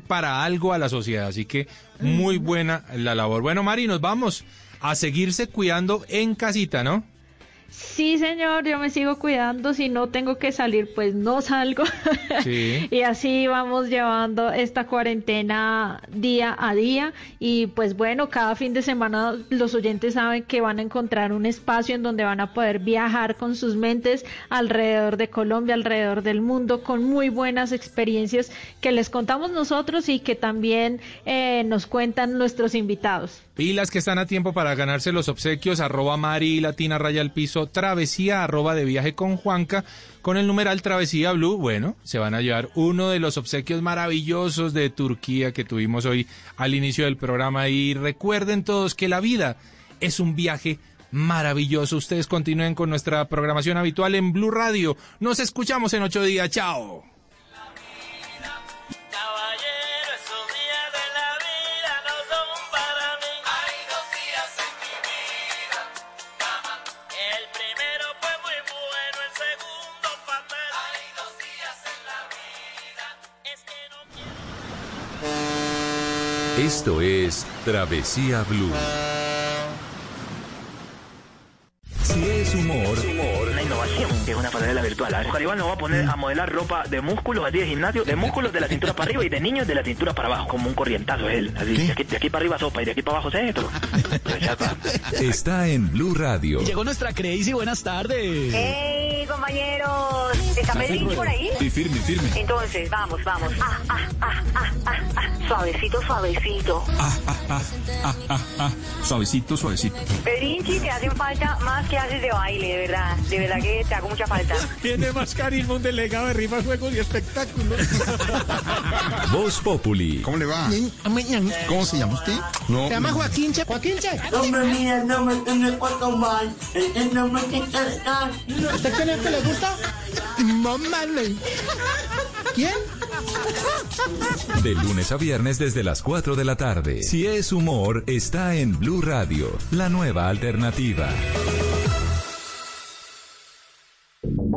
para algo a la sociedad. Así que muy buena la labor. Bueno, Mari, nos vamos a seguirse cuidando en casita, ¿no? Sí, señor, yo me sigo cuidando. Si no tengo que salir, pues no salgo. Sí. y así vamos llevando esta cuarentena día a día. Y pues bueno, cada fin de semana los oyentes saben que van a encontrar un espacio en donde van a poder viajar con sus mentes alrededor de Colombia, alrededor del mundo, con muy buenas experiencias que les contamos nosotros y que también eh, nos cuentan nuestros invitados. Pilas que están a tiempo para ganarse los obsequios, arroba Mari Latina Raya al Piso, travesía, arroba de viaje con Juanca, con el numeral Travesía Blue. Bueno, se van a llevar uno de los obsequios maravillosos de Turquía que tuvimos hoy al inicio del programa. Y recuerden todos que la vida es un viaje maravilloso. Ustedes continúen con nuestra programación habitual en Blue Radio. Nos escuchamos en ocho días. Chao. Esto es Travesía Blue. Que pasarela virtual. A ver, Caribán nos va a poner a modelar ropa de músculos, así de gimnasio, de músculos de la cintura para arriba y de niños de la cintura para abajo, como un corrientazo es él. Así, de aquí, de aquí para arriba sopa y de aquí para abajo centro. Pues está. en Blue Radio. Llegó nuestra Crazy, buenas tardes. ¡Hey, compañeros! ¿Está Pedrinchi por ahí? Sí, firme, firme. Entonces, vamos, vamos. Ah, ah, ah, ah, ah, ah. Suavecito, suavecito. Ah, ah, ah, ah, ah, ah. Suavecito, suavecito. Pedrinchi, te hacen falta más clases de baile, de verdad. De verdad que te hago mucha falta. Tiene más carisma un delegado de rimas, juegos y espectáculos. Voz Populi. ¿Cómo le va? ¿Cómo se llama usted? No. Se llama Joaquín Che. Joaquín Che. Hombre, mira, no me tiene cuatro mal. El nombre que está. ¿Usted quién es que le gusta? Mamá ¿Quién? De lunes a viernes desde las 4 de la tarde. Si es humor, está en Blue Radio, la nueva alternativa.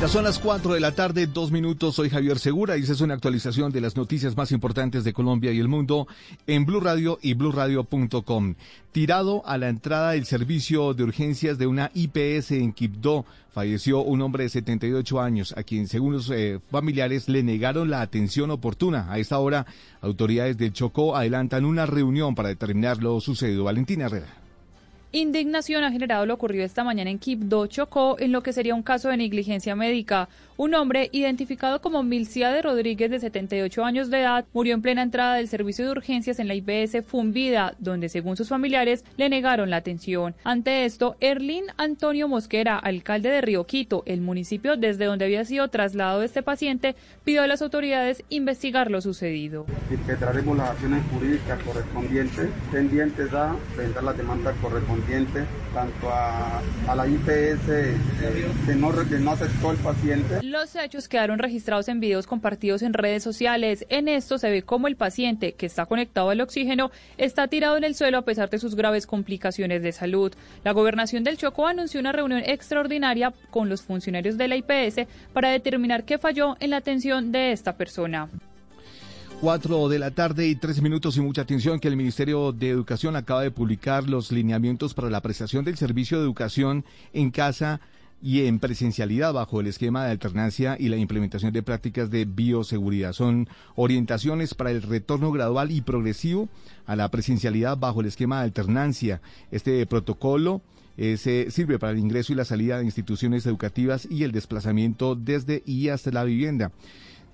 Ya son las 4 de la tarde, dos minutos. Soy Javier Segura y esta es una actualización de las noticias más importantes de Colombia y el mundo en Blue Radio y bluradio.com. Tirado a la entrada del servicio de urgencias de una IPS en Quibdó, falleció un hombre de 78 años, a quien, según los eh, familiares, le negaron la atención oportuna. A esta hora, autoridades del Chocó adelantan una reunión para determinar lo sucedido. Valentina Herrera. Indignación ha generado lo ocurrido esta mañana en Quibdó, Chocó, en lo que sería un caso de negligencia médica. Un hombre, identificado como Milciade Rodríguez, de 78 años de edad, murió en plena entrada del servicio de urgencias en la IPS Fumbida, donde, según sus familiares, le negaron la atención. Ante esto, Erlín Antonio Mosquera, alcalde de Río Quito, el municipio desde donde había sido trasladado este paciente, pidió a las autoridades investigar lo sucedido. Impetraremos las acciones jurídicas correspondientes, pendientes a presentar la demanda correspondiente tanto a, a la IPS eh, que, no, que no aceptó el paciente. Los hechos quedaron registrados en videos compartidos en redes sociales. En esto se ve cómo el paciente, que está conectado al oxígeno, está tirado en el suelo a pesar de sus graves complicaciones de salud. La gobernación del Chocó anunció una reunión extraordinaria con los funcionarios de la IPS para determinar qué falló en la atención de esta persona. 4 de la tarde y tres minutos y mucha atención que el Ministerio de Educación acaba de publicar los lineamientos para la prestación del servicio de educación en casa y en presencialidad bajo el esquema de alternancia y la implementación de prácticas de bioseguridad. Son orientaciones para el retorno gradual y progresivo a la presencialidad bajo el esquema de alternancia. Este protocolo eh, se sirve para el ingreso y la salida de instituciones educativas y el desplazamiento desde y hasta la vivienda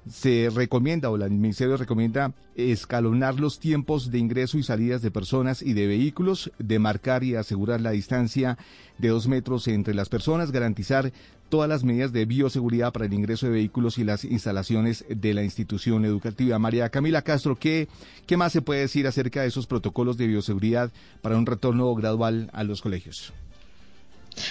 se recomienda o el Ministerio recomienda escalonar los tiempos de ingreso y salidas de personas y de vehículos, demarcar y asegurar la distancia de dos metros entre las personas, garantizar todas las medidas de bioseguridad para el ingreso de vehículos y las instalaciones de la institución educativa. María Camila Castro, ¿qué, qué más se puede decir acerca de esos protocolos de bioseguridad para un retorno gradual a los colegios?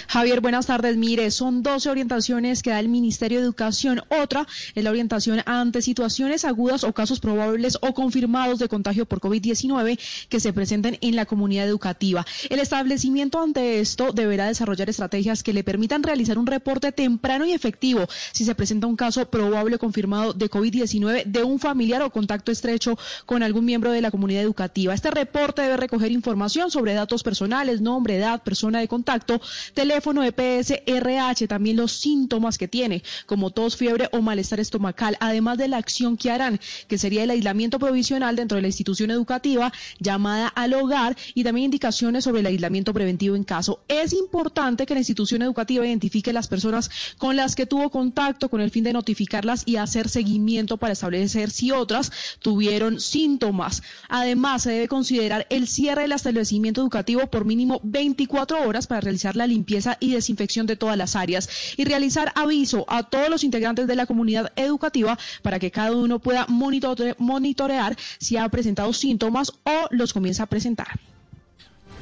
Javier, buenas tardes. Mire, son 12 orientaciones que da el Ministerio de Educación. Otra es la orientación ante situaciones agudas o casos probables o confirmados de contagio por COVID-19 que se presenten en la comunidad educativa. El establecimiento ante esto deberá desarrollar estrategias que le permitan realizar un reporte temprano y efectivo si se presenta un caso probable o confirmado de COVID-19 de un familiar o contacto estrecho con algún miembro de la comunidad educativa. Este reporte debe recoger información sobre datos personales, nombre, edad, persona de contacto, teléfono, EPS, RH, también los síntomas que tiene, como tos, fiebre o malestar estomacal, además de la acción que harán, que sería el aislamiento provisional dentro de la institución educativa, llamada al hogar y también indicaciones sobre el aislamiento preventivo en caso. Es importante que la institución educativa identifique las personas con las que tuvo contacto con el fin de notificarlas y hacer seguimiento para establecer si otras tuvieron síntomas. Además, se debe considerar el cierre del establecimiento educativo por mínimo 24 horas para realizar la limpieza y desinfección de todas las áreas y realizar aviso a todos los integrantes de la comunidad educativa para que cada uno pueda monitorear si ha presentado síntomas o los comienza a presentar.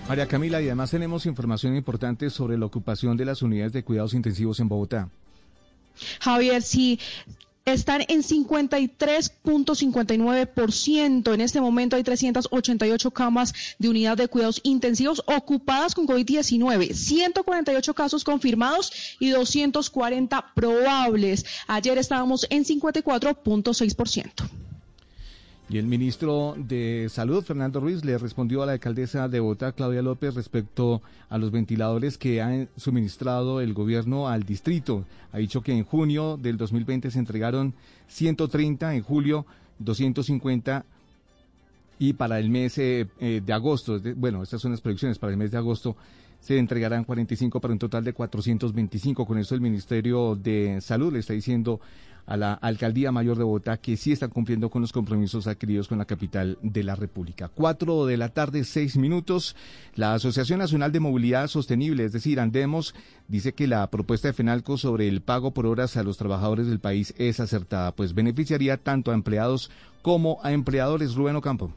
María Camila, y además tenemos información importante sobre la ocupación de las unidades de cuidados intensivos en Bogotá. Javier, sí, están en 53.59%. En este momento hay 388 camas de unidad de cuidados intensivos ocupadas con COVID-19, 148 casos confirmados y 240 probables. Ayer estábamos en 54.6%. Y el ministro de Salud, Fernando Ruiz, le respondió a la alcaldesa de Bogotá, Claudia López, respecto a los ventiladores que ha suministrado el gobierno al distrito. Ha dicho que en junio del 2020 se entregaron 130, en julio 250 y para el mes eh, eh, de agosto, bueno, estas son las predicciones, para el mes de agosto se entregarán 45 para un total de 425. Con eso el Ministerio de Salud le está diciendo a la Alcaldía Mayor de Bogotá que sí está cumpliendo con los compromisos adquiridos con la capital de la República. Cuatro de la tarde, seis minutos. La Asociación Nacional de Movilidad Sostenible, es decir, Andemos, dice que la propuesta de FENALCO sobre el pago por horas a los trabajadores del país es acertada, pues beneficiaría tanto a empleados como a empleadores. Rubén Ocampo.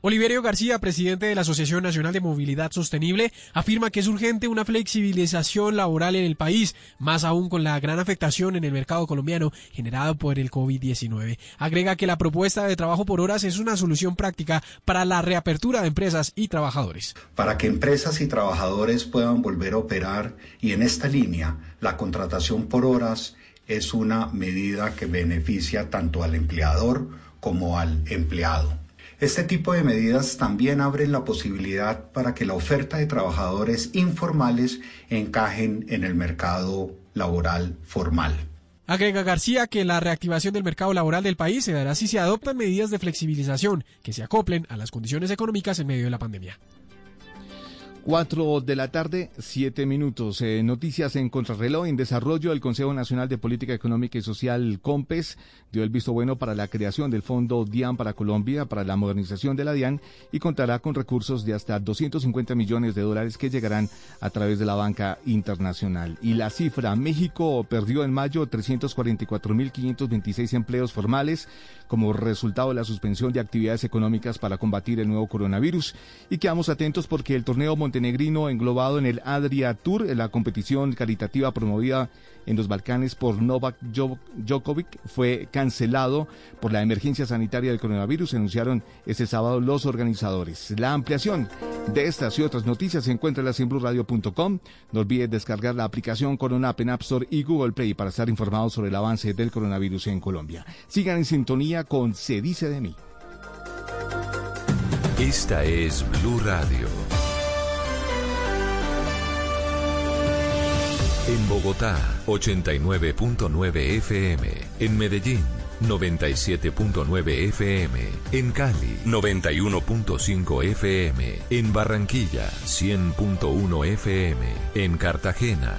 Oliverio García, presidente de la Asociación Nacional de Movilidad Sostenible, afirma que es urgente una flexibilización laboral en el país, más aún con la gran afectación en el mercado colombiano generado por el COVID-19. Agrega que la propuesta de trabajo por horas es una solución práctica para la reapertura de empresas y trabajadores. Para que empresas y trabajadores puedan volver a operar y en esta línea la contratación por horas es una medida que beneficia tanto al empleador como al empleado. Este tipo de medidas también abren la posibilidad para que la oferta de trabajadores informales encajen en el mercado laboral formal. Agrega García que la reactivación del mercado laboral del país se dará si se adoptan medidas de flexibilización que se acoplen a las condiciones económicas en medio de la pandemia. Cuatro de la tarde, siete minutos. Eh, noticias en contrarreloj. En desarrollo, el Consejo Nacional de Política Económica y Social, COMPES, dio el visto bueno para la creación del Fondo DIAN para Colombia, para la modernización de la DIAN, y contará con recursos de hasta 250 millones de dólares que llegarán a través de la banca internacional. Y la cifra, México perdió en mayo 344.526 empleos formales como resultado de la suspensión de actividades económicas para combatir el nuevo coronavirus. Y quedamos atentos porque el torneo montenegrino englobado en el Adria Tour, la competición caritativa promovida en los Balcanes por Novak Djokovic, fue cancelado por la emergencia sanitaria del coronavirus, anunciaron este sábado los organizadores. La ampliación de estas y otras noticias se encuentra en la No olvide descargar la aplicación Corona en App Store y Google Play para estar informados sobre el avance del coronavirus en Colombia. Sigan en sintonía con Se dice de mí. Esta es Blue Radio. En Bogotá, 89.9 FM. En Medellín, 97.9 FM. En Cali, 91.5 FM. En Barranquilla, 100.1 FM. En Cartagena,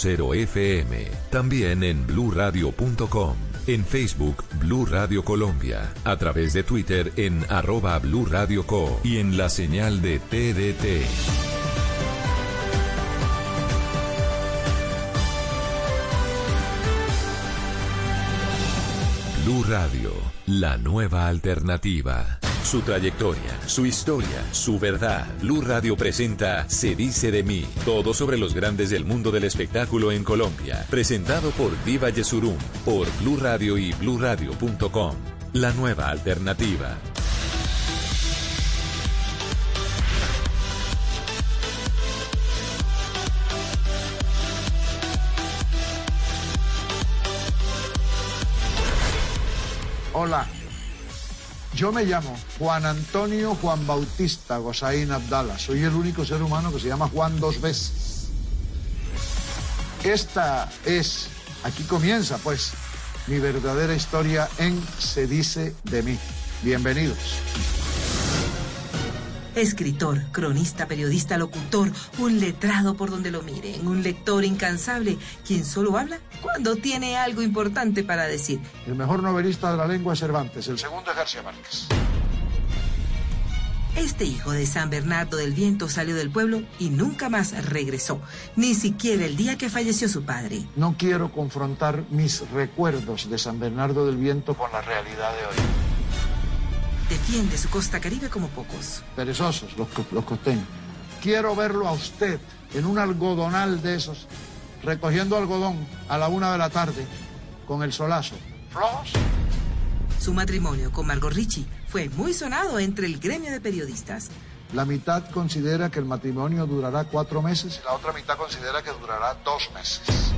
96.0 FM. También en bluradio.com. En Facebook, Blue Radio Colombia. A través de Twitter en arroba Blue Co. Y en la señal de TDT. Blue Radio, la nueva alternativa. Su trayectoria, su historia, su verdad. Blue Radio presenta Se dice de mí. Todo sobre los grandes del mundo del espectáculo en Colombia. Presentado por Viva Yesurum, por Blue Radio y bluradio.com. La nueva alternativa. Hola, yo me llamo Juan Antonio Juan Bautista Gosaín Abdala. Soy el único ser humano que se llama Juan dos veces. Esta es, aquí comienza pues, mi verdadera historia en Se dice de mí. Bienvenidos. Escritor, cronista, periodista, locutor, un letrado por donde lo miren, un lector incansable, quien solo habla cuando tiene algo importante para decir. El mejor novelista de la lengua es Cervantes, el segundo es García Márquez. Este hijo de San Bernardo del Viento salió del pueblo y nunca más regresó, ni siquiera el día que falleció su padre. No quiero confrontar mis recuerdos de San Bernardo del Viento con la realidad de hoy. Defiende su costa caribe como pocos. Perezosos los, los costeños. Quiero verlo a usted en un algodonal de esos, recogiendo algodón a la una de la tarde con el solazo. ¿Flojos? Su matrimonio con Margot Richie fue muy sonado entre el gremio de periodistas. La mitad considera que el matrimonio durará cuatro meses y la otra mitad considera que durará dos meses.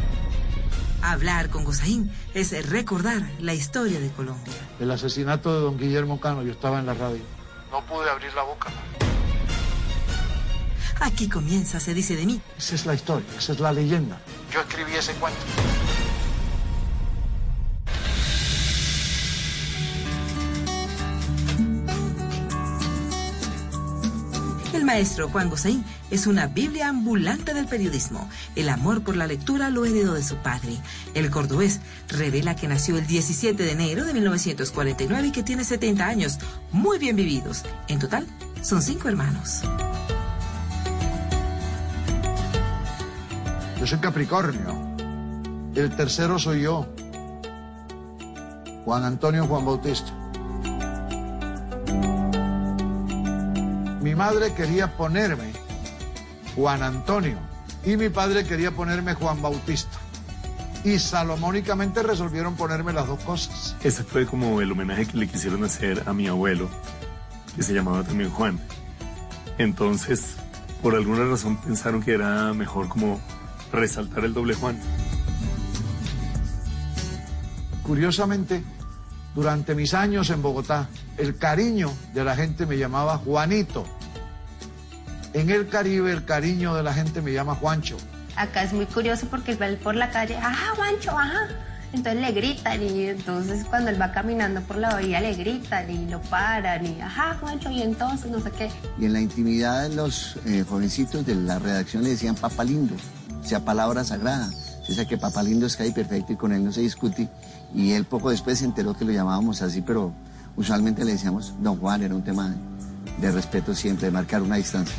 Hablar con Gozaín es recordar la historia de Colombia. El asesinato de don Guillermo Cano, yo estaba en la radio. No pude abrir la boca. Aquí comienza, se dice de mí. Esa es la historia, esa es la leyenda. Yo escribí ese cuento. Maestro Juan Gozaín es una Biblia ambulante del periodismo. El amor por la lectura lo heredó de su padre. El cordobés revela que nació el 17 de enero de 1949 y que tiene 70 años, muy bien vividos. En total, son cinco hermanos. Yo soy Capricornio. El tercero soy yo. Juan Antonio Juan Bautista. Mi madre quería ponerme Juan Antonio y mi padre quería ponerme Juan Bautista. Y salomónicamente resolvieron ponerme las dos cosas. Ese fue como el homenaje que le quisieron hacer a mi abuelo, que se llamaba también Juan. Entonces, por alguna razón pensaron que era mejor como resaltar el doble Juan. Curiosamente, durante mis años en Bogotá, el cariño de la gente me llamaba Juanito. En el Caribe, el cariño de la gente me llama Juancho. Acá es muy curioso porque él va por la calle, ajá, Juancho, ajá. Entonces le gritan y entonces cuando él va caminando por la orilla le gritan y lo paran y ajá, Juancho, y entonces no sé qué. Y en la intimidad los eh, jovencitos de la redacción le decían papá lindo, o sea, palabra sagrada. O sea que papá lindo es cae perfecto y con él no se discute. Y él poco después se enteró que lo llamábamos así, pero usualmente le decíamos don Juan, era un tema de, respeto siempre, de marcar una distancia.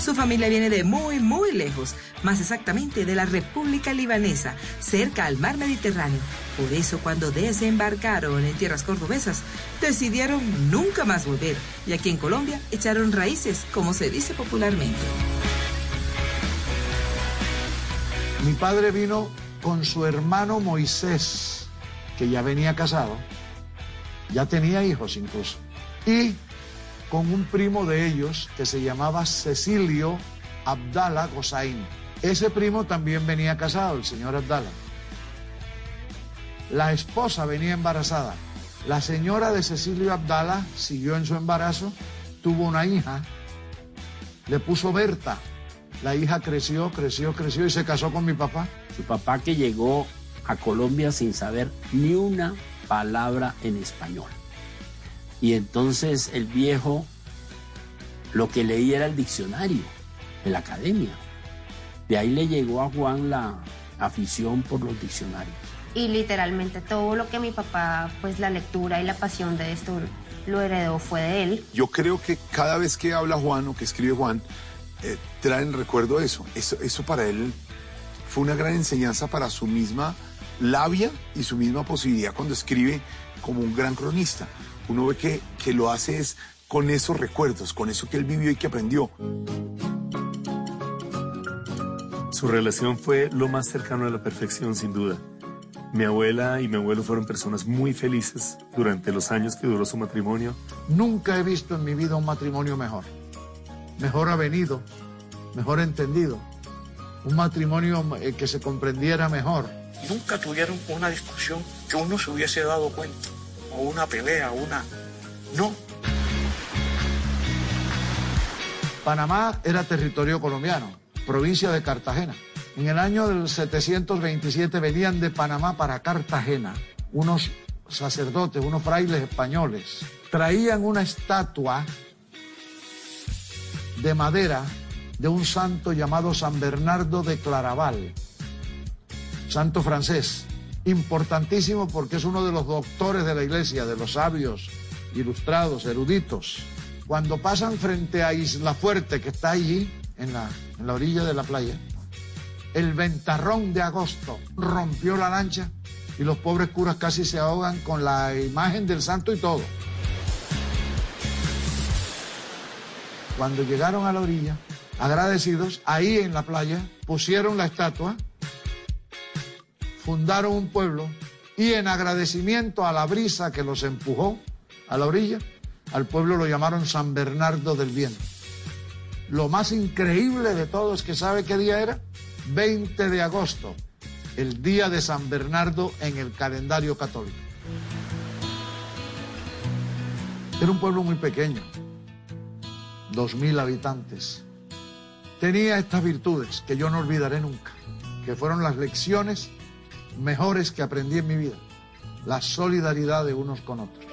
Su familia viene de muy, muy lejos, más exactamente de la República Libanesa, cerca al mar Mediterráneo. Por eso cuando desembarcaron en tierras cordobesas, decidieron nunca más volver y aquí en Colombia echaron raíces, como se dice popularmente. Mi padre vino con su hermano Moisés, que ya venía casado, ya tenía hijos incluso, y con un primo de ellos que se llamaba Cecilio Abdala Gosaín. Ese primo también venía casado, el señor Abdala. La esposa venía embarazada. La señora de Cecilio Abdala siguió en su embarazo, tuvo una hija, le puso Berta. La hija creció, creció, creció y se casó con mi papá. Su papá que llegó a Colombia sin saber ni una palabra en español. Y entonces el viejo lo que leía era el diccionario de la academia. De ahí le llegó a Juan la afición por los diccionarios. Y literalmente todo lo que mi papá, pues la lectura y la pasión de esto lo heredó fue de él. Yo creo que cada vez que habla Juan o que escribe Juan, eh, traen recuerdo eso. eso. Eso para él fue una gran enseñanza para su misma labia y su misma posibilidad cuando escribe como un gran cronista. Uno ve que, que lo hace es con esos recuerdos, con eso que él vivió y que aprendió. Su relación fue lo más cercano a la perfección, sin duda. Mi abuela y mi abuelo fueron personas muy felices durante los años que duró su matrimonio. Nunca he visto en mi vida un matrimonio mejor. Mejor avenido, mejor entendido. Un matrimonio eh, que se comprendiera mejor. Nunca tuvieron una discusión que uno se hubiese dado cuenta. O una pelea, una... No. Panamá era territorio colombiano, provincia de Cartagena. En el año del 727 venían de Panamá para Cartagena unos sacerdotes, unos frailes españoles. Traían una estatua de madera de un santo llamado San Bernardo de Claraval, santo francés, importantísimo porque es uno de los doctores de la iglesia, de los sabios, ilustrados, eruditos. Cuando pasan frente a Isla Fuerte, que está allí, en la, en la orilla de la playa, el ventarrón de agosto rompió la lancha y los pobres curas casi se ahogan con la imagen del santo y todo. Cuando llegaron a la orilla, agradecidos, ahí en la playa pusieron la estatua, fundaron un pueblo y en agradecimiento a la brisa que los empujó a la orilla, al pueblo lo llamaron San Bernardo del Viento. Lo más increíble de todo es que sabe qué día era. 20 de agosto, el día de San Bernardo en el calendario católico. Era un pueblo muy pequeño, dos mil habitantes. Tenía estas virtudes que yo no olvidaré nunca, que fueron las lecciones mejores que aprendí en mi vida, la solidaridad de unos con otros.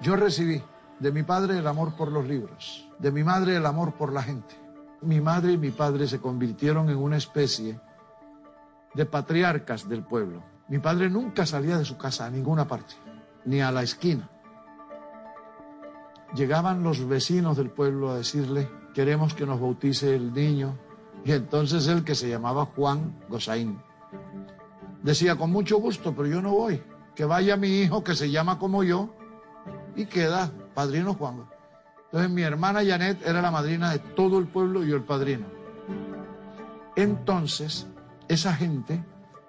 Yo recibí de mi padre el amor por los libros, de mi madre el amor por la gente mi madre y mi padre se convirtieron en una especie de patriarcas del pueblo. Mi padre nunca salía de su casa a ninguna parte, ni a la esquina. Llegaban los vecinos del pueblo a decirle, queremos que nos bautice el niño. Y entonces él, que se llamaba Juan Gosaín, decía, con mucho gusto, pero yo no voy. Que vaya mi hijo que se llama como yo y queda padrino Juan. Entonces mi hermana Janet era la madrina de todo el pueblo y yo el padrino. Entonces, esa gente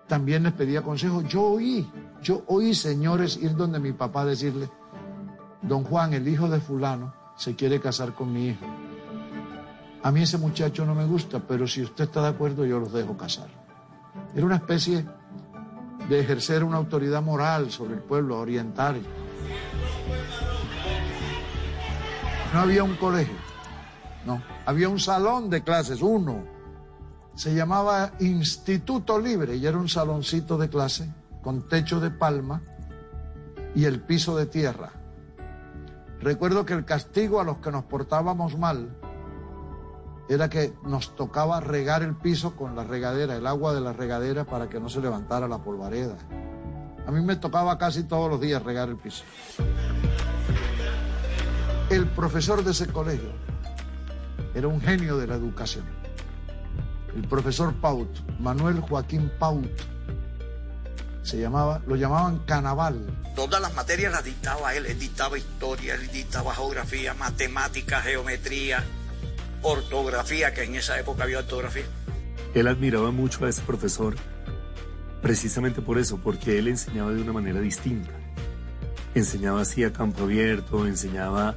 también les pedía consejo. Yo oí, yo oí, señores, ir donde mi papá decirle, don Juan, el hijo de fulano, se quiere casar con mi hijo. A mí ese muchacho no me gusta, pero si usted está de acuerdo, yo los dejo casar. Era una especie de ejercer una autoridad moral sobre el pueblo, oriental. No había un colegio, no. Había un salón de clases, uno. Se llamaba Instituto Libre y era un saloncito de clase con techo de palma y el piso de tierra. Recuerdo que el castigo a los que nos portábamos mal era que nos tocaba regar el piso con la regadera, el agua de la regadera para que no se levantara la polvareda. A mí me tocaba casi todos los días regar el piso el profesor de ese colegio era un genio de la educación. El profesor Paut, Manuel Joaquín Paut, se llamaba, lo llamaban Canaval. Todas las materias las dictaba él, él dictaba historia, él dictaba geografía, matemática, geometría, ortografía, que en esa época había ortografía. Él admiraba mucho a ese profesor, precisamente por eso, porque él enseñaba de una manera distinta. Enseñaba así a campo abierto, enseñaba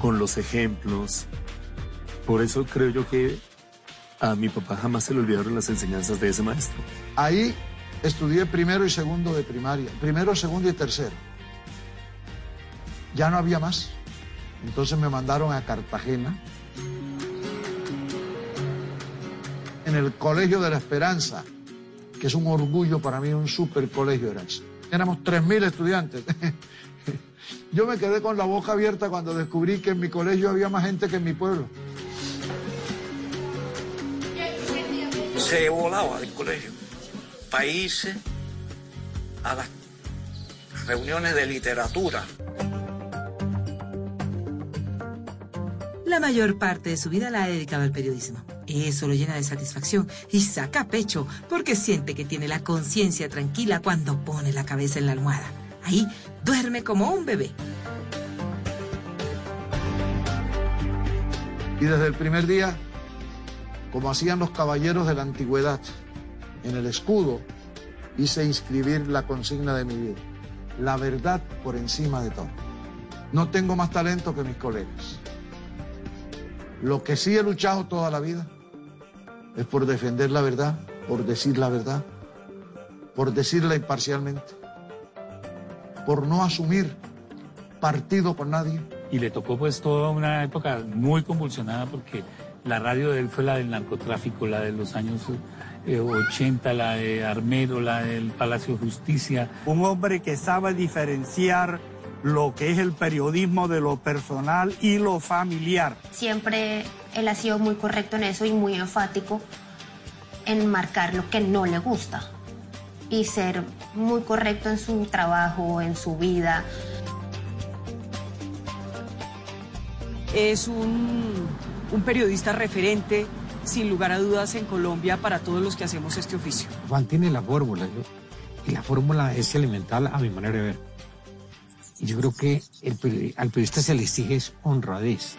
con los ejemplos. Por eso creo yo que a mi papá jamás se le olvidaron las enseñanzas de ese maestro. Ahí estudié primero y segundo de primaria, primero, segundo y tercero. Ya no había más. Entonces me mandaron a Cartagena, en el Colegio de la Esperanza, que es un orgullo para mí, un super colegio era ese. Éramos 3.000 estudiantes. Yo me quedé con la boca abierta cuando descubrí que en mi colegio había más gente que en mi pueblo. Se volaba del colegio, países, a las reuniones de literatura. La mayor parte de su vida la ha dedicado al periodismo. Eso lo llena de satisfacción y saca pecho porque siente que tiene la conciencia tranquila cuando pone la cabeza en la almohada. Ahí duerme como un bebé. Y desde el primer día, como hacían los caballeros de la antigüedad, en el escudo hice inscribir la consigna de mi vida. La verdad por encima de todo. No tengo más talento que mis colegas. Lo que sí he luchado toda la vida es por defender la verdad, por decir la verdad, por decirla imparcialmente, por no asumir partido por nadie. Y le tocó pues toda una época muy convulsionada porque la radio de él fue la del narcotráfico, la de los años 80, eh, la de Armero, la del Palacio de Justicia. Un hombre que sabe diferenciar lo que es el periodismo de lo personal y lo familiar. Siempre él ha sido muy correcto en eso y muy enfático en marcar lo que no le gusta y ser muy correcto en su trabajo, en su vida. Es un, un periodista referente, sin lugar a dudas, en Colombia para todos los que hacemos este oficio. Juan tiene la fórmula, y la fórmula es elemental a mi manera de ver. Yo creo que el, al periodista se le exige honradez.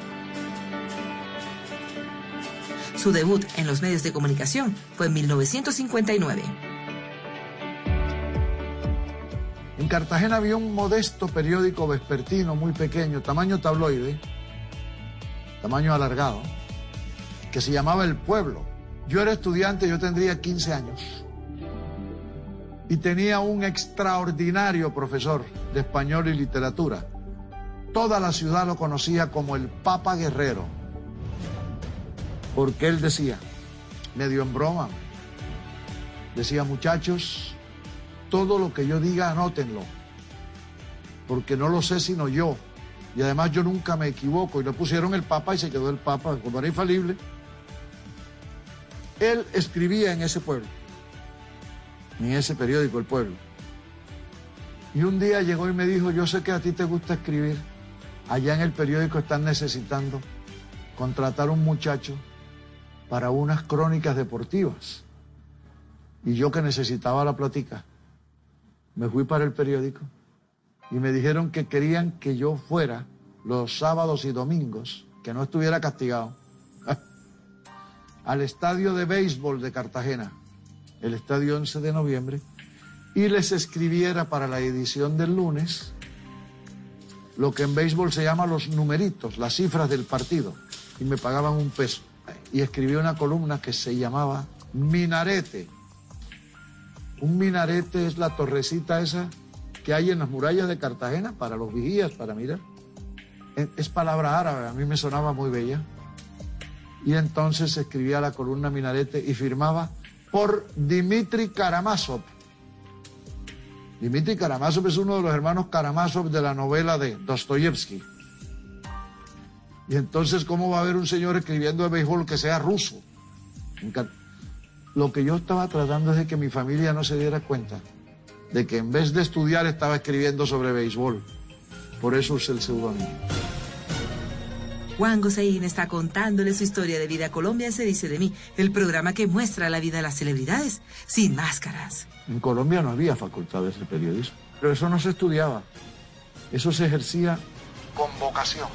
Su debut en los medios de comunicación fue en 1959. En Cartagena había un modesto periódico vespertino muy pequeño, tamaño tabloide, tamaño alargado, que se llamaba El Pueblo. Yo era estudiante, yo tendría 15 años y tenía un extraordinario profesor de español y literatura. Toda la ciudad lo conocía como el Papa Guerrero, porque él decía, medio en broma, decía muchachos, todo lo que yo diga anótenlo, porque no lo sé sino yo, y además yo nunca me equivoco, y le pusieron el Papa y se quedó el Papa, como era infalible. Él escribía en ese pueblo en ese periódico El Pueblo. Y un día llegó y me dijo, yo sé que a ti te gusta escribir, allá en el periódico están necesitando contratar un muchacho para unas crónicas deportivas. Y yo que necesitaba la platica, me fui para el periódico y me dijeron que querían que yo fuera los sábados y domingos, que no estuviera castigado, al estadio de béisbol de Cartagena el estadio 11 de noviembre, y les escribiera para la edición del lunes lo que en béisbol se llama los numeritos, las cifras del partido, y me pagaban un peso. Y escribí una columna que se llamaba Minarete. Un minarete es la torrecita esa que hay en las murallas de Cartagena para los vigías, para mirar. Es palabra árabe, a mí me sonaba muy bella. Y entonces escribía la columna Minarete y firmaba por Dimitri Karamazov. Dimitri Karamazov es uno de los hermanos Karamazov de la novela de Dostoyevsky. Y entonces, ¿cómo va a haber un señor escribiendo de béisbol que sea ruso? Lo que yo estaba tratando es de que mi familia no se diera cuenta de que en vez de estudiar estaba escribiendo sobre béisbol. Por eso es el seudónimo. Juan Gosaín está contándole su historia de vida a Colombia Se dice de mí, el programa que muestra la vida de las celebridades sin máscaras. En Colombia no había facultades de periodismo, pero eso no se estudiaba. Eso se ejercía con vocación.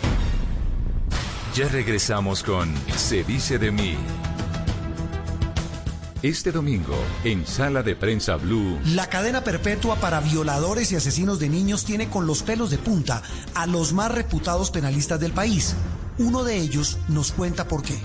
Ya regresamos con Se dice de mí. Este domingo, en Sala de Prensa Blue. La cadena perpetua para violadores y asesinos de niños tiene con los pelos de punta a los más reputados penalistas del país Uno de ellos nos cuenta por qué.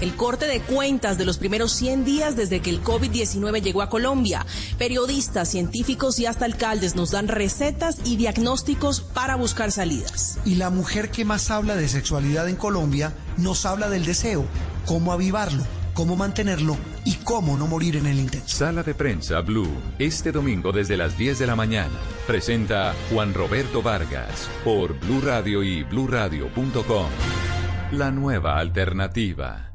El corte de cuentas de los primeros 100 días desde que el COVID-19 llegó a Colombia. Periodistas, científicos y hasta alcaldes nos dan recetas y diagnósticos para buscar salidas. Y la mujer que más habla de sexualidad en Colombia nos habla del deseo, cómo avivarlo, cómo mantenerlo y cómo no morir en el intento. Sala de prensa Blue, este domingo desde las 10 de la mañana. Presenta Juan Roberto Vargas por Blue Radio y bluradio.com. La nueva alternativa.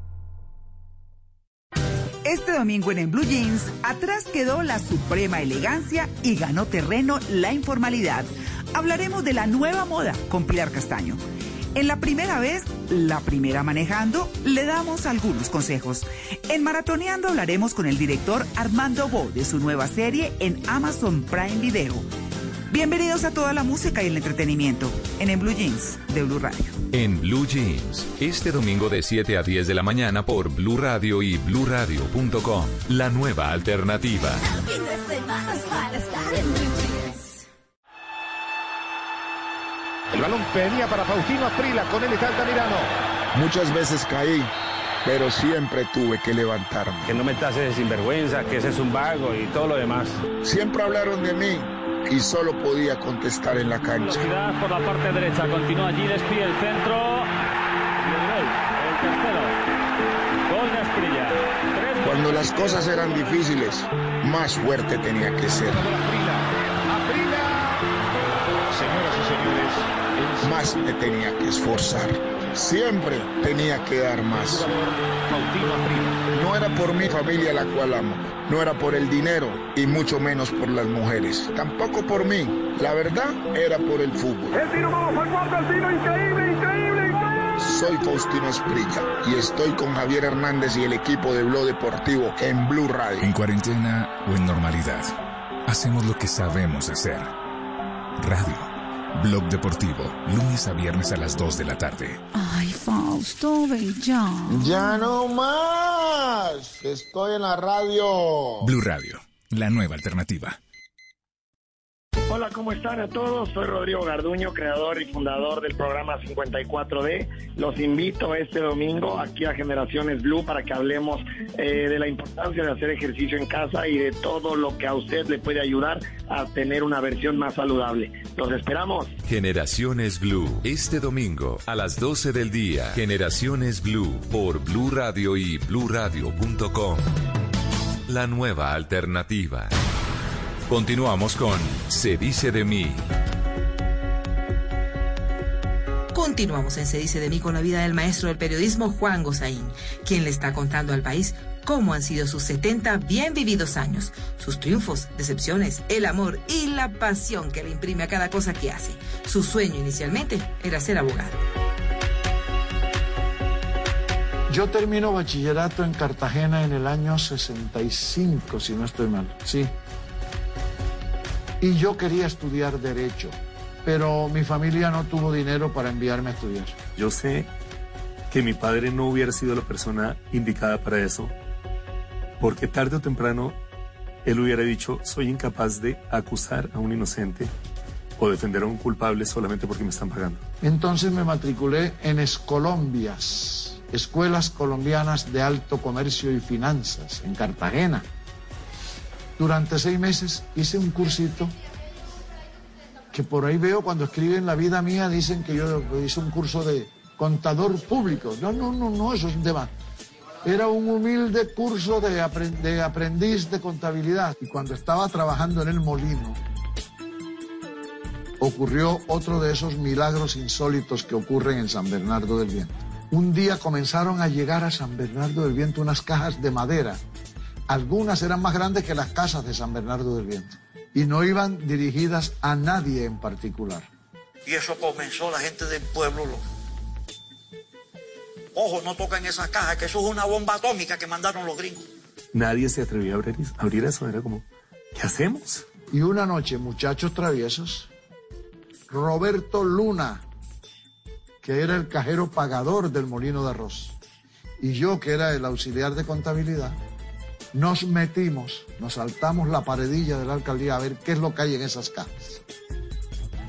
Este domingo en, en Blue Jeans, atrás quedó la suprema elegancia y ganó terreno la informalidad. Hablaremos de la nueva moda con Pilar Castaño. En la primera vez, la primera manejando, le damos algunos consejos. En Maratoneando hablaremos con el director Armando Bo de su nueva serie en Amazon Prime Video. Bienvenidos a toda la música y el entretenimiento en En Blue Jeans de Blue Radio. En Blue Jeans, este domingo de 7 a 10 de la mañana por Blue Radio y bluradio.com. La nueva alternativa. El balón venía para Faustino Aprila, con él está Altamirano. Muchas veces caí, pero siempre tuve que levantarme. Que no me tases de sinvergüenza, que ese es un vago y todo lo demás. Siempre hablaron de mí y solo podía contestar en la cancha. Velocidad por la parte derecha, continúa allí, despide el centro. Y el gol, el tercero. Gol de Asprilla. Cuando las cosas eran difíciles, más fuerte tenía que ser. Más me tenía que esforzar. Siempre tenía que dar más. No era por mi familia la cual amo, no era por el dinero y mucho menos por las mujeres. Tampoco por mí. La verdad era por el fútbol. el tiro vamos al cuarto, el tiro increíble, increíble, increíble. Soy Faustino Esprilla y estoy con Javier Hernández y el equipo de Blog Deportivo en Blue Radio. En cuarentena o en normalidad, hacemos lo que sabemos hacer. Radio. Blog Deportivo, lunes a viernes a las 2 de la tarde. Ay, Fausto, ya. Ya no más. Estoy en la radio. Blue Radio, la nueva alternativa. Hola, ¿cómo están a todos? Soy Rodrigo Garduño, creador y fundador del programa 54D. Los invito este domingo aquí a Generaciones Blue para que hablemos eh, de la importancia de hacer ejercicio en casa y de todo lo que a usted le puede ayudar a tener una versión más saludable. Los esperamos. Generaciones Blue, este domingo a las 12 del día. Generaciones Blue por Blue Radio y bluradio.com. La nueva alternativa. Continuamos con Se dice de mí. Continuamos en Se dice de mí con la vida del maestro del periodismo Juan Gozaín, quien le está contando al país cómo han sido sus 70 bien vividos años, sus triunfos, decepciones, el amor y la pasión que le imprime a cada cosa que hace. Su sueño inicialmente era ser abogado. Yo termino bachillerato en Cartagena en el año 65, si no estoy mal. Sí. Y yo quería estudiar Derecho, pero mi familia no tuvo dinero para enviarme a estudiar. Yo sé que mi padre no hubiera sido la persona indicada para eso, porque tarde o temprano él hubiera dicho, soy incapaz de acusar a un inocente o defender a un culpable solamente porque me están pagando. Entonces me matriculé en Escolombias, Escuelas Colombianas de Alto Comercio y Finanzas, en Cartagena. Durante seis meses hice un cursito que por ahí veo cuando escriben la vida mía, dicen que yo hice un curso de contador público. No, no, no, no, eso es un tema. Era un humilde curso de, de aprendiz de contabilidad. Y cuando estaba trabajando en el molino, ocurrió otro de esos milagros insólitos que ocurren en San Bernardo del Viento. Un día comenzaron a llegar a San Bernardo del Viento unas cajas de madera. Algunas eran más grandes que las casas de San Bernardo del Viento. Y no iban dirigidas a nadie en particular. Y eso comenzó la gente del pueblo. lo- Ojo, no tocan esas cajas, que eso es una bomba atómica que mandaron los gringos. Nadie se atrevía a abrir, abrir eso, era como, ¿qué hacemos? Y una noche, muchachos traviesos, Roberto Luna, que era el cajero pagador del molino de arroz, y yo, que era el auxiliar de contabilidad, nos metimos, nos saltamos la paredilla de la alcaldía a ver qué es lo que hay en esas cajas.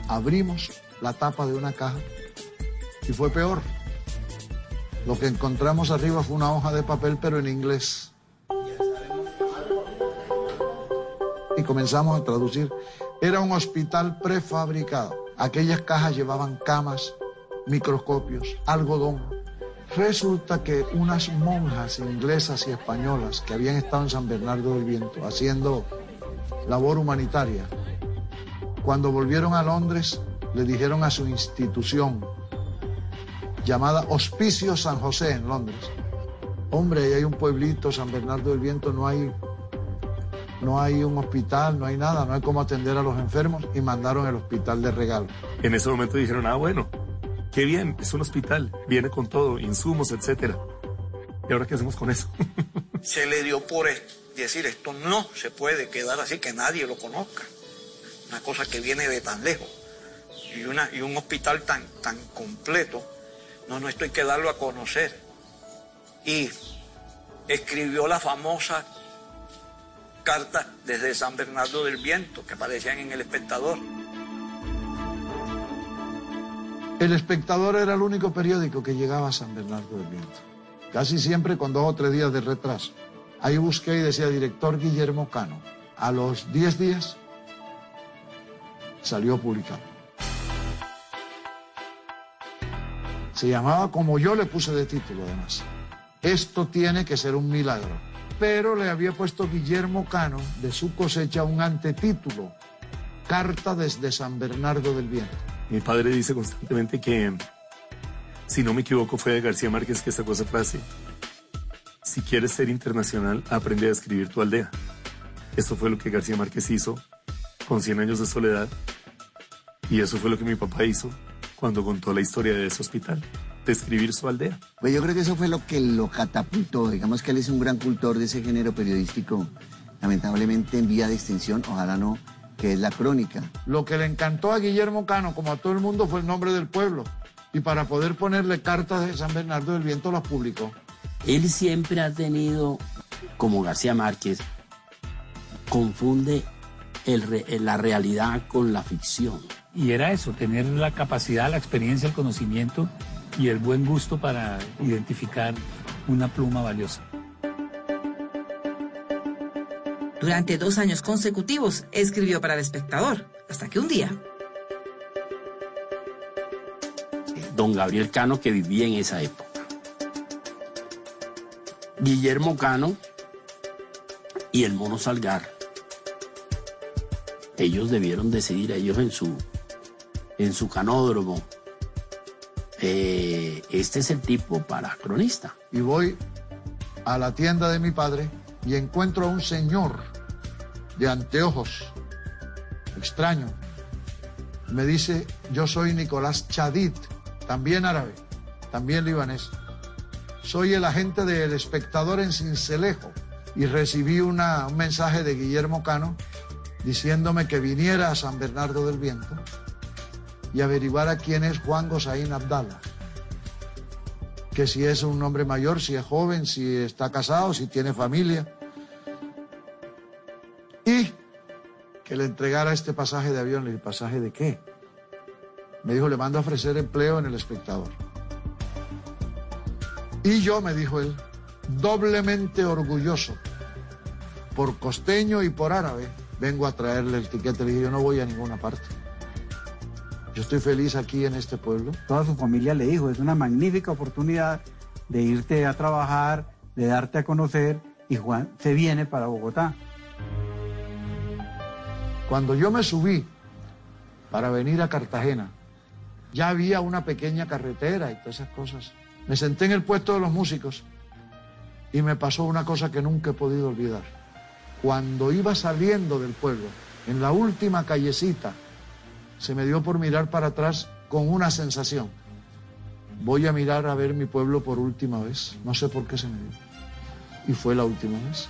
Abrimos la tapa de una caja y fue peor. Lo que encontramos arriba fue una hoja de papel, pero en inglés. Y comenzamos a traducir. Era un hospital prefabricado. Aquellas cajas llevaban camas, microscopios, algodón. Resulta que unas monjas inglesas y españolas que habían estado en San Bernardo del Viento haciendo labor humanitaria, cuando volvieron a Londres le dijeron a su institución, llamada Hospicio San José en Londres, hombre, ahí hay un pueblito, San Bernardo del Viento, no hay, no hay un hospital, no hay nada, no hay cómo atender a los enfermos y mandaron el hospital de regalo. En ese momento dijeron, ah, bueno, qué bien, es un hospital, viene con todo, insumos, etcétera. ¿Y ahora qué hacemos con eso? se le dio por decir esto no se puede quedar así, que nadie lo conozca. Una cosa que viene de tan lejos. Y, una, y un hospital tan, tan completo, no, no, esto hay que darlo a conocer. Y escribió la famosa carta desde San Bernardo del Viento que aparecían en El Espectador. El Espectador era el único periódico que llegaba a San Bernardo del Viento casi siempre con dos o tres días de retraso. Ahí busqué y decía director Guillermo Cano. A los 10 días salió publicado. Se llamaba como yo le puse de título además. Esto tiene que ser un milagro. Pero le había puesto Guillermo Cano de su cosecha un antetítulo. Carta desde San Bernardo del Viento. Mi padre dice constantemente que si no me equivoco, fue de García Márquez que sacó esa frase. Si quieres ser internacional, aprende a escribir tu aldea. Esto fue lo que García Márquez hizo con 100 años de soledad. Y eso fue lo que mi papá hizo cuando contó la historia de ese hospital, de escribir su aldea. Pues yo creo que eso fue lo que lo catapultó. Digamos que él es un gran cultor de ese género periodístico, lamentablemente en vía de extinción, ojalá no, que es la crónica. Lo que le encantó a Guillermo Cano, como a todo el mundo, fue el nombre del pueblo y para poder ponerle cartas de San Bernardo del Viento las publicó. Él siempre ha tenido, como García Márquez, confunde la realidad con la ficción. Y era eso, tener la capacidad, la experiencia, el conocimiento y el buen gusto para identificar una pluma valiosa. Durante dos años consecutivos escribió para El Espectador, hasta que un día don Gabriel Cano que vivía en esa época. Guillermo Cano y el mono Salgar. Ellos debieron decidir, ellos en su, en su canódromo, eh, este es el tipo para cronista. Y voy a la tienda de mi padre y encuentro a un señor de anteojos, extraño. Me dice, yo soy Nicolás Chadit también árabe, también libanés. Soy el agente del espectador en Cincelejo y recibí un mensaje de Guillermo Cano diciéndome que viniera a San Bernardo del Viento y averiguara quién es Juan Gosaín Abdala. Que si es un hombre mayor, si es joven, si está casado, si tiene familia. Y que le entregara este pasaje de avión. ¿El pasaje de qué? Me dijo, le mando a ofrecer empleo en el espectador. Y yo, me dijo él, doblemente orgulloso, por costeño y por árabe, vengo a traerle el tiquete. Le dije, yo no voy a ninguna parte. Yo estoy feliz aquí en este pueblo. Toda su familia le dijo, es una magnífica oportunidad de irte a trabajar, de darte a conocer, y Juan se viene para Bogotá. Cuando yo me subí para venir a Cartagena, ya había una pequeña carretera y todas esas cosas. Me senté en el puesto de los músicos y me pasó una cosa que nunca he podido olvidar. Cuando iba saliendo del pueblo, en la última callecita, se me dio por mirar para atrás con una sensación. Voy a mirar a ver mi pueblo por última vez. No sé por qué se me dio. Y fue la última vez.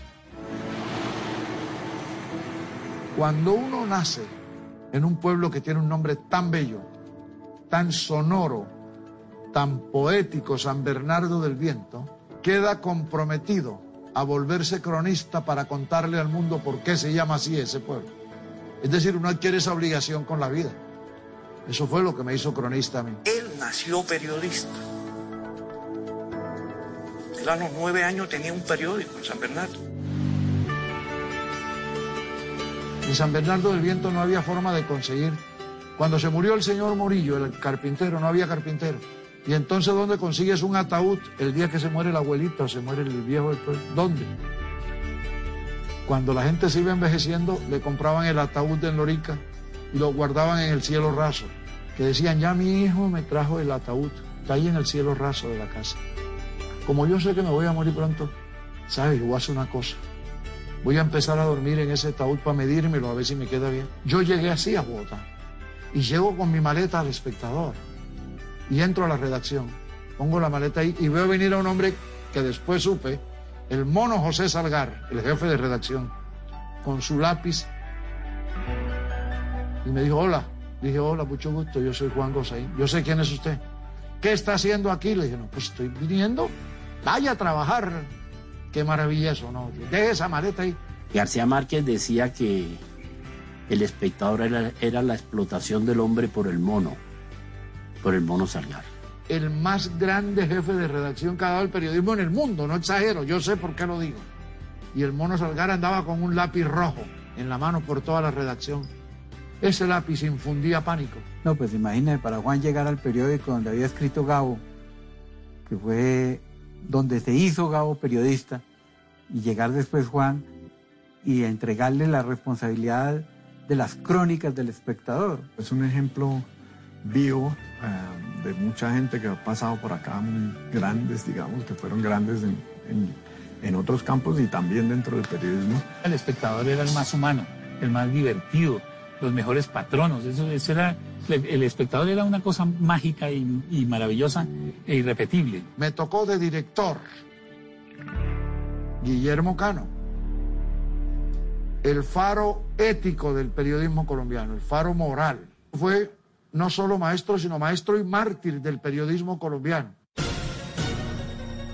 Cuando uno nace en un pueblo que tiene un nombre tan bello, tan sonoro, tan poético San Bernardo del Viento, queda comprometido a volverse cronista para contarle al mundo por qué se llama así ese pueblo. Es decir, uno adquiere esa obligación con la vida. Eso fue lo que me hizo cronista a mí. Él nació periodista. Él a los nueve años tenía un periódico en San Bernardo. En San Bernardo del Viento no había forma de conseguir. Cuando se murió el señor Morillo, el carpintero, no había carpintero. Y entonces, ¿dónde consigues un ataúd el día que se muere el abuelito o se muere el viejo? ¿Dónde? Cuando la gente se iba envejeciendo, le compraban el ataúd de Lorica y lo guardaban en el cielo raso. Que decían, ya mi hijo me trajo el ataúd, está ahí en el cielo raso de la casa. Como yo sé que me voy a morir pronto, ¿sabes? Yo voy a hacer una cosa. Voy a empezar a dormir en ese ataúd para medírmelo, a ver si me queda bien. Yo llegué así a Bogotá y llego con mi maleta al espectador y entro a la redacción. Pongo la maleta ahí y veo venir a un hombre que después supe, el mono José Salgar, el jefe de redacción, con su lápiz. Y me dijo, hola. Dije, hola, mucho gusto, yo soy Juan Gosaín. Yo sé quién es usted. ¿Qué está haciendo aquí? Le dije, no, pues estoy viniendo. Vaya a trabajar. Qué maravilloso, ¿no? Deje esa maleta ahí. García Márquez decía que el espectador era, era la explotación del hombre por el mono, por el mono Salgar. El más grande jefe de redacción que ha dado el periodismo en el mundo, no exagero, yo sé por qué lo digo. Y el mono Salgar andaba con un lápiz rojo en la mano por toda la redacción. Ese lápiz infundía pánico. No, pues imagínese para Juan llegar al periódico donde había escrito Gabo, que fue donde se hizo Gabo periodista, y llegar después Juan y entregarle la responsabilidad de las crónicas del espectador. Es un ejemplo vivo eh, de mucha gente que ha pasado por acá, muy grandes, digamos, que fueron grandes en, en, en otros campos y también dentro del periodismo. El espectador era el más humano, el más divertido, los mejores patronos. Eso, eso era, el espectador era una cosa mágica y, y, maravillosa e irrepetible. Me tocó de director Guillermo Cano, el faro ético del periodismo colombiano, el faro moral. Fue no solo maestro, sino maestro y mártir del periodismo colombiano.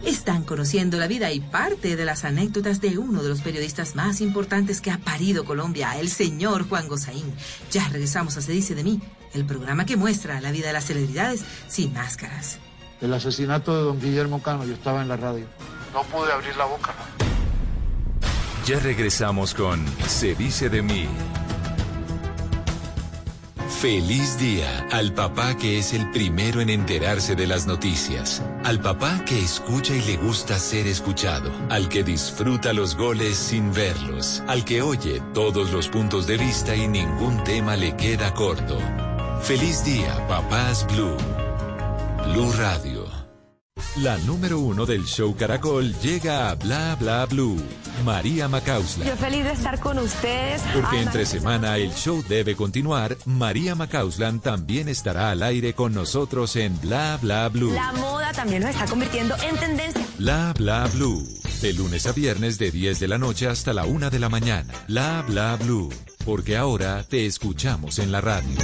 Están conociendo la vida y parte de las anécdotas de uno de los periodistas más importantes que ha parido Colombia, el señor Juan Gosaín. Ya regresamos a Se dice de mí, el programa que muestra la vida de las celebridades sin máscaras. El asesinato de don Guillermo Cano, yo estaba en la radio. No pude abrir la boca. Ya regresamos con Se dice de mí. Feliz día al papá que es el primero en enterarse de las noticias, al papá que escucha y le gusta ser escuchado, al que disfruta los goles sin verlos, al que oye todos los puntos de vista y ningún tema le queda corto. Feliz día, papás Blue. Blue Radio. La número uno del show Caracol llega a Bla Bla Blue. María Macausla. Yo feliz de estar con ustedes. Porque entre semana el show debe continuar, María Macauslan también estará al aire con nosotros en Bla Bla Blue. La moda también nos está convirtiendo en tendencia. Bla Bla Blue. De lunes a viernes de 10 de la noche hasta la 1 de la mañana. Bla Bla Blue. Porque ahora te escuchamos en la radio.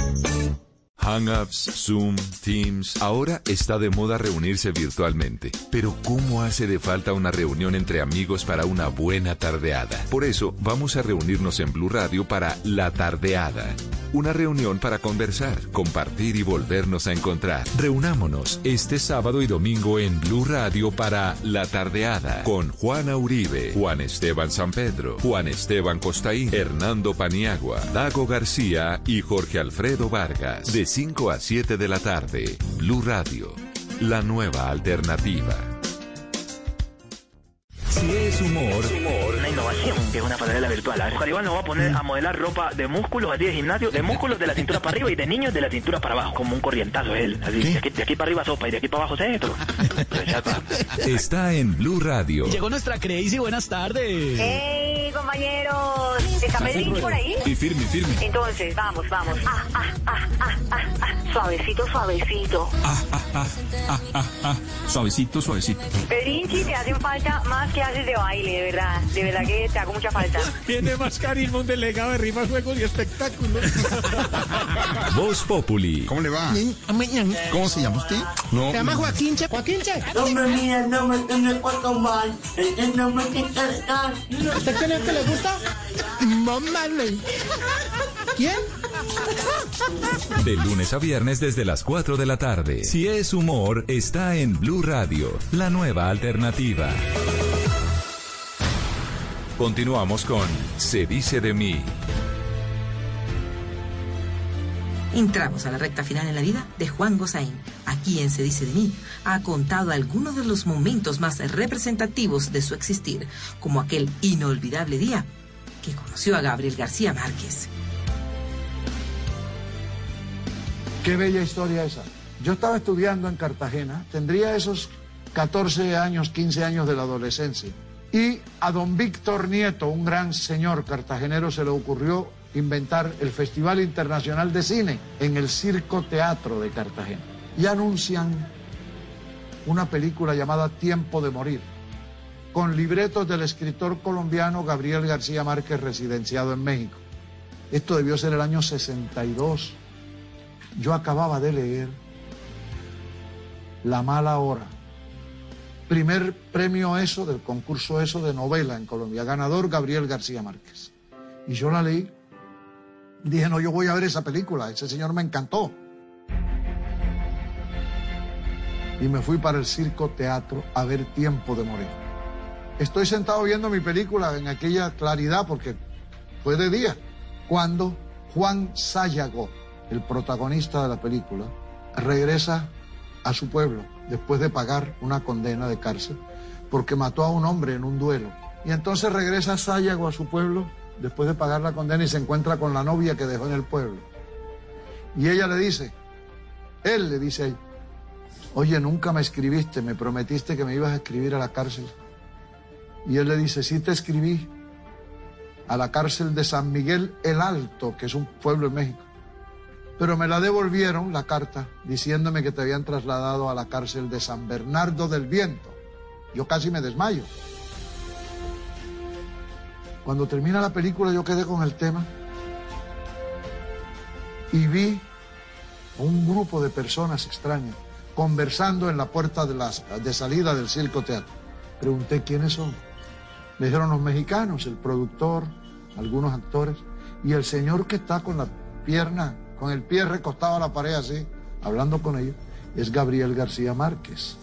Hangouts, Zoom, Teams. Ahora está de moda reunirse virtualmente. Pero ¿cómo hace de falta una reunión entre amigos para una buena tardeada? Por eso vamos a reunirnos en Blue Radio para La Tardeada. Una reunión para conversar, compartir y volvernos a encontrar. Reunámonos este sábado y domingo en Blue Radio para La Tardeada con Juana Uribe, Juan Esteban San Pedro, Juan Esteban Costaín, Hernando Paniagua, Dago García y Jorge Alfredo Vargas. 5 a 7 de la tarde, Blue Radio, la nueva alternativa. Si es humor, humor, una innovación, que es una palabra virtual. A ver, Juan Iván nos va a poner a modelar ropa de músculos así de gimnasio, de músculos de la cintura para arriba y de niños de la cintura para abajo, como un corrientazo él. Así, de aquí, de aquí, para arriba sopa y de aquí para abajo centro. está en Blue Radio. Llegó nuestra Crazy, buenas tardes. ¡Hey, compañeros! ¿Está Medellín por ahí? Sí, firme, firme. Entonces, vamos, vamos. Ah, ah, ah, ah, ah, ah. Suavecito, suavecito. Ah, ah, ah, ah, ah, ah. Suavecito, suavecito. Pedrinchi, te hacen falta más que haces de baile, de verdad. De verdad que te hago mucha falta. Tiene más carisma un delegado de rimas, juegos y espectáculos. Voz Populi. ¿Cómo le va? ¿Cómo se llama usted? No. Se llama Joaquín Che. Joaquín Che. Hombre, mira, no me tiene cuatro mal. No me tiene ¿Usted tiene que le gusta? Mamá ¿Quién? De lunes a viernes desde las 4 de la tarde. Si es humor, está en Blue Radio, la nueva alternativa. Continuamos con Se dice de mí. Entramos a la recta final en la vida de Juan Gozaín. Aquí en Se dice de mí ha contado algunos de los momentos más representativos de su existir, como aquel inolvidable día que conoció a Gabriel García Márquez. Qué bella historia esa. Yo estaba estudiando en Cartagena, tendría esos 14 años, 15 años de la adolescencia. Y a don Víctor Nieto, un gran señor cartagenero, se le ocurrió inventar el Festival Internacional de Cine en el Circo Teatro de Cartagena. Y anuncian una película llamada Tiempo de Morir, con libretos del escritor colombiano Gabriel García Márquez, residenciado en México. Esto debió ser el año 62. Yo acababa de leer La mala hora. Primer premio ESO del concurso ESO de novela en Colombia. Ganador Gabriel García Márquez. Y yo la leí Dije, no, yo voy a ver esa película, ese señor me encantó. Y me fui para el circo teatro a ver Tiempo de Morir. Estoy sentado viendo mi película en aquella claridad porque fue de día, cuando Juan Sayago, el protagonista de la película, regresa a su pueblo después de pagar una condena de cárcel porque mató a un hombre en un duelo. Y entonces regresa Sayago a su pueblo después de pagar la condena y se encuentra con la novia que dejó en el pueblo. Y ella le dice, él le dice a oye, nunca me escribiste, me prometiste que me ibas a escribir a la cárcel. Y él le dice, sí te escribí a la cárcel de San Miguel el Alto, que es un pueblo en México. Pero me la devolvieron, la carta, diciéndome que te habían trasladado a la cárcel de San Bernardo del Viento. Yo casi me desmayo. Cuando termina la película yo quedé con el tema y vi un grupo de personas extrañas conversando en la puerta de, de salida del circo teatro. Pregunté quiénes son. Me dijeron los mexicanos, el productor, algunos actores y el señor que está con la pierna, con el pie recostado a la pared así, hablando con ellos, es Gabriel García Márquez,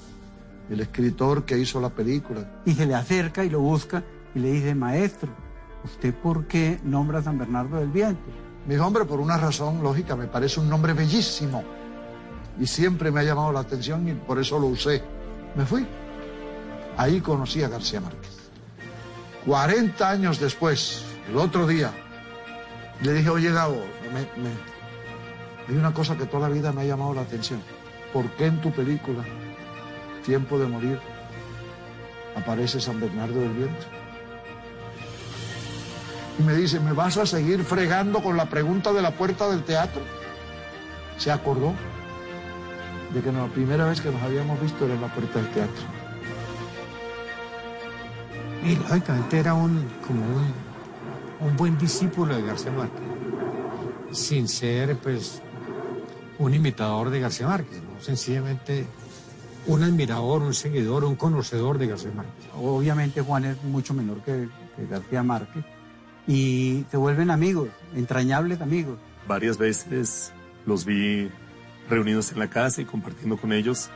el escritor que hizo la película. Y se le acerca y lo busca y le dice, maestro, ¿usted por qué nombra a San Bernardo del Viento? Mi hombre, por una razón lógica, me parece un nombre bellísimo. Y siempre me ha llamado la atención y por eso lo usé. Me fui. Ahí conocí a García Márquez. 40 años después, el otro día, le dije, oye Gabo, hay una cosa que toda la vida me ha llamado la atención. ¿Por qué en tu película, Tiempo de Morir, aparece San Bernardo del Viento? Y me dice, ¿me vas a seguir fregando con la pregunta de la puerta del teatro? Se acordó de que la primera vez que nos habíamos visto era en la puerta del teatro. Y lógicamente era un, como un, buen discípulo de García Márquez, sin ser pues un imitador de García Márquez, sencillamente un admirador, un seguidor, un conocedor de García Márquez. Obviamente Juan es mucho menor que García Márquez, y se vuelven amigos, entrañables amigos. Varias veces los vi reunidos en la casa y compartiendo con ellos,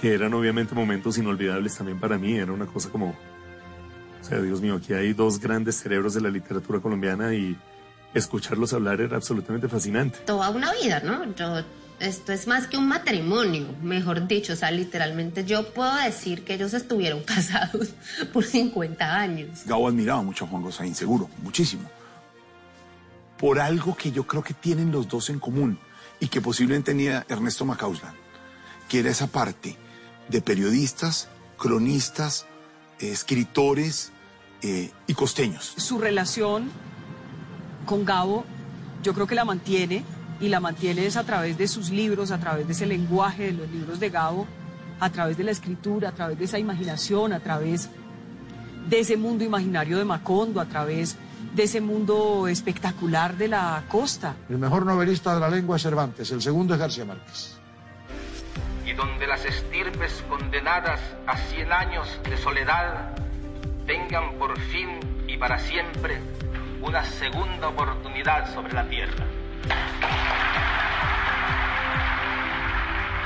que eran obviamente momentos inolvidables también para mí, era una cosa como, o sea, Dios mío, aquí hay dos grandes cerebros de la literatura colombiana y escucharlos hablar era absolutamente fascinante. Toda una vida, ¿no? Yo esto es más que un matrimonio, mejor dicho, o sea, literalmente yo puedo decir que ellos estuvieron casados por 50 años. Gabo admiraba mucho a Juan Gosaín, seguro, muchísimo. Por algo que yo creo que tienen los dos en común y que posiblemente tenía Ernesto Macauslan, que era esa parte de periodistas, cronistas, escritores eh, y costeños. Su relación con Gabo, yo creo que la mantiene y la mantiene es a través de sus libros, a través de ese lenguaje de los libros de Gabo, a través de la escritura, a través de esa imaginación, a través de ese mundo imaginario de Macondo, a través de ese mundo espectacular de la costa. El mejor novelista de la lengua es Cervantes, el segundo es García Márquez. Y donde las estirpes condenadas a cien años de soledad tengan por fin y para siempre una segunda oportunidad sobre la tierra.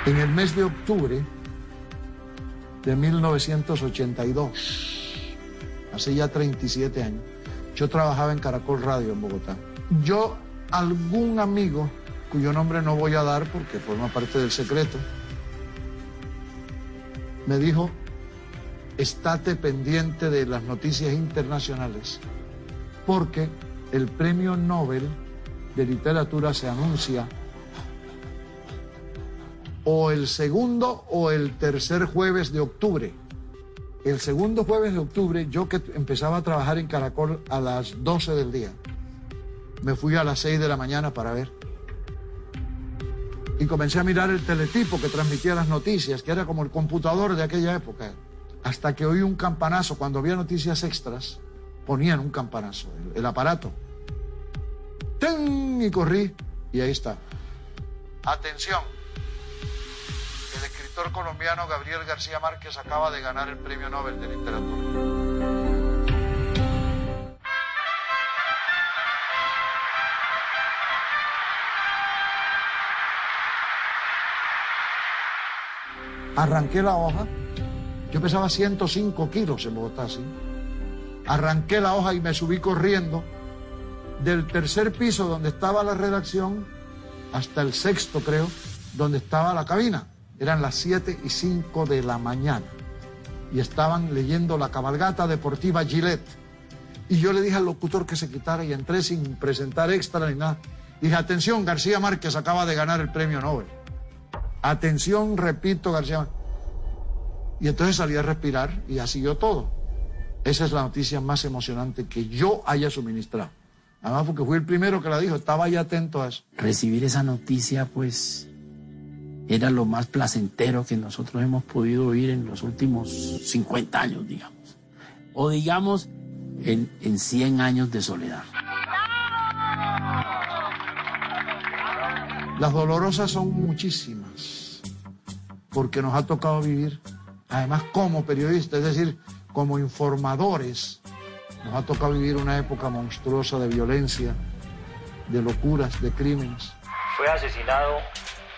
En el mes de octubre de 1982, hace ya 37 años, yo trabajaba en Caracol Radio en Bogotá. Yo, algún amigo, cuyo nombre no voy a dar porque forma parte del secreto, me dijo, estate pendiente de las noticias internacionales, porque el premio Nobel de literatura se anuncia o el segundo o el tercer jueves de octubre. El segundo jueves de octubre, yo que empezaba a trabajar en Caracol a las 12 del día, me fui a las 6 de la mañana para ver. Y comencé a mirar el teletipo que transmitía las noticias, que era como el computador de aquella época. Hasta que oí un campanazo, cuando había noticias extras, ponían un campanazo, el, aparato. ¡Ten! Y corrí, y ahí está. Atención, el escritor colombiano Gabriel García Márquez acaba de ganar el Premio Nobel de Literatura. Arranqué la hoja, yo pesaba 105 kilos en Bogotá, ¿sí? Arranqué la hoja y me subí corriendo del tercer piso donde estaba la redacción hasta el sexto, creo, donde estaba la cabina. Eran las 7 y 5 de la mañana y estaban leyendo la cabalgata deportiva Gillette. Y yo le dije al locutor que se quitara y entré sin presentar extra ni nada. Dije, atención, García Márquez acaba de ganar el premio Nobel. Atención, repito, García Márquez. Y entonces salí a respirar y así yo todo. Esa es la noticia más emocionante que yo haya suministrado. Además, porque fui el primero que la dijo, estaba ahí atento a eso. Recibir esa noticia, pues, era lo más placentero que nosotros hemos podido oír en los últimos 50 años, digamos. O digamos, en, en 100 años de soledad. Las dolorosas son muchísimas, porque nos ha tocado vivir, además como periodistas, es decir, como informadores, nos ha tocado vivir una época monstruosa de violencia, de locuras, de crímenes. Fue asesinado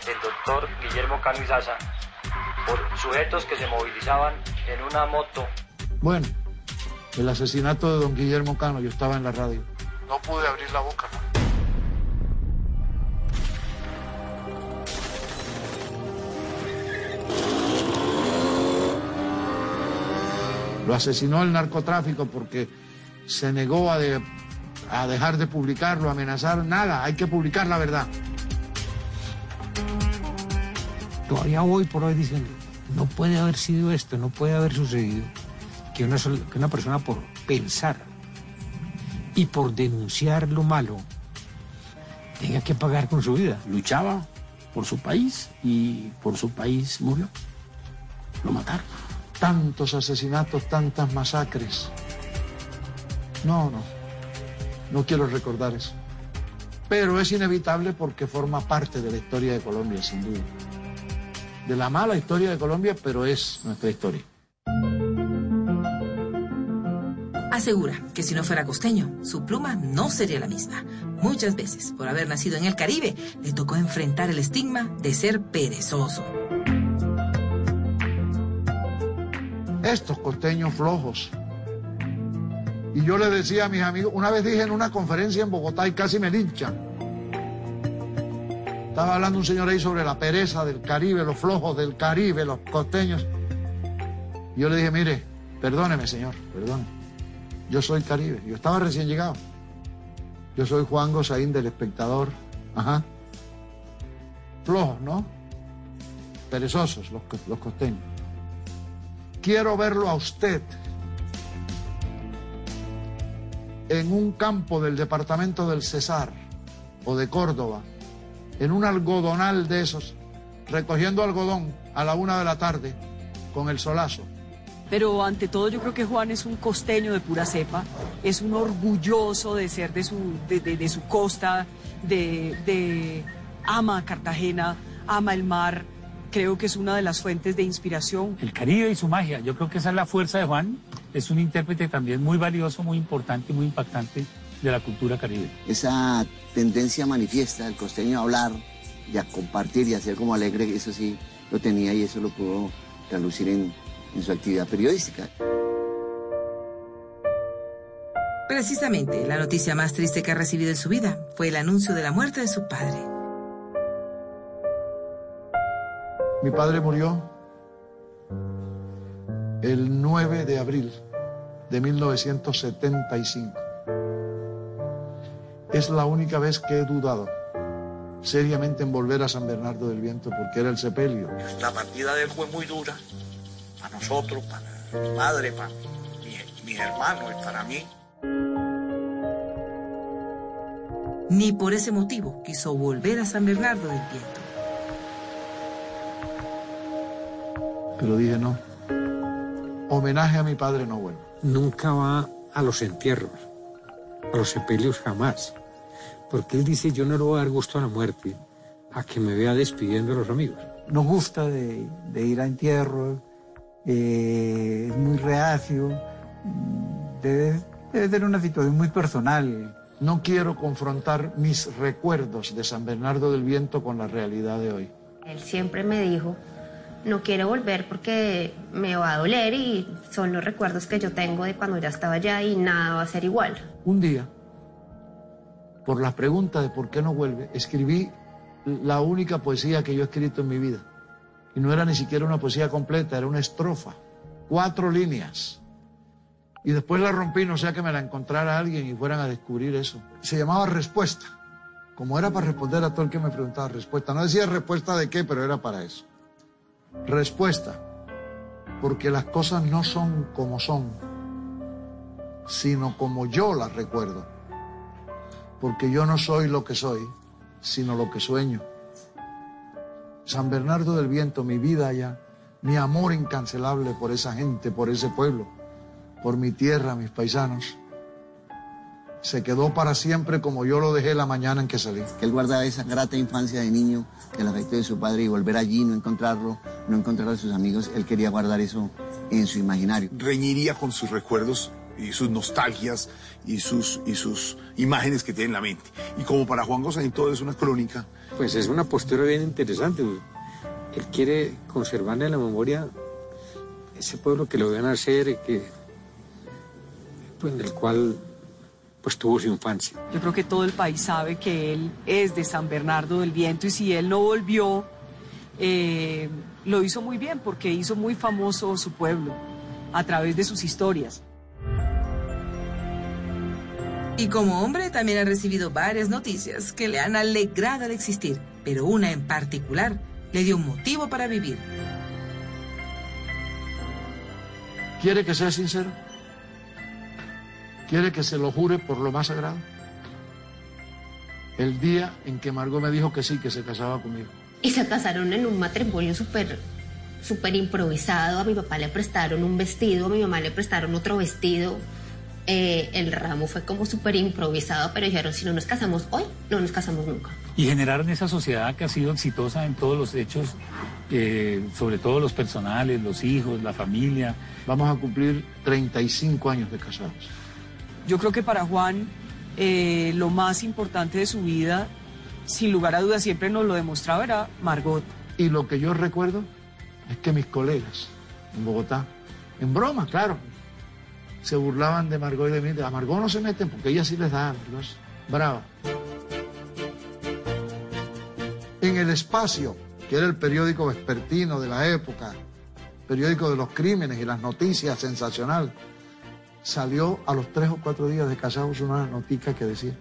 el doctor Guillermo Cano Izaza por sujetos que se movilizaban en una moto. Bueno, el asesinato de don Guillermo Cano, yo estaba en la radio. No pude abrir la boca. Lo asesinó el narcotráfico porque se negó a, de- a dejar de publicarlo, amenazar. Nada, hay que publicar la verdad. Todavía hoy por hoy diciendo, no puede haber sido esto, no puede haber sucedido que una, que una persona por pensar y por denunciar lo malo tenga que pagar con su vida. Luchaba por su país y por su país murió. Lo mataron. Tantos asesinatos, tantas masacres. No, no. No quiero recordar eso. Pero es inevitable porque forma parte de la historia de Colombia, sin duda. De la mala historia de Colombia, pero es nuestra historia. Asegura que si no fuera costeño, su pluma no sería la misma. Muchas veces, por haber nacido en el Caribe, le tocó enfrentar el estigma de ser perezoso. Estos costeños flojos. Y yo le decía a mis amigos, una vez dije en una conferencia en Bogotá y casi me linchan. Estaba hablando un señor ahí sobre la pereza del Caribe, los flojos del Caribe, los costeños. Y yo le dije, mire, perdóneme, señor, perdóneme. Yo soy Caribe. Yo estaba recién llegado. Yo soy Juan Gozaín del espectador. Ajá. Flojos, ¿no? Perezosos los, los costeños. Quiero verlo a usted en un campo del departamento del Cesar o de Córdoba, en un algodonal de esos, recogiendo algodón a la una de la tarde con el solazo. Pero ante todo yo creo que Juan es un costeño de pura cepa, es un orgulloso de ser de su, de, de- su costa, de, de- ama a Cartagena, ama el mar, creo que es una de las fuentes de inspiración. El Caribe y su magia, yo creo que esa es la fuerza de Juan. Es un intérprete también muy valioso, muy importante, muy impactante de la cultura caribe. Esa tendencia manifiesta del costeño a hablar y a compartir y a ser como alegre, eso sí lo tenía y eso lo pudo traducir en, en su actividad periodística. Precisamente, la noticia más triste que ha recibido en su vida fue el anuncio de la muerte de su padre. Mi padre murió el 9 de abril de 1975. Es la única vez que he dudado seriamente en volver a San Bernardo del Viento porque era el sepelio. La partida de él fue muy dura para nosotros, para mi madre, para mi- mis hermanos y para mí. Ni por ese motivo quiso volver a San Bernardo del Viento. Pero dije no. Homenaje a mi padre no vuelvo. Nunca va a los entierros, a los sepelios jamás. Porque él dice, yo no le voy a dar gusto a la muerte, a que me vea despidiendo a los amigos. No gusta de, de ir a entierros, eh, es muy reacio, debe, debe tener una situación muy personal. No quiero confrontar mis recuerdos de San Bernardo del Viento con la realidad de hoy. Él siempre me dijo, no quiero volver porque me va a doler y son los recuerdos que yo tengo de cuando ya estaba allá y nada va a ser igual. Un día, por la pregunta de por qué no vuelve, escribí la única poesía que yo he escrito en mi vida. Y no era ni siquiera una poesía completa, era una estrofa, cuatro líneas. Y después la rompí, no sea que me la encontrara alguien y fueran a descubrir eso. Se llamaba Respuesta. Como era para responder a todo el que me preguntaba respuesta. No decía respuesta de qué, pero era para eso. Respuesta. Porque las cosas no son como son, sino como yo las recuerdo. Porque yo no soy lo que soy, sino lo que sueño. San Bernardo del Viento, mi vida allá, mi amor incancelable por esa gente, por ese pueblo, por mi tierra, mis paisanos, se quedó para siempre como yo lo dejé la mañana en que salí. Que él guardaba esa grata infancia de niño, el afecto de su padre y volver allí, no encontrarlo, no encontrar a sus amigos, él quería guardar eso en su imaginario. Reñiría con sus recuerdos y sus nostalgias y sus, y sus imágenes que tiene en la mente. Y como para Juan Gosaín todo es una crónica. Pues es una postura bien interesante. Él quiere conservarle en la memoria ese pueblo que lo vio nacer y que, pues, en el cual pues tuvo su infancia. Yo creo que todo el país sabe que él es de San Bernardo del Viento y si él no volvió, eh, lo hizo muy bien porque hizo muy famoso su pueblo a través de sus historias. Y como hombre también ha recibido varias noticias que le han alegrado al existir, pero una en particular le dio un motivo para vivir. ¿Quiere que sea sincero? ¿Quiere que se lo jure por lo más sagrado? El día en que Margot me dijo que sí, que se casaba conmigo. Y se casaron en un matrimonio súper súper improvisado. A mi papá le prestaron un vestido, a mi mamá le prestaron otro vestido. Eh, el ramo fue como súper improvisado, pero dijeron, si no nos casamos hoy, no nos casamos nunca. Y generaron esa sociedad que ha sido exitosa en todos los hechos, eh, sobre todo los personales, los hijos, la familia. Vamos a cumplir 35 años de casados. Yo creo que para Juan eh, lo más importante de su vida, sin lugar a dudas, siempre nos lo demostraba, era Margot. Y lo que yo recuerdo es que mis colegas en Bogotá, en broma, claro, se burlaban de Margot y de mí. A Margot no se meten porque ella sí les da, Margot es brava. En El Espacio, que era el periódico vespertino de la época, periódico de los crímenes y las noticias sensacional, salió a los tres o cuatro días de casados una notica que decía,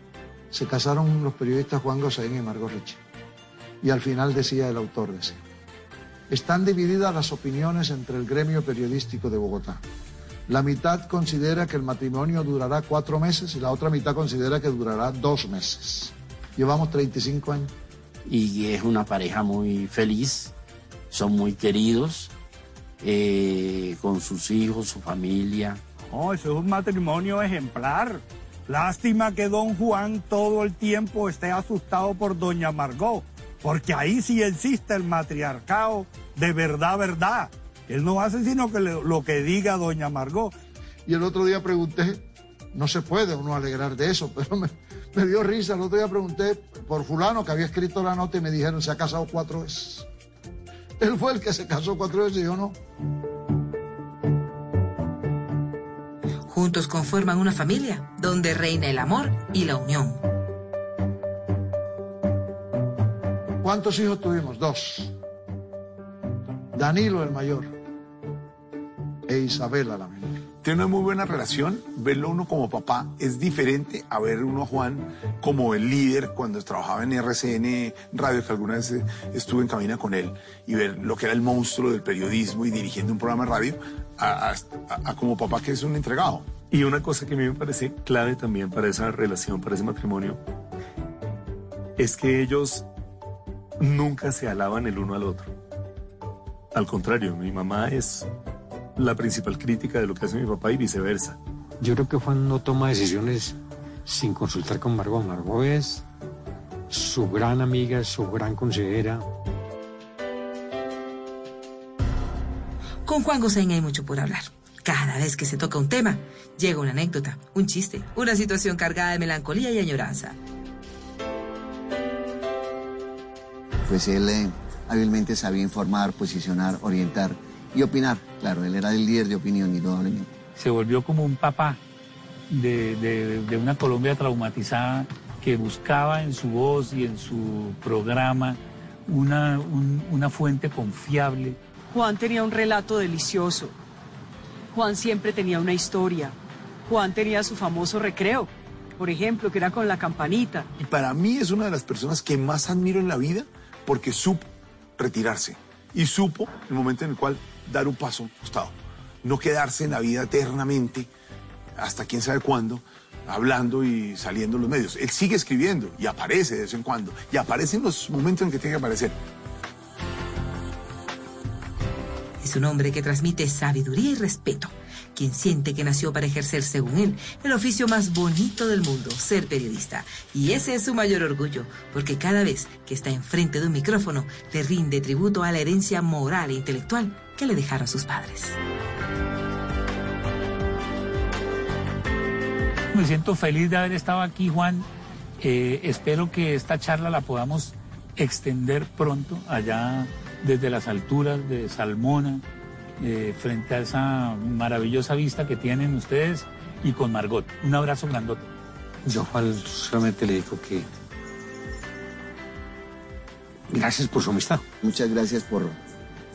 se casaron los periodistas Juan Gosaín y Margot Richie. Y al final decía el autor, decía, están divididas las opiniones entre el gremio periodístico de Bogotá. La mitad considera que el matrimonio durará cuatro meses y la otra mitad considera que durará dos meses. Llevamos 35 años. Y es una pareja muy feliz, son muy queridos, eh, con sus hijos, su familia. No, eso es un matrimonio ejemplar. Lástima que don Juan todo el tiempo esté asustado por doña Margot, porque ahí sí existe el matriarcado de verdad, verdad. Él no hace sino que lo que diga doña Margot. Y el otro día pregunté no se puede uno alegrar de eso, pero me, me dio risa. El otro día pregunté por fulano que había escrito la nota y me dijeron se ha casado cuatro veces. Él fue el que se casó cuatro veces y yo no. Juntos conforman una familia donde reina el amor y la unión. ¿Cuántos hijos tuvimos? Dos. Danilo el mayor e Isabela la menor. Tiene una muy buena relación. Verlo uno como papá es diferente a ver uno a Juan como el líder cuando trabajaba en RCN Radio, que alguna vez estuve en cabina con él, y ver lo que era el monstruo del periodismo y dirigiendo un programa de radio, a, a- a como papá que es un entregado. Y una cosa que a mí me parece clave también para esa relación, para ese matrimonio, es que ellos nunca se alaban el uno al otro. Al contrario, mi mamá es la principal crítica de lo que hace mi papá y viceversa. Yo creo que Juan no toma decisiones sin consultar con Margot. Margot es su gran amiga, su gran consejera. Con Juan Gosaín hay mucho por hablar. Cada vez que se toca un tema, llega una anécdota, un chiste, una situación cargada de melancolía y añoranza. Pues él eh, hábilmente sabía informar, posicionar, orientar y opinar. Claro, él era el líder de opinión, indudablemente. Se volvió como un papá de, de- de una Colombia traumatizada que buscaba en su voz y en su programa una, un- una fuente confiable. Juan tenía un relato delicioso. Juan siempre tenía una historia. Juan tenía su famoso recreo, por ejemplo, que era con la campanita. Y para mí es una de las personas que más admiro en la vida porque supo retirarse y supo el momento en el cual dar un paso costado. No quedarse en la vida eternamente, hasta quién sabe cuándo, hablando y saliendo en los medios. Él sigue escribiendo y aparece de vez en cuando. Y aparece en los momentos en que tiene que aparecer. Es un hombre que transmite sabiduría y respeto, quien siente que nació para ejercer, según él, el oficio más bonito del mundo, ser periodista. Y ese es su mayor orgullo, porque cada vez que está enfrente de un micrófono, le rinde tributo a la herencia moral e intelectual que le dejaron sus padres. Me siento feliz de haber estado aquí, Juan. Eh, espero que esta charla la podamos extender pronto allá desde las alturas de Salmona, eh, frente a esa maravillosa vista que tienen ustedes y con Margot. Un abrazo grandote. Yo, Juan, solamente le digo que gracias por su amistad. Muchas gracias por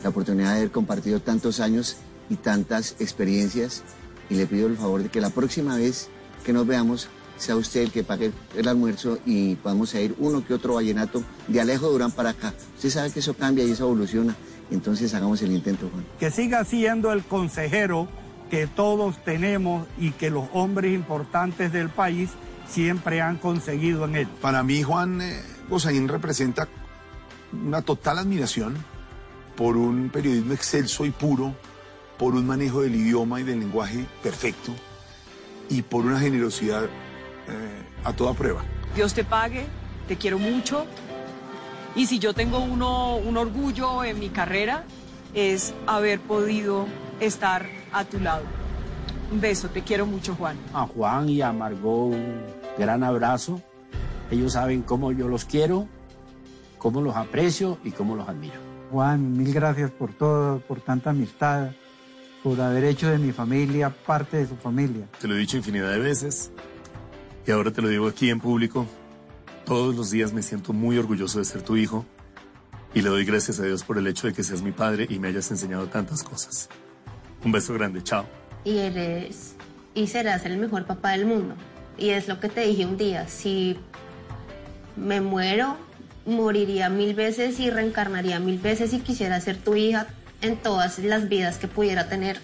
la oportunidad de haber compartido tantos años y tantas experiencias. Y le pido el favor de que la próxima vez que nos veamos sea usted el que pague el almuerzo y podamos ir uno que otro vallenato de Alejo Durán para acá. Usted sabe que eso cambia y eso evoluciona. Entonces hagamos el intento, Juan. Que siga siendo el consejero que todos tenemos y que los hombres importantes del país siempre han conseguido en él. Para mí, Juan eh, Gosaín representa una total admiración por un periodismo excelso y puro, por un manejo del idioma y del lenguaje perfecto y por una generosidad eh, a toda prueba. Dios te pague, te quiero mucho. Y si yo tengo uno, un orgullo en mi carrera, es haber podido estar a tu lado. Un beso, te quiero mucho, Juan. A Juan y a Margot un gran abrazo. Ellos saben cómo yo los quiero, cómo los aprecio y cómo los admiro. Juan, mil gracias por todo, por tanta amistad, por haber hecho de mi familia parte de su familia. Te lo he dicho infinidad de veces y ahora te lo digo aquí en público. Todos los días me siento muy orgulloso de ser tu hijo y le doy gracias a Dios por el hecho de que seas mi padre y me hayas enseñado tantas cosas. Un beso grande, chao. y eres y serás el mejor papá del mundo. Y es lo que te dije un día, si me muero, moriría mil veces y reencarnaría mil veces y quisiera ser tu hija en todas las vidas que pudiera tener,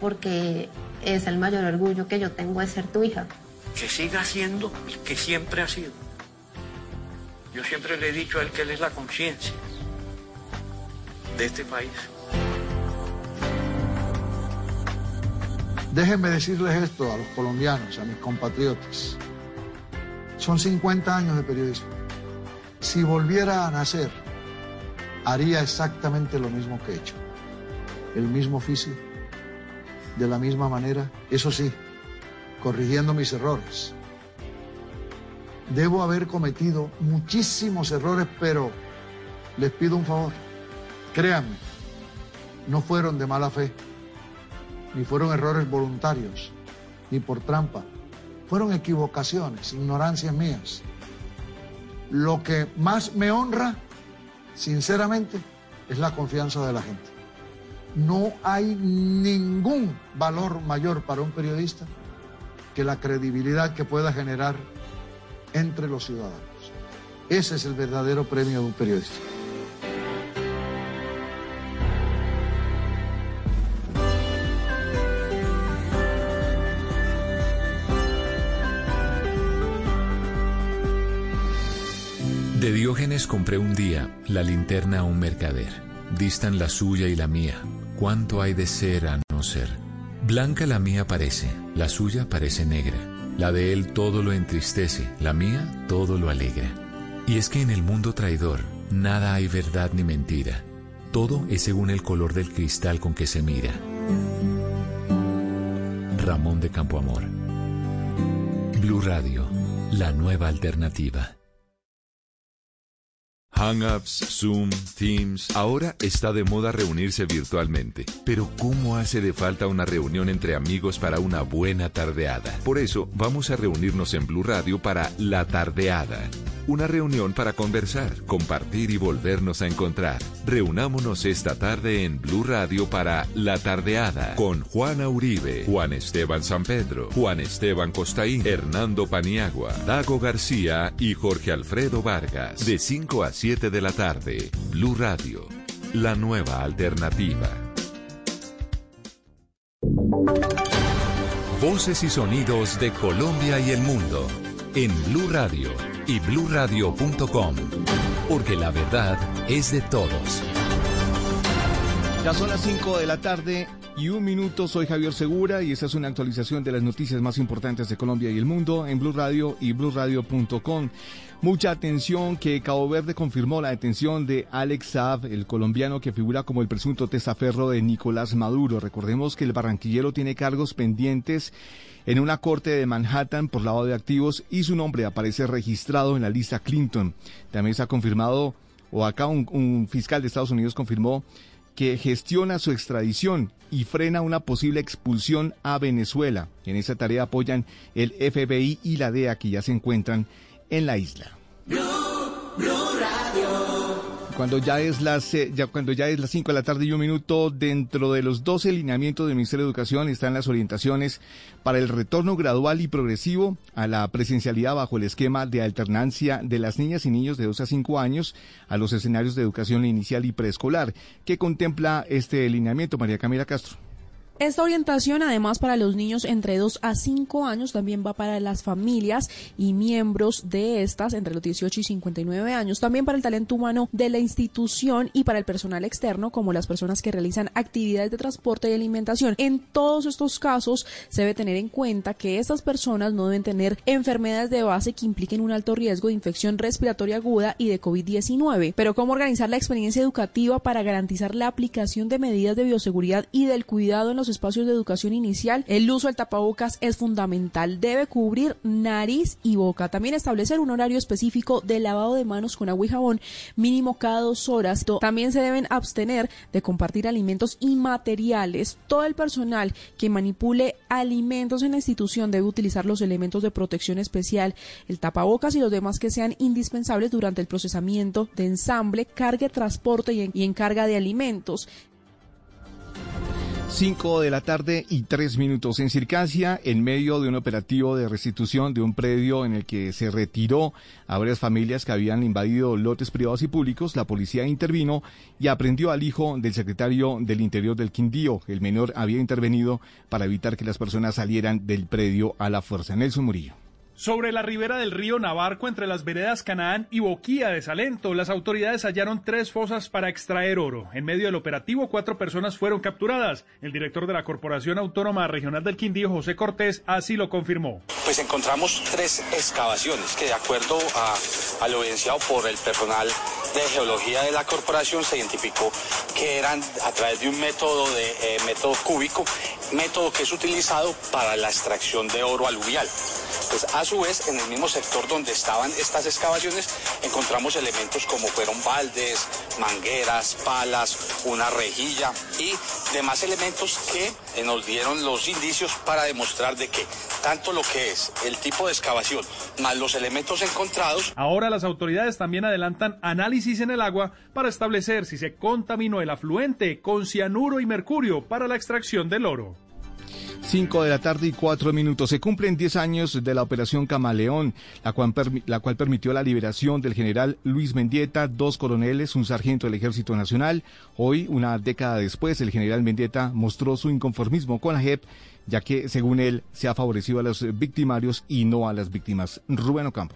porque es el mayor orgullo que yo tengo de ser tu hija. Que siga siendo el que siempre ha sido. Yo siempre le he dicho a él que él es la conciencia de este país. Déjenme decirles esto a los colombianos, a mis compatriotas. Son 50 años de periodismo. Si volviera a nacer, haría exactamente lo mismo que he hecho. El mismo oficio, de la misma manera, eso sí, corrigiendo mis errores. Debo haber cometido muchísimos errores, pero les pido un favor. Créanme, no fueron de mala fe, ni fueron errores voluntarios, ni por trampa. Fueron equivocaciones, ignorancias mías. Lo que más me honra, sinceramente, es la confianza de la gente. No hay ningún valor mayor para un periodista que la credibilidad que pueda generar entre los ciudadanos. Ese es el verdadero premio de un periodista. De Diógenes compré un día la linterna a un mercader. Distan la suya y la mía. ¿Cuánto hay de ser a no ser? Blanca la mía parece, la suya parece negra. La de él todo lo entristece, la mía todo lo alegra. Y es que en el mundo traidor nada hay verdad ni mentira. Todo es según el color del cristal con que se mira. Ramón de Campoamor. Blue Radio, la nueva alternativa. Hangouts, Zoom, Teams. Ahora está de moda reunirse virtualmente. Pero ¿cómo hace de falta una reunión entre amigos para una buena tardeada? Por eso vamos a reunirnos en Blue Radio para La Tardeada. Una reunión para conversar, compartir y volvernos a encontrar. Reunámonos esta tarde en Blue Radio para La Tardeada con Juana Uribe, Juan Esteban San Pedro, Juan Esteban Costaín, Hernando Paniagua, Dago García y Jorge Alfredo Vargas. De 5 a 7 de la tarde, Blue Radio, la nueva alternativa. Voces y sonidos de Colombia y el mundo en Blue Radio y bluradio.com, porque la verdad es de todos. Ya son las 5 de la tarde y un minuto. Soy Javier Segura y esta es una actualización de las noticias más importantes de Colombia y el mundo en Blue Radio y bluradio.com. Mucha atención que Cabo Verde confirmó la detención de Alex Saab, el colombiano que figura como el presunto testaferro de Nicolás Maduro. Recordemos que el barranquillero tiene cargos pendientes en una corte de Manhattan por lavado de activos y su nombre aparece registrado en la lista Clinton. También se ha confirmado, o acá un, un fiscal de Estados Unidos confirmó que gestiona su extradición y frena una posible expulsión a Venezuela. En esa tarea apoyan el FBI y la DEA que ya se encuentran en la isla. Cuando ya es las eh, ya cuando ya es las 5 de la tarde y un minuto dentro de los 12 lineamientos del Ministerio de Educación están las orientaciones para el retorno gradual y progresivo a la presencialidad bajo el esquema de alternancia de las niñas y niños de 2 a 5 años a los escenarios de educación inicial y preescolar. ¿Qué contempla este lineamiento, María Camila Castro? Esta orientación, además para los niños entre 2 a 5 años, también va para las familias y miembros de estas entre los 18 y 59 años, también para el talento humano de la institución y para el personal externo, como las personas que realizan actividades de transporte y alimentación. En todos estos casos, se debe tener en cuenta que estas personas no deben tener enfermedades de base que impliquen un alto riesgo de infección respiratoria aguda y de COVID-19. Pero ¿cómo organizar la experiencia educativa para garantizar la aplicación de medidas de bioseguridad y del cuidado en los espacios de educación inicial, el uso del tapabocas es fundamental. Debe cubrir nariz y boca. También establecer un horario específico de lavado de manos con agua y jabón mínimo cada dos horas. También se deben abstener de compartir alimentos y materiales. Todo el personal que manipule alimentos en la institución debe utilizar los elementos de protección especial, el tapabocas y los demás que sean indispensables durante el procesamiento de ensamble, carga, transporte y encarga de alimentos. 5 de la tarde y 3 minutos en Circasia, en medio de un operativo de restitución de un predio en el que se retiró a varias familias que habían invadido lotes privados y públicos, la policía intervino y aprendió al hijo del secretario del Interior del Quindío. El menor había intervenido para evitar que las personas salieran del predio a la fuerza. Nelson Murillo. Sobre la ribera del río Navarco, entre las veredas Canaán y Boquía de Salento, las autoridades hallaron tres fosas para extraer oro. En medio del operativo, cuatro personas fueron capturadas. El director de la Corporación Autónoma Regional del Quindío, José Cortés, así lo confirmó. Pues encontramos tres excavaciones que, de acuerdo a, lo evidenciado por el personal de geología de la corporación, se identificó que eran a través de un método de eh, método cúbico, método que es utilizado para la extracción de oro aluvial. Pues a su vez, en el mismo sector donde estaban estas excavaciones, encontramos elementos como fueron baldes, mangueras, palas, una rejilla y demás elementos que nos dieron los indicios para demostrar de que tanto lo que es el tipo de excavación más los elementos encontrados. Ahora las autoridades también adelantan análisis en el agua para establecer si se contaminó el afluente con cianuro y mercurio para la extracción del oro. 5 de la tarde y 4 minutos. Se cumplen 10 años de la Operación Camaleón, la cual, permitió la liberación del general Luis Mendieta, dos coroneles, un sargento del Ejército Nacional. Hoy, una década después, el general Mendieta mostró su inconformismo con la JEP, ya que, según él, se ha favorecido a los victimarios y no a las víctimas. Rubén Ocampo.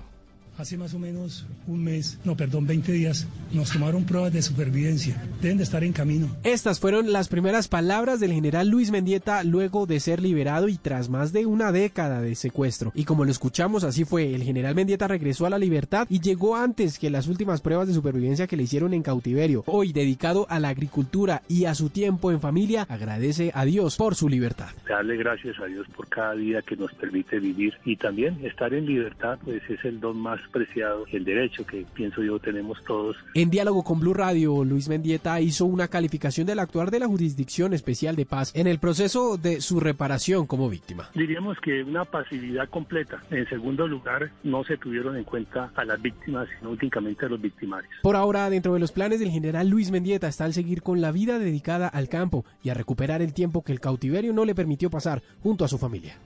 Hace más o menos un mes, no, perdón, 20 días, nos tomaron pruebas de supervivencia. Deben de estar en camino. Estas fueron las primeras palabras del general Luis Mendieta luego de ser liberado y tras más de una década de secuestro. Y como lo escuchamos, así fue. El general Mendieta regresó a la libertad y llegó antes que las últimas pruebas de supervivencia que le hicieron en cautiverio. Hoy, dedicado a la agricultura y a su tiempo en familia, agradece a Dios por su libertad. Darle gracias a Dios por cada día que nos permite vivir y también estar en libertad, pues es el don más preciado el derecho que pienso yo tenemos todos. En diálogo con Blue Radio, Luis Mendieta hizo una calificación del actuar de la Jurisdicción Especial de Paz en el proceso de su reparación como víctima. Diríamos que una pasividad completa. En segundo lugar, no se tuvieron en cuenta a las víctimas, sino únicamente a los victimarios. Por ahora, dentro de los planes del general Luis Mendieta está el seguir con la vida dedicada al campo y a recuperar el tiempo que el cautiverio no le permitió pasar junto a su familia.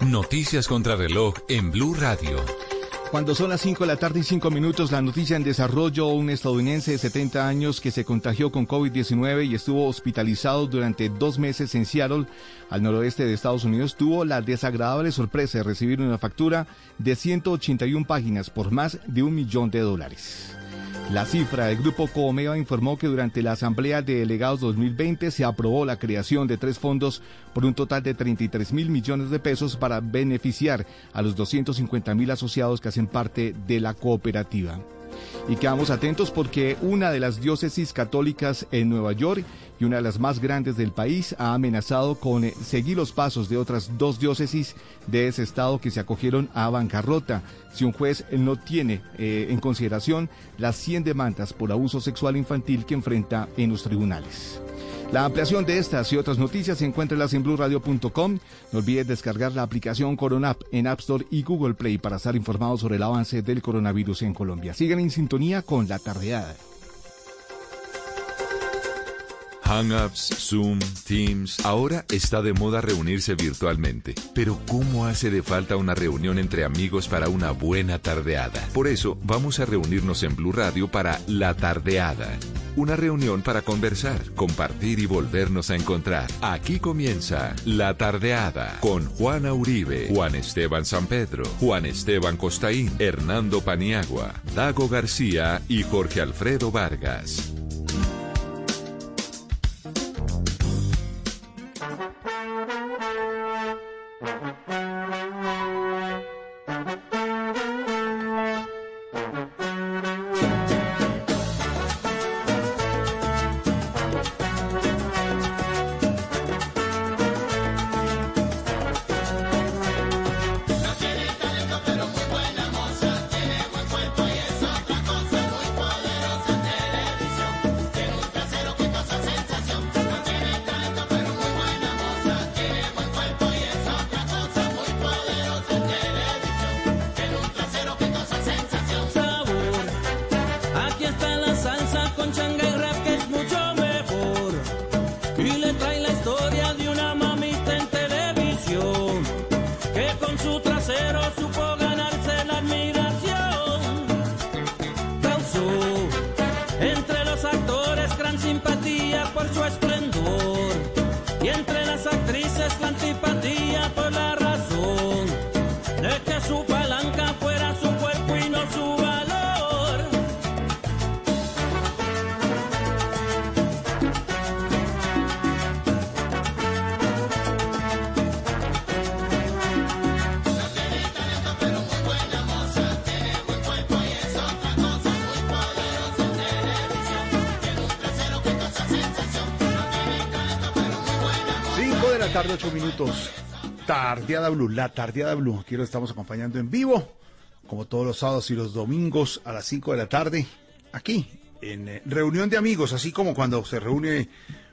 Noticias contra reloj en Blue Radio. Cuando son las 5 de la tarde y 5 minutos, la noticia en desarrollo, un estadounidense de 70 años que se contagió con COVID-19 y estuvo hospitalizado durante dos meses en Seattle, al noroeste de Estados Unidos, tuvo la desagradable sorpresa de recibir una factura de 181 páginas por más de un millón de dólares. La cifra del Grupo Comeva informó que durante la Asamblea de Delegados 2020 se aprobó la creación de tres fondos por un total de 33 mil millones de pesos para beneficiar a los 250 mil asociados que hacen parte de la cooperativa. Y quedamos atentos porque una de las diócesis católicas en Nueva York y una de las más grandes del país ha amenazado con eh, seguir los pasos de otras dos diócesis de ese estado que se acogieron a bancarrota si un juez no tiene eh, en consideración las 100 demandas por abuso sexual infantil que enfrenta en los tribunales. La ampliación de estas y otras noticias encuéntrelas en blueradio.com. No olvides descargar la aplicación Coronap en App Store y Google Play para estar informados sobre el avance del coronavirus en Colombia. Sigan en sintonía con la tardeada. Hangouts, Zoom, Teams. Ahora está de moda reunirse virtualmente. Pero ¿cómo hace de falta una reunión entre amigos para una buena tardeada? Por eso vamos a reunirnos en Blue Radio para La Tardeada. Una reunión para conversar, compartir y volvernos a encontrar. Aquí comienza La Tardeada con Juana Uribe, Juan Esteban San Pedro, Juan Esteban Costaín, Hernando Paniagua, Dago García y Jorge Alfredo Vargas. Tardeada Blue, la Tardeada Blue. Aquí lo estamos acompañando en vivo, como todos los sábados y los domingos a las 5 de la tarde, aquí, en eh, reunión de amigos, así como cuando se reúne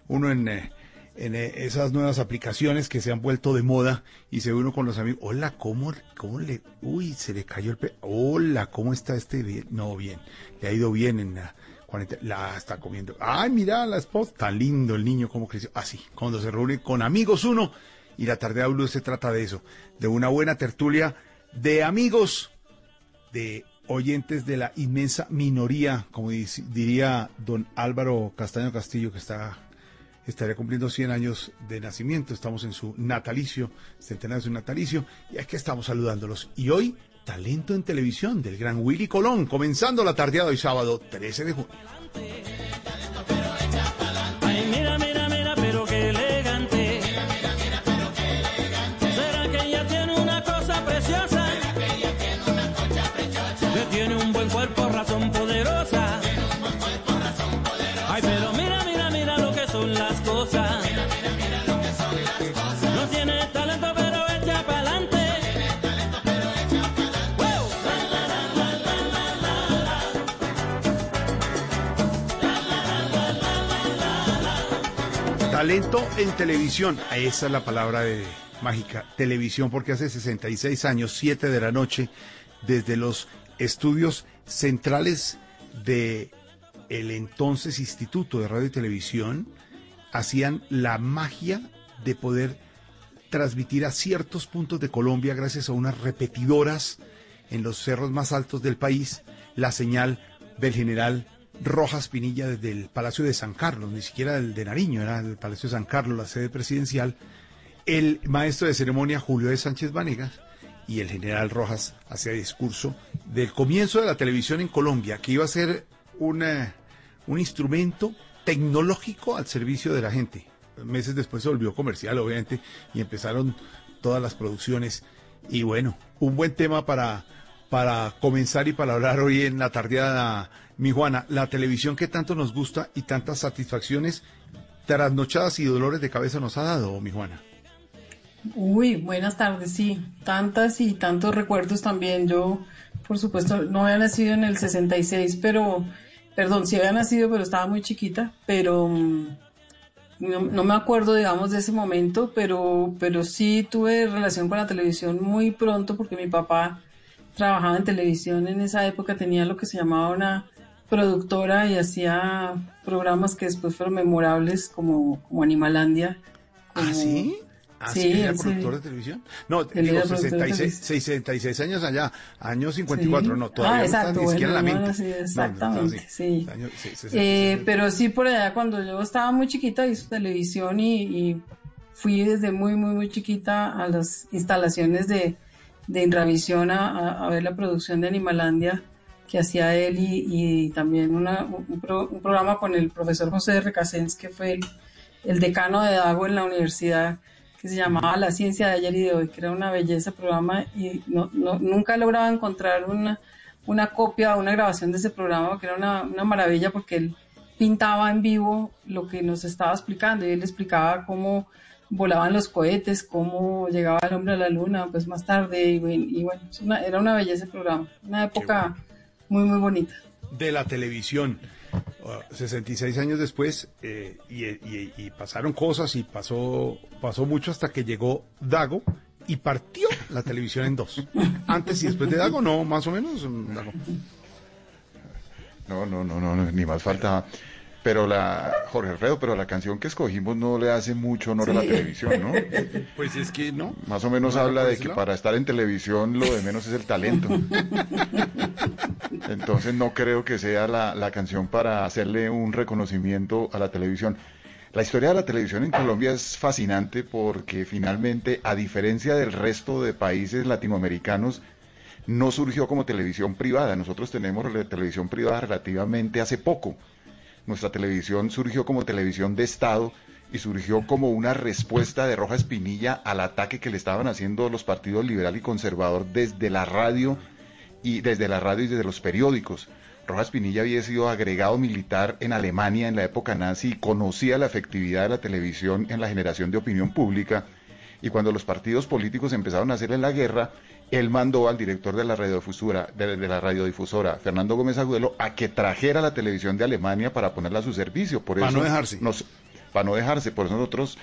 uno en, eh, en eh, esas nuevas aplicaciones que se han vuelto de moda y se uno con los amigos. Hola, ¿cómo, cómo le... Uy, se le cayó el pe... Hola, ¿cómo está este? Bien? No, bien. Le ha ido bien en la... 40, la está comiendo. Ay, mira la esposa. Tan lindo el niño, cómo creció. Así, cuando se reúne con amigos uno. Y la tarde de Blue se trata de eso. De una buena tertulia de amigos, de oyentes de la inmensa minoría, como diría don Álvaro Castaño Castillo, que está estaría cumpliendo 100 años de nacimiento. Estamos en su natalicio, centenario de su natalicio, y aquí estamos saludándolos. Y hoy, talento en televisión del gran Willy Colón, comenzando la tardeada hoy sábado 13 de junio. Talento en televisión. Esa es la palabra de, mágica. Televisión, porque hace 66 años, 7 de la noche, desde los estudios centrales de el entonces Instituto de Radio y Televisión, hacían la magia de poder transmitir a ciertos puntos de Colombia, gracias a unas repetidoras en los cerros más altos del país, la señal del general Rojas Pinilla desde el Palacio de San Carlos, ni siquiera el de Nariño, era el Palacio de San Carlos, la sede presidencial, el maestro de ceremonia Julio de Sánchez Vanegas y el general Rojas hacía discurso del comienzo de la televisión en Colombia, que iba a ser una, un instrumento tecnológico al servicio de la gente. Meses después se volvió comercial, obviamente, y empezaron todas las producciones. Y bueno, un buen tema para, para comenzar y para hablar hoy en la tardeada, mi Juana, la televisión que tanto nos gusta y tantas satisfacciones, trasnochadas y dolores de cabeza nos ha dado, mi Juana. Uy, buenas tardes, sí, tantas y tantos recuerdos también. Yo, por supuesto, no había nacido en el 66, pero, perdón, sí había nacido, pero estaba muy chiquita, pero mm, no, no me acuerdo, digamos, de ese momento, pero, pero sí tuve relación con la televisión muy pronto porque mi papá trabajaba en televisión en esa época, tenía lo que se llamaba una productora y hacía programas que después fueron memorables como, como Animalandia. ¿Ah, sí? ¿Ah, sí, Sí, era productor de televisión? No, digo, era productor de 66, 66 años allá, años 54, Sí. no, todavía Ah, no están exacto, ni siquiera en la mente. no, No, no, no, exactamente, sí. Años- sí, 66. Eh, pero sí, por allá cuando yo estaba muy chiquita hizo televisión y, y fui desde muy, muy, muy chiquita a las instalaciones de, de Intravisión a, a- a ver la producción de Animalandia que hacía él y, y también una- un, pro- un programa con el profesor José Recasens, que fue el, el decano de Dago en la universidad, que se llamaba La Ciencia de ayer y de hoy, que era una belleza programa y no, no- nunca he logrado encontrar una, una copia, una grabación de ese programa, que era una, una maravilla porque él pintaba en vivo lo que nos estaba explicando y él explicaba cómo volaban los cohetes, cómo llegaba el hombre a la luna, pues más tarde y, bueno, y bueno, es una- era una belleza el programa, una época muy muy bonita. de la televisión. Uh, 66 años después, eh, y, y- y pasaron cosas y pasó, pasó mucho hasta que llegó Dago y partió la televisión en dos. Antes y después de Dago, no, más o menos. Dago. No, no, no, no, no, ni más falta. Pero la, Jorge Alfredo, pero la canción que escogimos no le hace mucho honor a la televisión, ¿no? Pues es que no. Más o menos ¿No habla de que para estar en televisión lo de menos es el talento. Entonces no creo que sea la, la canción para hacerle un reconocimiento a la televisión. La historia de la televisión en Colombia es fascinante porque finalmente, a diferencia del resto de países latinoamericanos, no surgió como televisión privada. Nosotros tenemos la televisión privada relativamente hace poco. Nuestra televisión surgió como televisión de Estado y surgió como una respuesta de Roja Espinilla al ataque que le estaban haciendo los partidos liberal y conservador desde la radio y desde la radio y desde los periódicos. Rojas Pinilla había sido agregado militar en Alemania en la época nazi y conocía la efectividad de la televisión en la generación de opinión pública. Y cuando los partidos políticos empezaron a hacerle la guerra, él mandó al director de la radiodifusora, de, de la radiodifusora, Fernando Gómez Agudelo, a que trajera la televisión de Alemania para ponerla a su servicio. Por Para eso no dejarse. nos- para no dejarse. Por eso nosotros,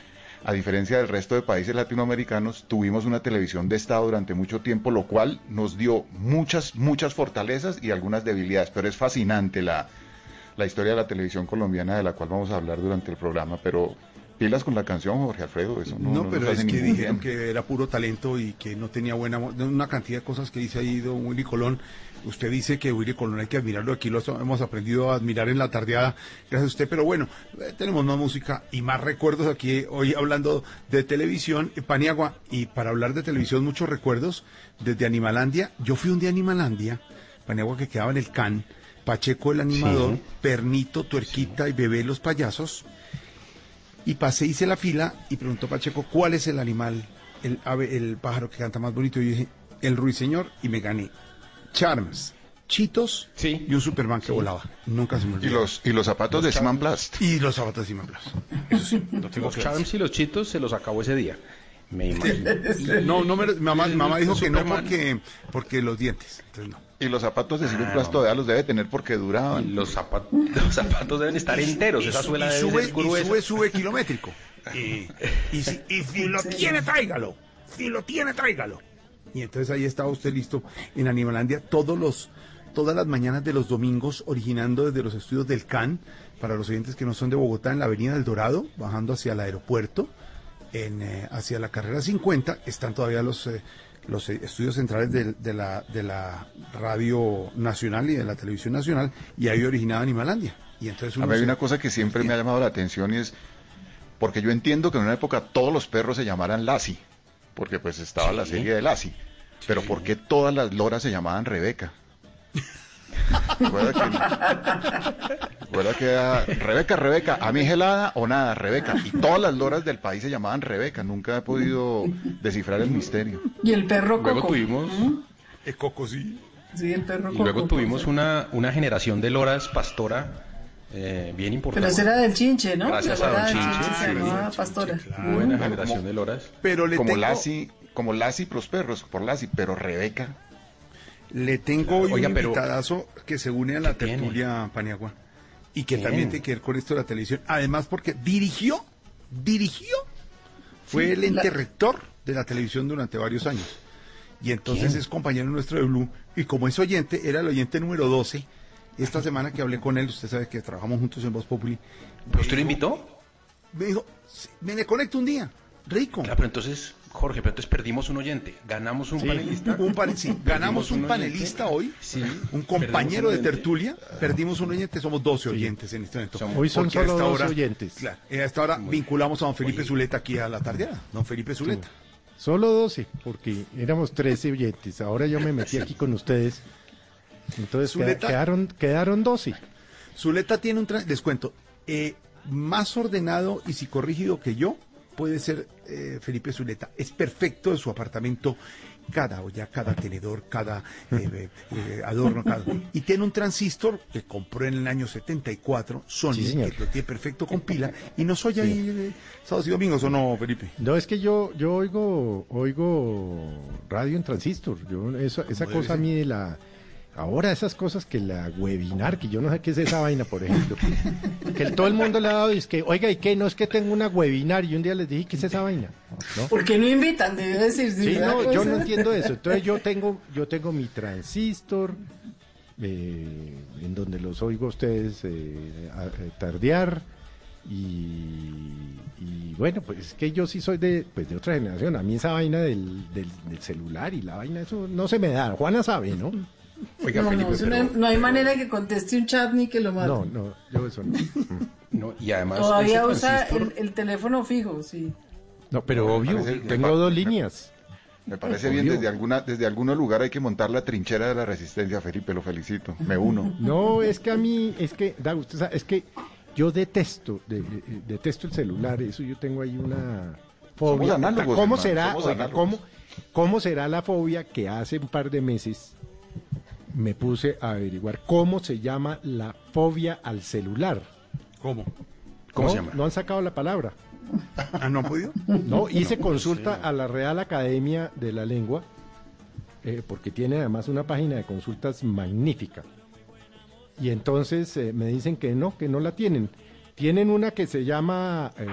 a diferencia del resto de países latinoamericanos, tuvimos una televisión de Estado durante mucho tiempo, lo cual nos dio muchas, muchas fortalezas y algunas debilidades. Pero es fascinante la, la historia de la televisión colombiana, de la cual vamos a hablar durante el programa. Pero pilas con la canción, Jorge Alfredo, eso no, No, no pero es que dijeron que era puro talento y que no tenía buena... Una cantidad de cosas que dice ahí don Willy Colón. Usted dice que Willy Colón hay que admirarlo, aquí lo hemos aprendido a admirar en la tardeada, gracias a usted, pero bueno, eh, tenemos más música y más recuerdos aquí eh, hoy hablando de televisión, eh, Paniagua, y para hablar de televisión muchos recuerdos desde Animalandia. Yo fui un día a Animalandia, Paniagua que quedaba en el CAN, Pacheco el animador, Sí. Pernito, Tuerquita y Bebé los payasos. Y pasé, hice la fila y preguntó Pacheco, ¿cuál es el animal, el ave, el pájaro que canta más bonito? Y yo dije, el ruiseñor, y me gané. Charms, Chitos y un Superman que volaba. Nunca se me olvidó. Y los, y los zapatos de Simon Blast. Y los zapatos de Simon Blast. Eso sí, tengo Los. Charms y los Chitos se los acabó ese día. Me imagino. No, no me, mamá, mamá dijo que no porque, porque los dientes. Entonces no. Y los zapatos de Simon Ah, Blast no. todavía los debe tener porque duraban. Y los, zapat- los zapatos deben estar enteros. Y Esa su- suela y debe sube, ser y sube, sube kilométrico. Y, y si, y si lo tiene, tráigalo. Si lo tiene, tráigalo. Y entonces ahí estaba usted listo en Animalandia todos los, todas las mañanas de los domingos, originando desde los estudios del CAN, para los oyentes que no son de Bogotá, en la Avenida del Dorado, bajando hacia el aeropuerto, en, eh, hacia la carrera 50, están todavía los, eh, los eh, estudios centrales de, de la, de la radio nacional y de la televisión nacional, y ahí originaba Animalandia. Y entonces A uno mí hay se- una cosa que siempre me ha llamado la atención y es porque yo entiendo que en una época todos los perros se llamaran Lassie, porque pues estaba la serie de Lassie, pero ¿por qué todas las loras se llamaban Rebeca? Recuerda que, recuerda que era Rebeca, Rebeca, a mí gelada o nada, Rebeca, y todas las loras del país se llamaban Rebeca, nunca he podido descifrar el misterio. Y el perro Luego Coco. tuvimos- ¿Mm? El coco, sí. Sí, el perro Y Coco. luego tuvimos una, una generación de loras pastora eh, bien Pero importante. ese era del chinche, ¿no? Gracias a Don Chinche, se sí. llamaba pastora. Buena Mm. generación de loras. Pero le como tengo- Lassie, como Lassie los perros, por Lassie, pero Rebeca. Le tengo hoy Oiga, un pero- invitadazo que se une a la ¿Qué tiene? tertulia Paniagua y que ¿Quién? también tiene que ver con esto de la televisión. Además, porque dirigió, dirigió, fue Sí, el ente la- rector de la televisión durante varios años. Y entonces ¿Quién? es compañero nuestro de Blue. Y como es oyente, era el oyente número 12. Esta semana que hablé con él, usted sabe que trabajamos juntos en Voz Populi. ¿Usted lo invitó? Me dijo, "Sí, me le conecto un día. Rico. Claro, pero entonces, Jorge, pero entonces perdimos un oyente. Ganamos un Sí, panelista. un pane- sí, ganamos un oyente. panelista hoy, Sí, un compañero un de tertulia, perdimos un oyente, somos 12 oyentes en este momento. Hoy son solo esta dos hora- oyentes. Claro, y a esta hora vinculamos a don Felipe Zuleta aquí a la tardeada. Don Felipe Zuleta. Solo 12, porque éramos 13 oyentes. Ahora yo me metí aquí con ustedes. Entonces Zuleta- quedaron, quedaron 12. Zuleta tiene un tra- les cuento, eh, más ordenado y psicorrígido que yo puede ser eh, Felipe Zuleta. Es perfecto en su apartamento, cada olla, cada tenedor, cada eh, eh, adorno, cada... Y tiene un transistor que compró en el año 74, Sony, Sí, que lo tiene perfecto con pila, y nos oye ahí eh, sábados y domingos, ¿o no, Felipe? No, es que yo, yo oigo, oigo radio en transistor. Yo, eso, esa cosa a mí de la... Ahora esas cosas que la webinar, que yo no sé qué es esa vaina, por ejemplo. que todo el mundo le ha dado y es que, oiga, ¿y qué? No es que tengo una webinar y un día les dije, ¿qué es esa vaina? ¿No? ¿Por qué no invitan? Debe decir. Sí, no, yo cosa- no entiendo eso. Entonces yo tengo, yo tengo mi transistor, eh, en donde los oigo a ustedes eh, a- eh, tardear. Y, y bueno, pues es que yo sí soy de, pues de otra generación. A mí esa vaina del, del, del celular y la vaina, eso no se me da. Juana sabe, ¿no? Oiga, no, Felipe, no, eso pero- no, no hay manera que conteste un chat ni que lo mate. No, no, yo eso no. No, y además. Todavía usa el, el teléfono fijo, sí. No, pero obvio, parece- tengo dos líneas. Me parece bien, desde alguna, desde algún lugar hay que montar la trinchera de la resistencia, Felipe, lo felicito, me uno. No, es que a mí, es que, da, usted sabe, es que yo detesto, de- de- detesto el celular, eso yo tengo ahí una fobia. Somos análogos, ¿Cómo hermano, será, somos oiga, análogos. cómo, cómo será la fobia que hace un par de meses me puse a averiguar cómo se llama la fobia al celular. ¿Cómo? ¿Cómo No, se llama? No han sacado la palabra. ¿Ah, no han podido? No, hice No, consulta a la Real Academia de la Lengua, eh, porque tiene además una página de consultas magnífica. Y entonces eh, me dicen que no, que no la tienen. Tienen una que se llama eh,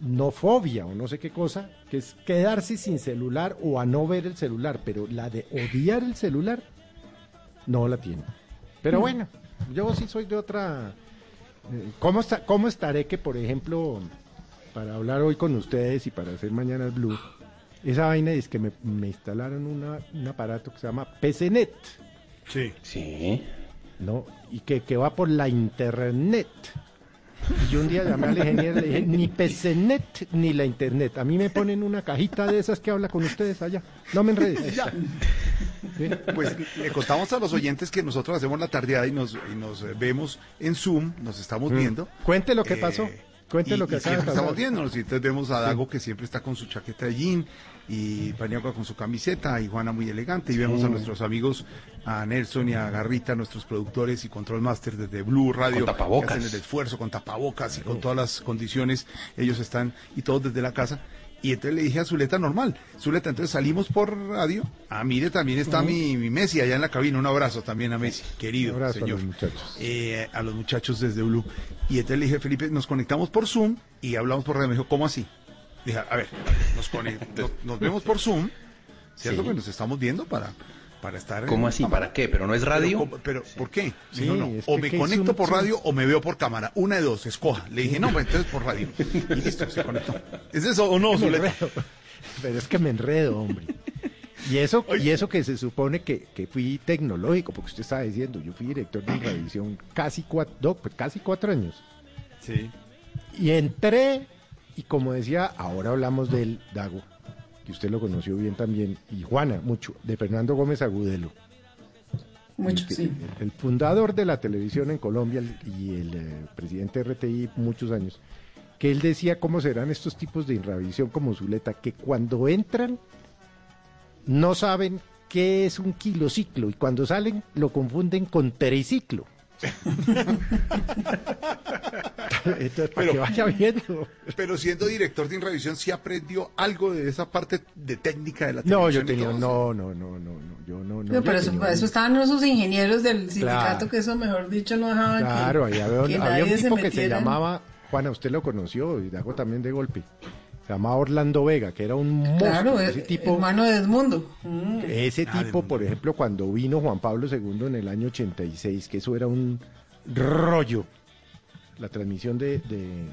nofobia o no sé qué cosa, que es quedarse sin celular o a no ver el celular, pero la de odiar el celular no la tienen. Pero bueno, yo sí soy de otra... eh, ¿Cómo, está, ¿Cómo estaré que, por ejemplo, para hablar hoy con ustedes y para hacer mañana el Blue, esa vaina es que me, me instalaron una- un aparato que se llama PCNet. Sí. Sí. ¿no? Y que, que va por la internet. Y yo un día llamé al ingeniero y le dije, ni PCNet ni la internet. A mí me ponen una cajita de esas que habla con ustedes allá. No me enredes. Ya. Pues le contamos a los oyentes que nosotros hacemos la tardeada y nos, y nos eh, vemos en Zoom, nos estamos Mm. viendo. Cuente lo que Eh, pasó. Cuente y- lo que acaba siempre estamos viéndonos. Y entonces vemos a Sí. Dago que siempre está con su chaqueta de jean y Paniagua con su camiseta y Juana muy elegante. Y vemos a nuestros amigos a Nelson y a Garrita, nuestros productores y control master desde Blue Radio Con tapabocas. que hacen el esfuerzo con tapabocas y con todas las condiciones. Ellos están y todos desde la casa y entonces le dije a Zuleta normal, Zuleta, entonces salimos por radio. Ah, mire, también está mi, mi Messi allá en la cabina. Un abrazo también a Messi, querido Un abrazo a señor. los muchachos. Eh, a los muchachos desde Blue. Y entonces le dije, Felipe, nos conectamos por Zoom y hablamos por radio. Me dijo, ¿cómo así? Dije, a ver, nos, conect- nos, nos vemos por Zoom, ¿cierto? Sí. Que nos estamos viendo para, para estar... en ¿Cómo así? cámara. ¿Para qué? ¿Pero no es radio? Pero, ¿cómo- pero, ¿por qué? Sí, no, es o me ¿qué es conecto un por radio o me veo por cámara. Una de dos, escoja. Le dije, no, pues entonces por radio. Y listo, se conectó. ¿Es eso o no. Pero es que me enredo, hombre. Y eso, y eso que se supone que, que fui tecnológico, porque usted estaba diciendo, yo fui director de revisión casi cuatro, no, pues casi cuatro años. Sí. Y entré, y como decía, ahora hablamos del Dago, que usted lo conoció bien también, y Juana, mucho, de Fernando Gómez Agudelo. Mucho, el, sí. el fundador de la televisión en Colombia y el eh, presidente de RTI muchos años, que él decía cómo serán estos tipos de irradiación como Zuleta, que cuando entran no saben qué es un kilociclo y cuando salen lo confunden con tericiclo. Entonces, para que vaya viendo. Pero siendo director de Inrevisión, ¿sí aprendió algo de esa parte de técnica de la No, televisión? yo y tenía, no, no, no, no, no, yo no, no. No, yo pero eso, eso estaban esos ingenieros del sindicato Claro. que eso, mejor dicho, no dejaban que- Claro, ahí había, un- que había nadie un se tipo que se llamaba, Juana, usted lo conoció, y Dago también de golpe, llamaba Orlando Vega, que era un monstruo, Claro, ese eh, tipo, hermano de Edmundo. Mm. ese Ah, tipo, por ejemplo, cuando vino Juan Pablo II en el año 86, que eso era un rollo, la transmisión de, de-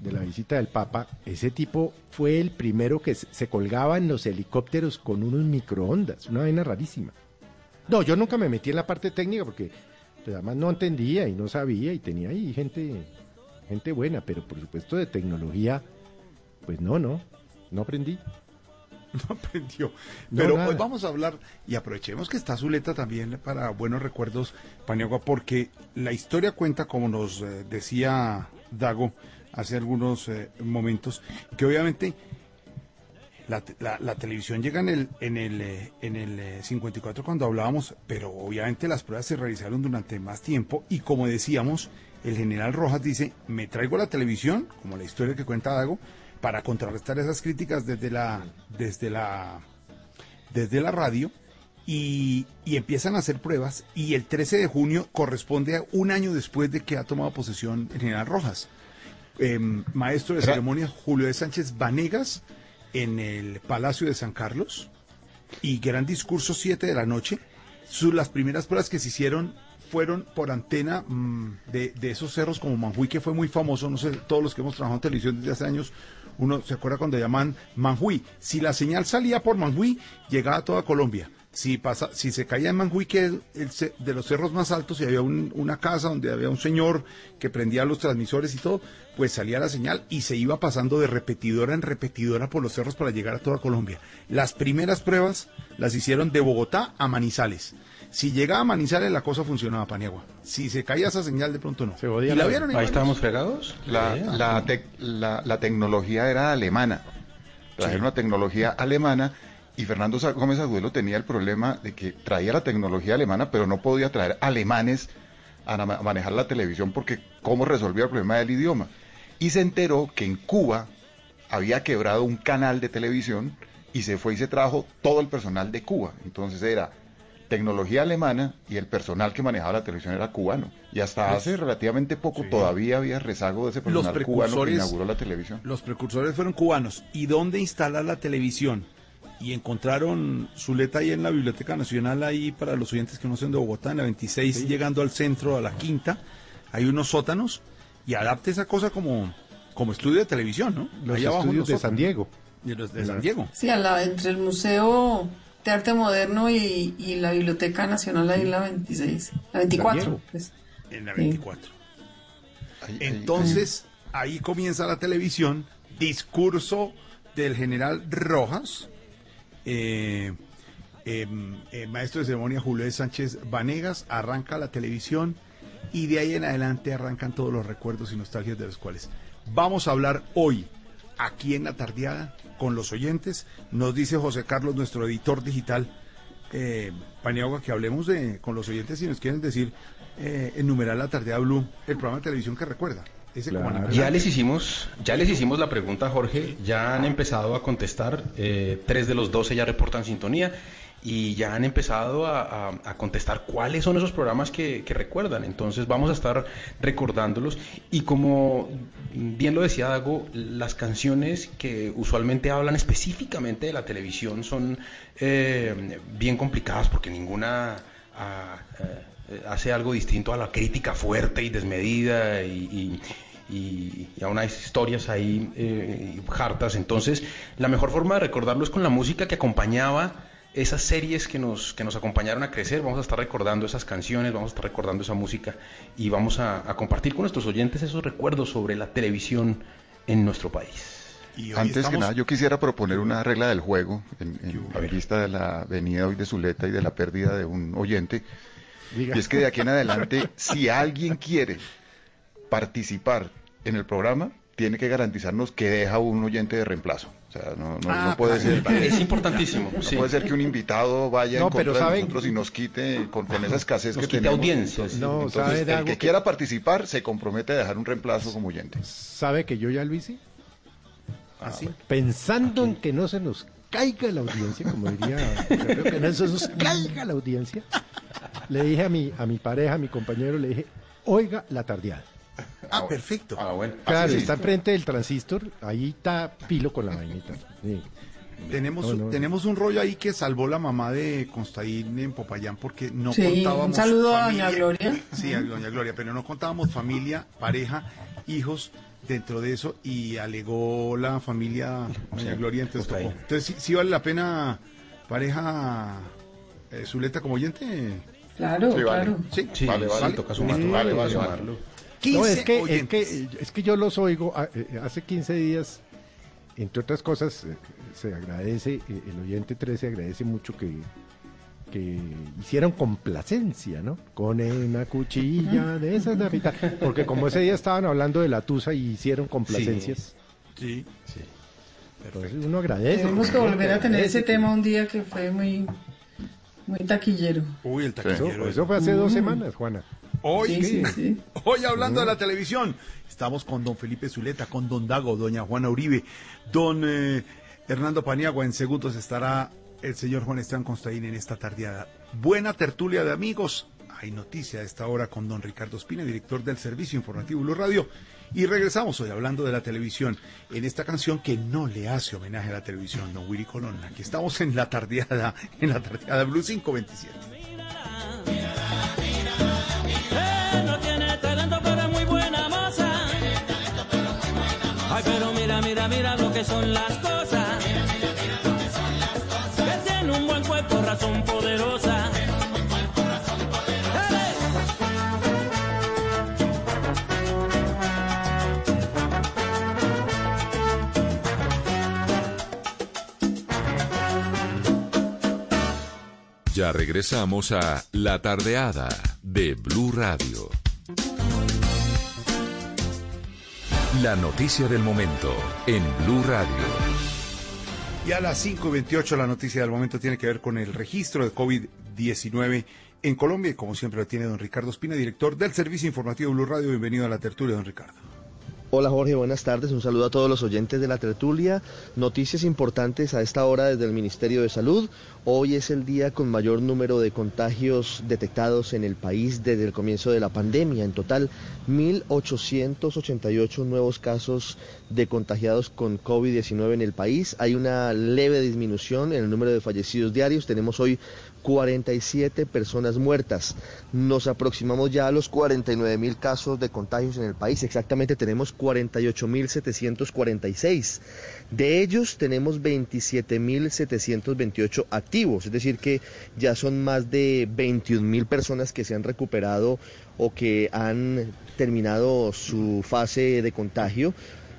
de la visita del Papa, ese tipo fue el primero que se se colgaba en los helicópteros con unos microondas, una vaina rarísima. No, yo nunca me metí en la parte técnica porque pues, además no entendía y no sabía y tenía ahí gente, gente buena, pero por supuesto de tecnología, pues no, no, no aprendí. No aprendió. Pero hoy vamos a hablar, y aprovechemos que está Zuleta también para buenos recuerdos, Paniagua, porque la historia cuenta, como nos eh, decía Dago hace algunos eh, momentos, que obviamente la, te- la- la televisión llega en el, en el, eh, en el eh, 54 cuando hablábamos, pero obviamente las pruebas se realizaron durante más tiempo y como decíamos, el general Rojas dice, me traigo la televisión, como la historia que cuenta Dago, para contrarrestar esas críticas desde la, desde la, desde la radio y, y empiezan a hacer pruebas y el 13 de junio corresponde a un año después de que ha tomado posesión el general Rojas. Em, maestro de ceremonias Julio de Sánchez Vanegas en el Palacio de San Carlos y gran discurso 7 de la noche. Su- las primeras pruebas que se hicieron fueron por antena mm, de, de esos cerros como Manjuy, que fue muy famoso, no sé, todos los que hemos trabajado en televisión desde hace años, uno se acuerda cuando llaman Manjuy. Si la señal salía por Manjuy, llegaba a toda Colombia. Si, pasa, si se caía en Manjuy, que es el de los cerros más altos, y había un- una casa donde había un señor que prendía los transmisores y todo, pues salía la señal y se iba pasando de repetidora en repetidora por los cerros para llegar a toda Colombia. Las primeras pruebas las hicieron de Bogotá a Manizales. Si llegaba a Manizales la cosa funcionaba, Paniagua. Si se caía esa señal de pronto no. y la vieron en Ahí estábamos fregados. La, Sí. la, tec- la- la tecnología era alemana. Trajeron una tecnología alemana Y Fernando Gómez Agudelo tenía el problema de que traía la tecnología alemana, pero no podía traer alemanes a manejar la televisión porque cómo resolvía el problema del idioma. Y se enteró que en Cuba había quebrado un canal de televisión y se fue y se trajo todo el personal de Cuba. Entonces era tecnología alemana y el personal que manejaba la televisión era cubano. Y hasta Los- hace relativamente poco todavía había rezago de ese Los personal cubano que inauguró la televisión. Los precursores fueron cubanos. ¿Y dónde instalar la televisión? Y encontraron Zuleta ahí en la Biblioteca Nacional, ahí para los oyentes que no son de Bogotá, en la 26, llegando al centro, a la quinta. Hay unos sótanos y adapte esa cosa como, como estudio de televisión, ¿no? Los Ahí abajo estudios en de los San. Diego. Y los de San Diego. Sí, a la- entre el Museo de Arte Moderno y, y la Biblioteca Nacional ahí en la 26. La 24. Diego. pues. En la Sí. 24. Entonces, ahí comienza la televisión, discurso del general Rojas, eh, em, eh, maestro de ceremonia Julio de Sánchez Vanegas, arranca la televisión y de ahí en adelante arrancan todos los recuerdos y nostalgias de los cuales vamos a hablar hoy, aquí en la tardeada, con los oyentes. Nos dice José Carlos, nuestro editor digital, eh, Paniagua, que hablemos de, con los oyentes si nos quieren decir, eh, enumerar la tardeada Blue, el programa de televisión que recuerda. En Ya les hicimos, ya les hicimos la pregunta, Jorge. Ya han empezado a contestar. eh, tres de los doce ya reportan sintonía y ya han empezado a, a- contestar cuáles son esos programas que, que recuerdan. Entonces vamos a estar recordándolos y como bien lo decía Dago, las canciones que usualmente hablan específicamente de la televisión son eh, bien complicadas porque ninguna ah, eh, hace algo distinto a la crítica fuerte y desmedida y, y- y- y a unas historias ahí eh, hartas. Entonces, la mejor forma de recordarlo es con la música que acompañaba esas series que nos, que nos acompañaron a crecer. Vamos a estar recordando esas canciones, vamos a estar recordando esa música y vamos a, a compartir con nuestros oyentes esos recuerdos sobre la televisión en nuestro país. Antes que nada, yo quisiera proponer una regla del juego en, en- en vista de la venida hoy de Zuleta y de la pérdida de un oyente. Diga. Y es que de aquí en adelante, si alguien quiere participar en el programa, tiene que garantizarnos que deja un oyente de reemplazo. O sea, no, no- Ah, no puede ser. es importantísimo, No sí. puede ser que un invitado vaya No, en contra pero de ¿saben? nosotros y nos quite con, con esa escasez Nos que quite tenemos. audiencia, sí. No, Entonces, ¿sabe de el algo que que- quiera participar se compromete a dejar un reemplazo como oyente. ¿Sabe que yo ya lo hice? ¿Así? Pensando en que no se nos caiga la audiencia, como diría, yo creo que no se nos caiga la audiencia, le dije a mi, a mi pareja, a mi compañero, le dije, oiga la tardeada. Ah, perfecto. Ah, bueno. Claro, sí. está enfrente del transistor, ahí está pilo con la vainita. Sí. Tenemos, No, no. tenemos un rollo ahí que salvó la mamá de Constaín en Popayán porque no Sí, contábamos. un saludo a familia- doña Gloria. Sí, a doña Gloria, pero no contábamos familia, pareja, hijos dentro de eso y alegó la familia doña Sí, Gloria, entonces tocó. Entonces, sí, sí vale la pena, pareja eh, Zuleta como oyente. Claro, Sí, vale. claro. Sí, Sí, Vale, vale. toca sumarlo, Sí, vale, vale, vale. sumarlo. 15 No, es que, es, que, es que yo los oigo, ah, eh, hace 15 días, entre otras cosas, eh, se agradece, eh, el oyente 13 agradece mucho que, que hicieron complacencia, ¿no? Con una cuchilla de esas Navidad. Porque como ese día estaban hablando de la tusa y hicieron complacencias, Sí. entonces uno agradece. Tenemos que volver a tener ese tema un día que fue muy, muy taquillero. Uy, el Eso, taquillero. eso fue hace dos semanas, Juana. Hoy, Sí, sí, sí. hoy hablando de la televisión, estamos con don Felipe Zuleta, con don Dago, doña Juana Uribe, don eh, Hernando Paniagua. En segundos estará el señor Juan Esteban Constaín en esta tardeada. Buena tertulia de amigos. Hay noticia a esta hora con don Ricardo Espina, director del Servicio Informativo Blue Radio. Y regresamos hoy hablando de la televisión en esta canción que no le hace homenaje a la televisión, don Willy Colón. Aquí estamos en la tardeada, en la tardeada Blue 527. Mira, mira, mira lo que son las cosas. Que tiene un buen cuerpo, razón poderosa. Ya regresamos a La Tardeada de Blue Radio. La noticia del momento en Blue Radio. Y a las 5.28 la noticia del momento tiene que ver con el registro de COVID-19 en Colombia y como siempre lo tiene don Ricardo Espina, director del Servicio Informativo Blue Radio. Bienvenido a la tertulia, don Ricardo. Hola Jorge, buenas tardes. Un saludo a todos los oyentes de la tertulia. Noticias importantes a esta hora desde el Ministerio de Salud. Hoy es el día con mayor número de contagios detectados en el país desde el comienzo de la pandemia. En total, 1.888 nuevos casos de contagiados con COVID-19 en el país. Hay una leve disminución en el número de fallecidos diarios. Tenemos hoy 47 personas muertas. Nos aproximamos ya a los 49 mil casos de contagios en el país. Exactamente tenemos 48.746. De ellos tenemos 27.728 activos, es decir que ya son más de 21.000 personas que se han recuperado o que han terminado su fase de contagio.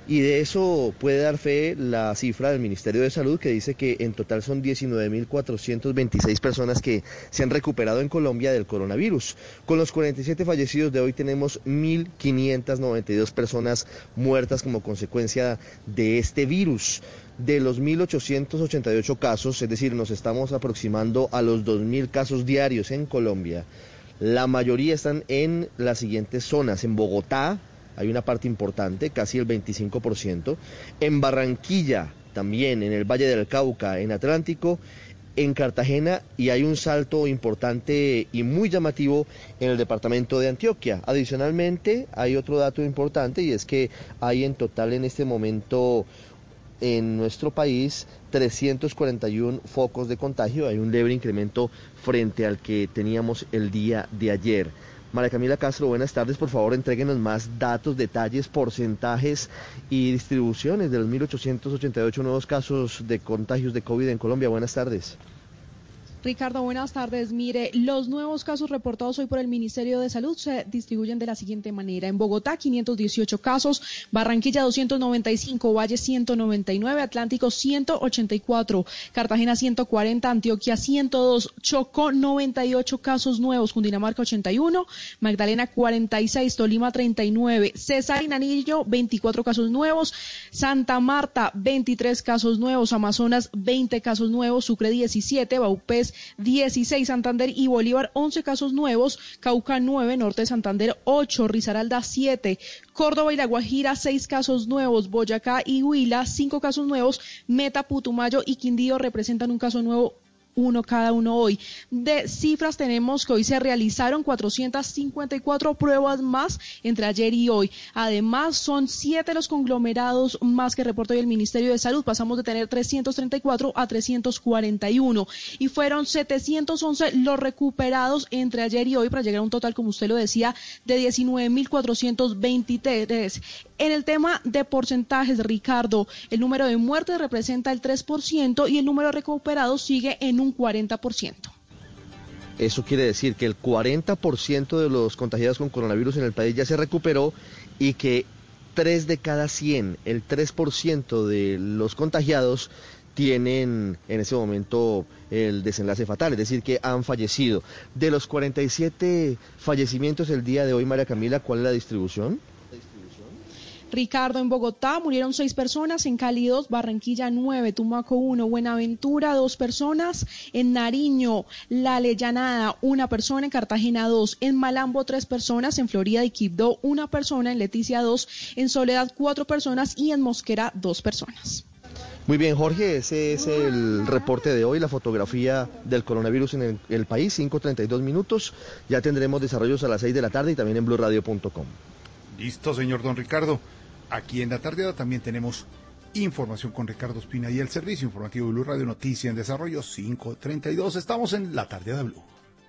Y de eso puede dar fe la cifra del Ministerio de Salud que dice que en total son 19.426 personas que se han recuperado en Colombia del coronavirus. Con los 47 fallecidos de hoy tenemos 1.592 personas muertas como consecuencia de este virus. De los 1.888 casos, es decir, nos estamos aproximando a los 2.000 casos diarios en Colombia. La mayoría están en las siguientes zonas, en Bogotá, hay una parte importante, casi el 25%. En Barranquilla, también en el Valle del Cauca, en Atlántico, en Cartagena y hay un salto importante y muy llamativo en el departamento de Antioquia. Adicionalmente, hay otro dato importante y es que hay en total en este momento en nuestro país 341 focos de contagio. Hay un leve incremento frente al que teníamos el día de ayer. María Camila Castro, buenas tardes. Por favor, entréguenos más datos, detalles, porcentajes y distribuciones de los 1.888 nuevos casos de contagios de COVID en Colombia. Buenas tardes. Ricardo, buenas tardes. Mire, los nuevos casos reportados hoy por el Ministerio de Salud se distribuyen de la siguiente manera. En Bogotá, 518 casos, Barranquilla, 295, Valle, 199, Atlántico, 184, Cartagena, 140, Antioquia, 102, Chocó, 98 casos nuevos, Cundinamarca, 81, Magdalena, 46, Tolima, 39, César y Nanillo, 24 casos nuevos, Santa Marta, 23 casos nuevos, Amazonas, 20 casos nuevos, Sucre, 17, Baupés, 16, Santander y Bolívar 11 casos nuevos, Cauca 9, Norte de Santander 8, Risaralda 7, Córdoba y La Guajira 6 casos nuevos, Boyacá y Huila 5 casos nuevos, Meta, Putumayo y Quindío representan un caso nuevo uno cada uno hoy. De cifras tenemos que hoy se realizaron 454 pruebas más entre ayer y hoy. Además, son siete los conglomerados más que reportó hoy el Ministerio de Salud. Pasamos de tener 334 a 341 y fueron 711 los recuperados entre ayer y hoy para llegar a un total, como usted lo decía, de 19.423. En el tema de porcentajes, Ricardo, el número de muertes representa el 3% y el número de recuperados sigue en un 40%. Eso quiere decir que el 40% de los contagiados con coronavirus en el país ya se recuperó y que 3 de cada 100, el 3% de los contagiados tienen en ese momento el desenlace fatal, es decir, que han fallecido. De los 47 fallecimientos el día de hoy, María Camila, ¿cuál es la distribución? Ricardo, en Bogotá murieron seis personas, en Cali dos, Barranquilla nueve, Tumaco uno, Buenaventura dos personas, en Nariño, La Lellanada una persona, en Cartagena dos, en Malambo tres personas, en Florida y Quibdó una persona, en Leticia dos, en Soledad cuatro personas y en Mosquera dos personas. Muy bien, Jorge, ese es el reporte de hoy, la fotografía del coronavirus en el, el país, 5.32 minutos. Ya tendremos desarrollos a las 6 de la tarde y también en blurradio.com. Listo, señor don Ricardo. Aquí en la tardeada también tenemos información con Ricardo Espina y el servicio informativo de Blue Radio Noticia en Desarrollo 532. Estamos en la tardeada Blue.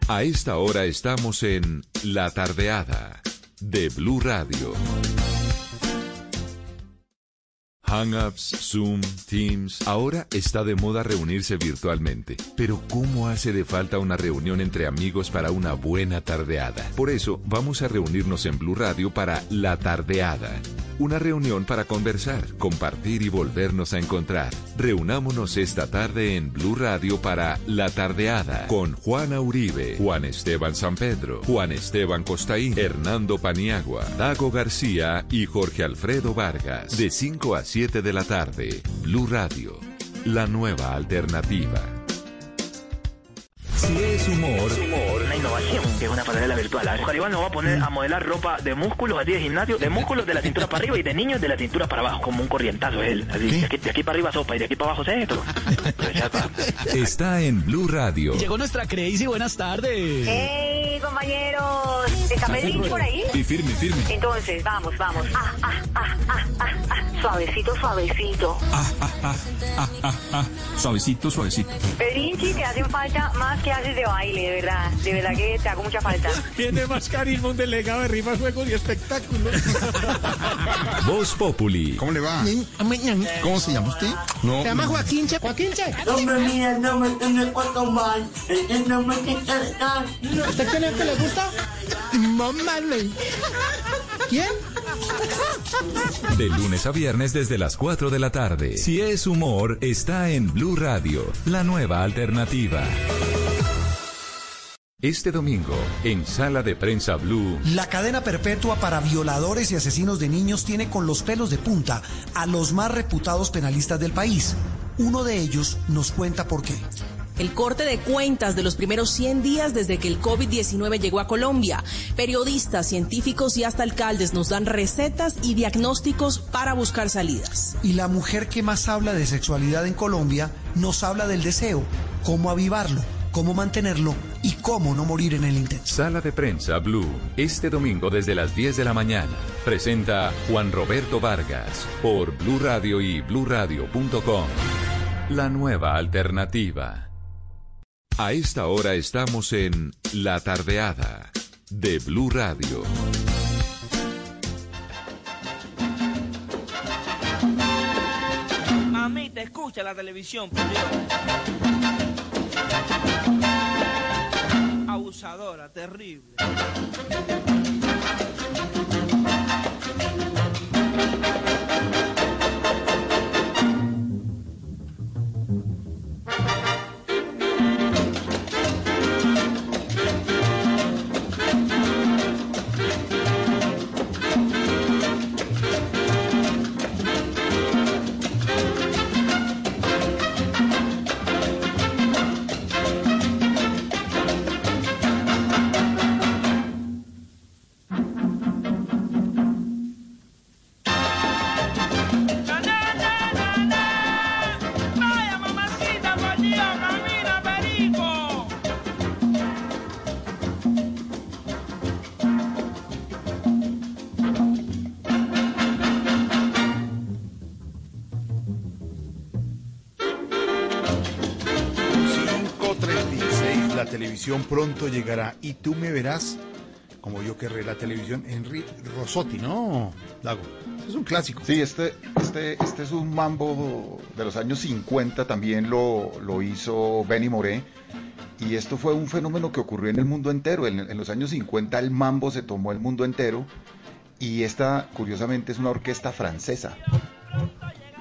A esta hora estamos en La Tardeada de Blue Radio. Hangouts, Zoom, Teams. Ahora está de moda reunirse virtualmente. Pero ¿cómo hace de falta una reunión entre amigos para una buena tardeada? Por eso vamos a reunirnos en Blue Radio para La Tardeada. Una reunión para conversar, compartir y volvernos a encontrar. Reunámonos esta tarde en Blue Radio para La Tardeada con Juana Uribe, Juan Esteban San Pedro, Juan Esteban Costaín, Hernando Paniagua, Dago García y Jorge Alfredo Vargas. De 5 a 7 de la tarde, Blue Radio, la nueva alternativa. Si es humor, Una innovación, que es una pasarela virtual. A ver, Oscar Iván nos va a poner a modelar ropa de músculos así de gimnasio, de músculos de la cintura para arriba y de niños de la cintura para abajo, como un corrientazo él. Así, de aquí, de aquí para arriba sopa y de aquí para abajo centro. está en Blue Radio. Llegó nuestra Crazy, buenas tardes. ¡Hey, compañeros! ¿Está Medellín por ahí? Sí, firme, firme. Entonces, vamos, vamos. Ah, ah, ah, ah, ah, ah. Suavecito, suavecito. Ah, ah, ah, ah, ah, ah. Suavecito, suavecito. Pedrinchi, te hacen falta más que haces de baile, de verdad. De verdad que te hago mucha falta. Tiene más carisma un delegado de rimas, juegos y espectáculos. Voz Populi. ¿Cómo le va? ¿Cómo se llama usted? No. Se llama Joaquín Che. Joaquín Che. Hombre, mira, no me tiene cuatro mal. No me tiene ¿Usted quién es que le gusta? Mamá ¿Quién? De lunes a viernes desde las 4 de la tarde. Si es humor, está en Blue Radio, la nueva alternativa. Este domingo, en Sala de Prensa Blue, La cadena perpetua para violadores y asesinos de niños tiene con los pelos de punta a los más reputados penalistas del país. Uno de ellos nos cuenta por qué. El corte de cuentas de los primeros 100 días desde que el COVID-19 llegó a Colombia. Periodistas, científicos y hasta alcaldes nos dan recetas y diagnósticos para buscar salidas. Y la mujer que más habla de sexualidad en Colombia nos habla del deseo, cómo avivarlo, cómo mantenerlo y cómo no morir en el intento. Sala de Prensa Blue, este domingo desde las 10 de la mañana. Presenta Juan Roberto Vargas por Blue Radio y bluradio.com. La nueva alternativa. A esta hora estamos en La Tardeada de Blue Radio. Mami, te escucha la televisión, por Dios. Abusadora, terrible. Televisión pronto llegará y tú me verás como yo querré la televisión. Henry Rosotti, ¿no? Dago. Es un clásico. Sí, este, este, este es un mambo de los años 50, también lo, lo hizo Benny Moré. Y esto fue un fenómeno que ocurrió en el mundo entero. En, en los años 50 el mambo se tomó el mundo entero. Y esta, curiosamente, es una orquesta francesa.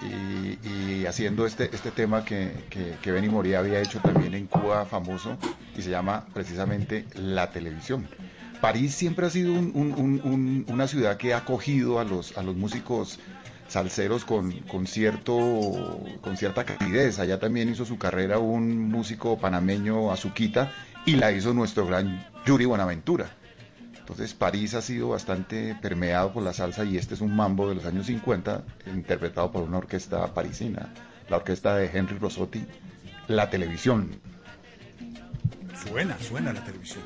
Y, y haciendo este, este tema que, que, que Moré había hecho también en Cuba famoso y se llama precisamente La Televisión. París siempre ha sido un- un- una ciudad que ha acogido a los, a los músicos salseros con, con, cierto, con cierta calidez. Allá también hizo su carrera un músico panameño, Azuquita, y la hizo nuestro gran Yuri Buenaventura. Entonces París ha sido bastante permeado por la salsa y este es un mambo de los años 50 interpretado por una orquesta parisina, la orquesta de Henry Rosotti, La Televisión. Suena, suena la televisión.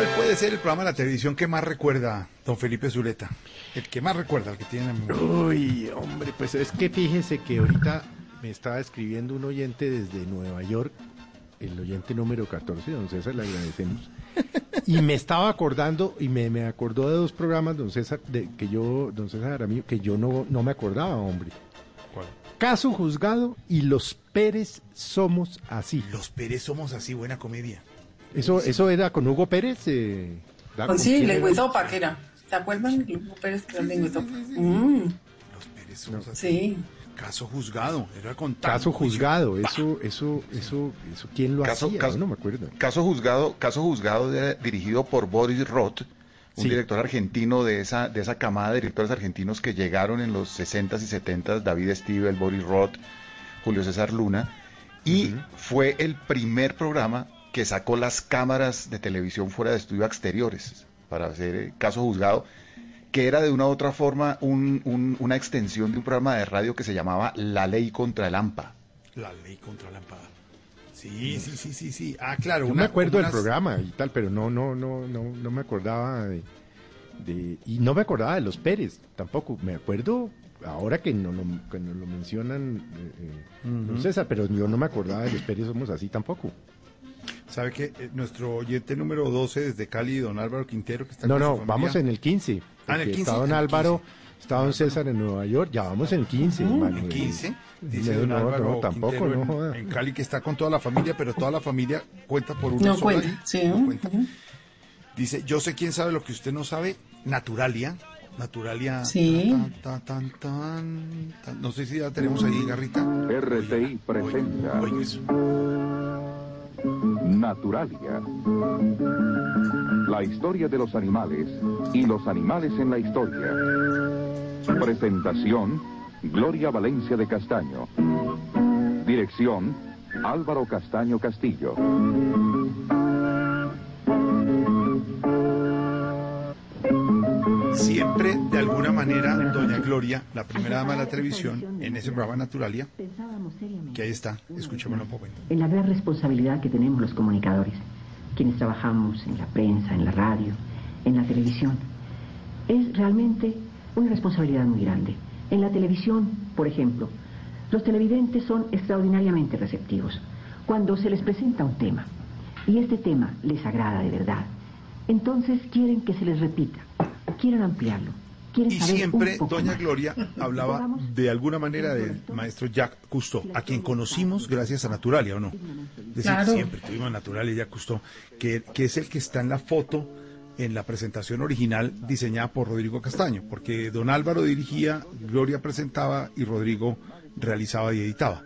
¿Cuál puede ser el programa de la televisión que más recuerda don Felipe Zuleta? El que más recuerda, el que tiene en memoria. Uy, hombre, pues es que fíjese que ahorita me estaba escribiendo un oyente desde Nueva York, el oyente número 14, don César, le agradecemos. Y me estaba acordando, y me, me acordó de dos programas, don César, de, que yo, don César Jaramillo, que yo no, no me acordaba, hombre. ¿Cuál? Caso juzgado y los Pérez somos así. Los Pérez somos así, buena comedia. Eso, eso era con Hugo Pérez. Eh, ¿da Con con sí, quién era? lengüizopa, que era. ¿Te acuerdan? Hugo Pérez que era lengüizopa. Mm, Los Pérez sí. Caso juzgado, era con Caso juzgado, eso, eso, eso, eso, ¿quién lo Caso- hacía? caso- no me acuerdo. Caso juzgado, caso juzgado de- dirigido por Boris Roth, un Sí. director argentino de esa, de esa camada de directores argentinos que llegaron en los 60s y 70s, David Stivel, Boris Roth, Julio César Luna, y fue el primer programa que sacó las cámaras de televisión fuera de estudio a exteriores para hacer eh, caso juzgado, que era de una u otra forma un- un- una extensión de un programa de radio que se llamaba La Ley contra el AMPA. La ley contra la empada. Sí, sí, sí, sí, sí. Ah, claro. Yo una- me acuerdo del unas- programa y tal, pero no, no, no, no, no me acordaba de, de- y no me acordaba de los Pérez tampoco. Me acuerdo ahora que no, no- que nos lo mencionan eh, eh, Ujú. César, pero yo no me acordaba de los Pérez somos así tampoco. ¿Sabe que nuestro oyente número 12 desde Cali, don Álvaro Quintero, que está No, con su no, familia- vamos en el 15. Ah, en el porque 15, Está don Álvaro, está don César en Nueva York, ya vamos en el 15. hermano. En 15, dice No, don no, Álvaro no, tampoco, Quintero no en- Cali que está con toda la familia, pero toda la familia cuenta por una No sola cuenta, ahí, sí. no ¿no? cuenta. Ujú. Dice, yo sé quién sabe lo que usted no sabe, Naturalia. Naturalia. Sí. tan, tan, tan, tan. No sé si ya tenemos ahí, Garrita. RTI presenta Oiga eso. Naturalia. La historia de los animales y los animales en la historia. Presentación, Gloria Valencia de Castaño. Dirección, Álvaro Castaño Castillo. Siempre, de alguna manera, doña Gloria, la primera dama de la televisión, en ese programa Naturalia, que ahí está, escuchémoslo un poco. en la gran responsabilidad que tenemos los comunicadores, quienes trabajamos en la prensa, en la radio, en la televisión. Es realmente una responsabilidad muy grande. En la televisión, por ejemplo, los televidentes son extraordinariamente receptivos. Cuando se les presenta un tema y este tema les agrada de verdad, entonces quieren que se les repita, quieren ampliarlo, quieren Y saber siempre un poco doña más. Gloria hablaba de alguna manera del maestro Jacques Cousteau, a quien conocimos gracias a Naturalia, ¿o no? Es decir, Claro. siempre tuvimos Naturalia y Jacques Cousteau, que, que es el que está en la foto en la presentación original diseñada por Rodrigo Castaño, porque don Álvaro dirigía, Gloria presentaba y Rodrigo realizaba y editaba.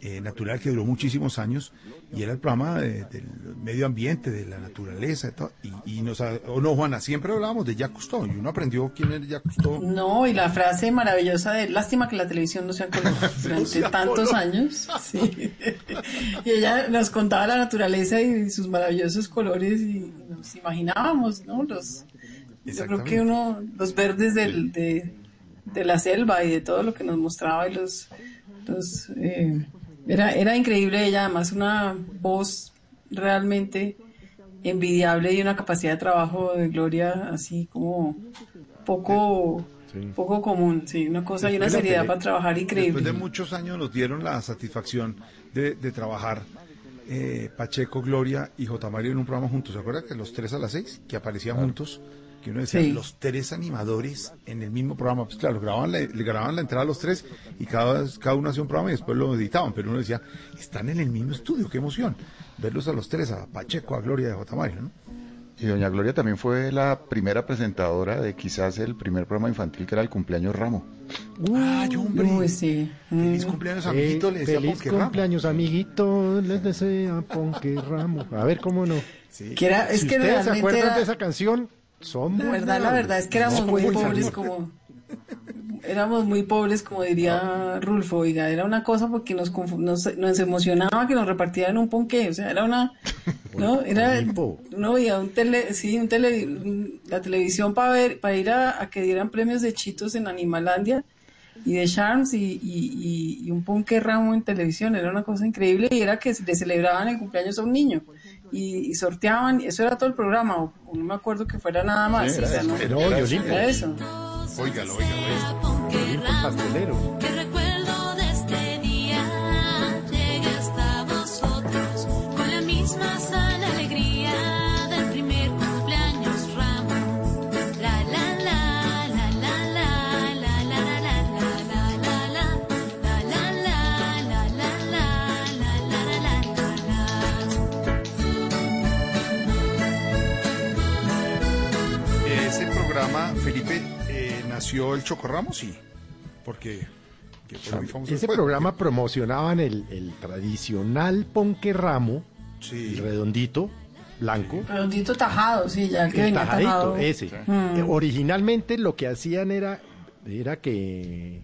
Eh, Natural que duró muchísimos años y era el programa de- del medio ambiente, de la naturaleza y todo. Y, y nos, o no, Juana, siempre hablábamos de Jacques Cousteau y uno aprendió quién era Jacques Cousteau. No, y la frase maravillosa de lástima que la televisión no sea color durante tantos color. años. Sí. Y ella nos contaba la naturaleza y sus maravillosos colores y nos imaginábamos, ¿no? Los, yo creo que uno, los verdes del, de, de la selva y de todo lo que nos mostraba y los, los eh, era, era increíble ella, además una voz realmente envidiable y una capacidad de trabajo de Gloria así como poco poco común, sí, una cosa y una seriedad tele- para trabajar increíble. Después de muchos años nos dieron la satisfacción de, de trabajar eh, Pacheco, Gloria y J. Mario en un programa juntos. ¿Se acuerdan que los tres a las seis, que aparecían juntos? Que uno decía, Sí. los tres animadores en el mismo programa. Pues claro, grababan la, le grababan la entrada a los tres y cada, cada uno hacía un programa y después lo editaban. Pero uno decía, están en el mismo estudio, qué emoción. Verlos a los tres, a Pacheco, a Gloria y a J. Mario, ¿no? Y doña Gloria también fue la primera presentadora de quizás el primer programa infantil que era el cumpleaños Ramo. ¡Ay, hombre! Uy, sí. Feliz cumpleaños, amiguito, le decía Eh, feliz Ponque Ramo. cumpleaños, amiguito, les desea Ponque Ramo. A ver, ¿cómo no? Que era- es si que ustedes se acuerdan era- de esa canción, La verdad, la verdad es que éramos muy pobres como éramos muy pobres como diría Rulfo, oiga, era una cosa porque nos, nos, nos emocionaba que nos repartieran un ponqué, o sea, era una no, era uno veía un tele, sí, un tele, la televisión para ver, para ir a, a que dieran premios de chitos en Animalandia y de Charms y, y, y- y un ponqué ramo en televisión, era una cosa increíble y era que le celebraban el cumpleaños a un niño y, y sorteaban, eso era todo el programa, o, o no me acuerdo que fuera nada más, Sí, o sea, era no, eso, era era eso. eso. Óigalo, óigalo. pastelero. Nació el Chocorramo, sí. Porque que fue muy famoso Ese después, programa promocionaban el, el tradicional ponque ramo, el redondito, blanco. Redondito tajado, sí, ya que El venía tajadito, tajado. ese. Mm. Eh, Originalmente lo que hacían era, era que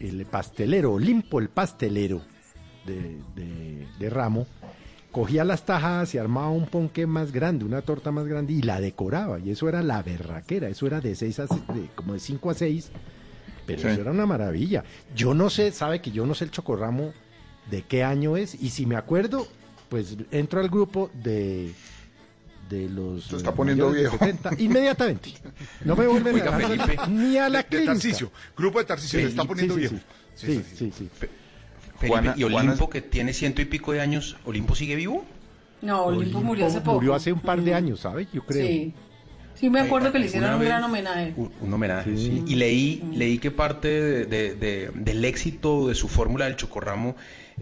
el pastelero, Olimpo el pastelero de, de- de Ramo, cogía las tajadas y armaba un ponque más grande, una torta más grande y la decoraba. Y eso era la berraquera, eso era de seis a se- de- como de 5 a 6. Pero Sí. eso era una maravilla. Yo no sé, sabe que yo no sé el chocorramo de qué año es, y si me acuerdo, pues entro al grupo de de los Se está eh, poniendo de viejo. 70, inmediatamente. No me vuelven Oiga, a Felipe. ni a la De- de clínica. Tarcisio, grupo de Tarcisio, se está Sí, poniendo sí, viejo. Sí, sí, sí. Felipe, Juana- y Olimpo, que tiene ciento y pico de años, ¿Olimpo sigue vivo? No, Olimpo murió hace poco. Murió hace un par de años, ¿sabes? Yo creo. Sí. Sí, me acuerdo que le hicieron un vez- gran homenaje. Un, un homenaje, sí. Y leí, leí que parte de- de- de- del éxito de su fórmula del chocorramo,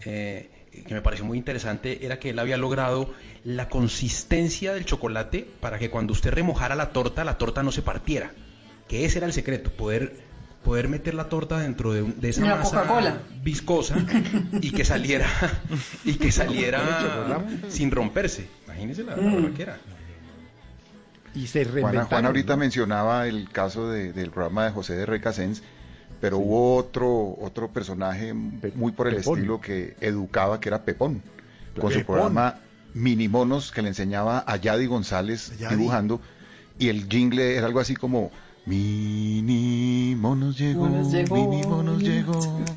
eh, que me pareció muy interesante, era que él había logrado la consistencia del chocolate para que cuando usted remojara la torta, la torta no se partiera. Que ese era el secreto, poder, poder meter la torta dentro de, un- de esa La masa Coca-Cola. viscosa y que saliera y que saliera sin romperse. Imagínese la, la Mm. barraquera. Y se Juana. Juana ahorita ¿no? mencionaba el caso de- del programa de José de Recasens, pero hubo otro otro personaje muy por el Pepón. estilo que educaba, que era Pepón, con su programa Minimonos, que le enseñaba a Yadi González Yadi. dibujando, y el jingle era algo así como Minimonos llegó, Monos llegó. Minimonos llegó.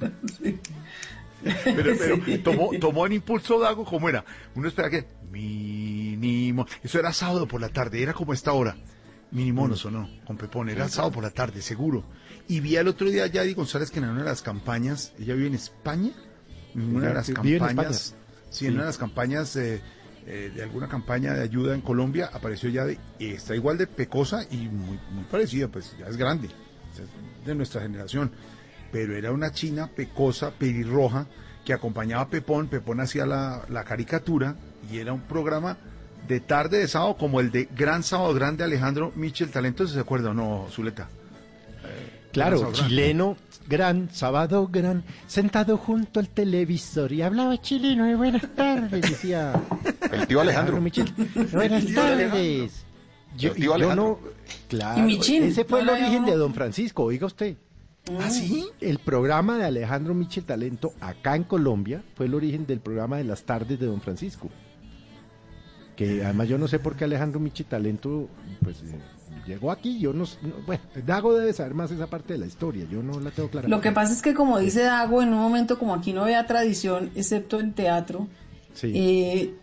Pero, pero tomó, tomó en impulso Dago, ¿cómo era? Uno espera que mínimo. Eso era sábado por la tarde, era como esta hora. Minimonos o no, con Pepón, era sábado por la tarde, seguro. Y vi al otro día a Yadi González que en una de las campañas, ella vive en España, en una de las campañas, sí, en una de las campañas eh, eh, de alguna campaña de ayuda en Colombia, apareció Yadi, y está igual de pecosa y muy, muy parecida, pues ya es grande, de nuestra generación pero era una china pecosa, pelirroja, que acompañaba a Pepón, Pepón hacía la, la caricatura y era un programa de tarde de sábado como el de Gran Sábado Grande Alejandro Michel Talento, ¿se acuerda o no, Zuleta? Claro, Sábado Grande. chileno, gran, sábado gran, sentado junto al televisor y hablaba chileno de buenas tardes, decía El tío Alejandro. Michel. Buenas tío Alejandro. tardes. Yo, El tío yo Alejandro. no, claro, Y ese fue el ¿no era origen de Don Francisco, oiga usted. ¿Ah, sí? El programa de Alejandro Michel Talento acá en Colombia fue el origen del programa de las tardes de Don Francisco. Que además yo no sé por qué Alejandro Michel Talento pues eh, llegó aquí, yo no, no- bueno, Dago debe saber más esa parte de la historia, yo no la tengo clara. Lo que pasa es que, como dice Dago, en un momento como aquí no había tradición, excepto en teatro, Sí. eh,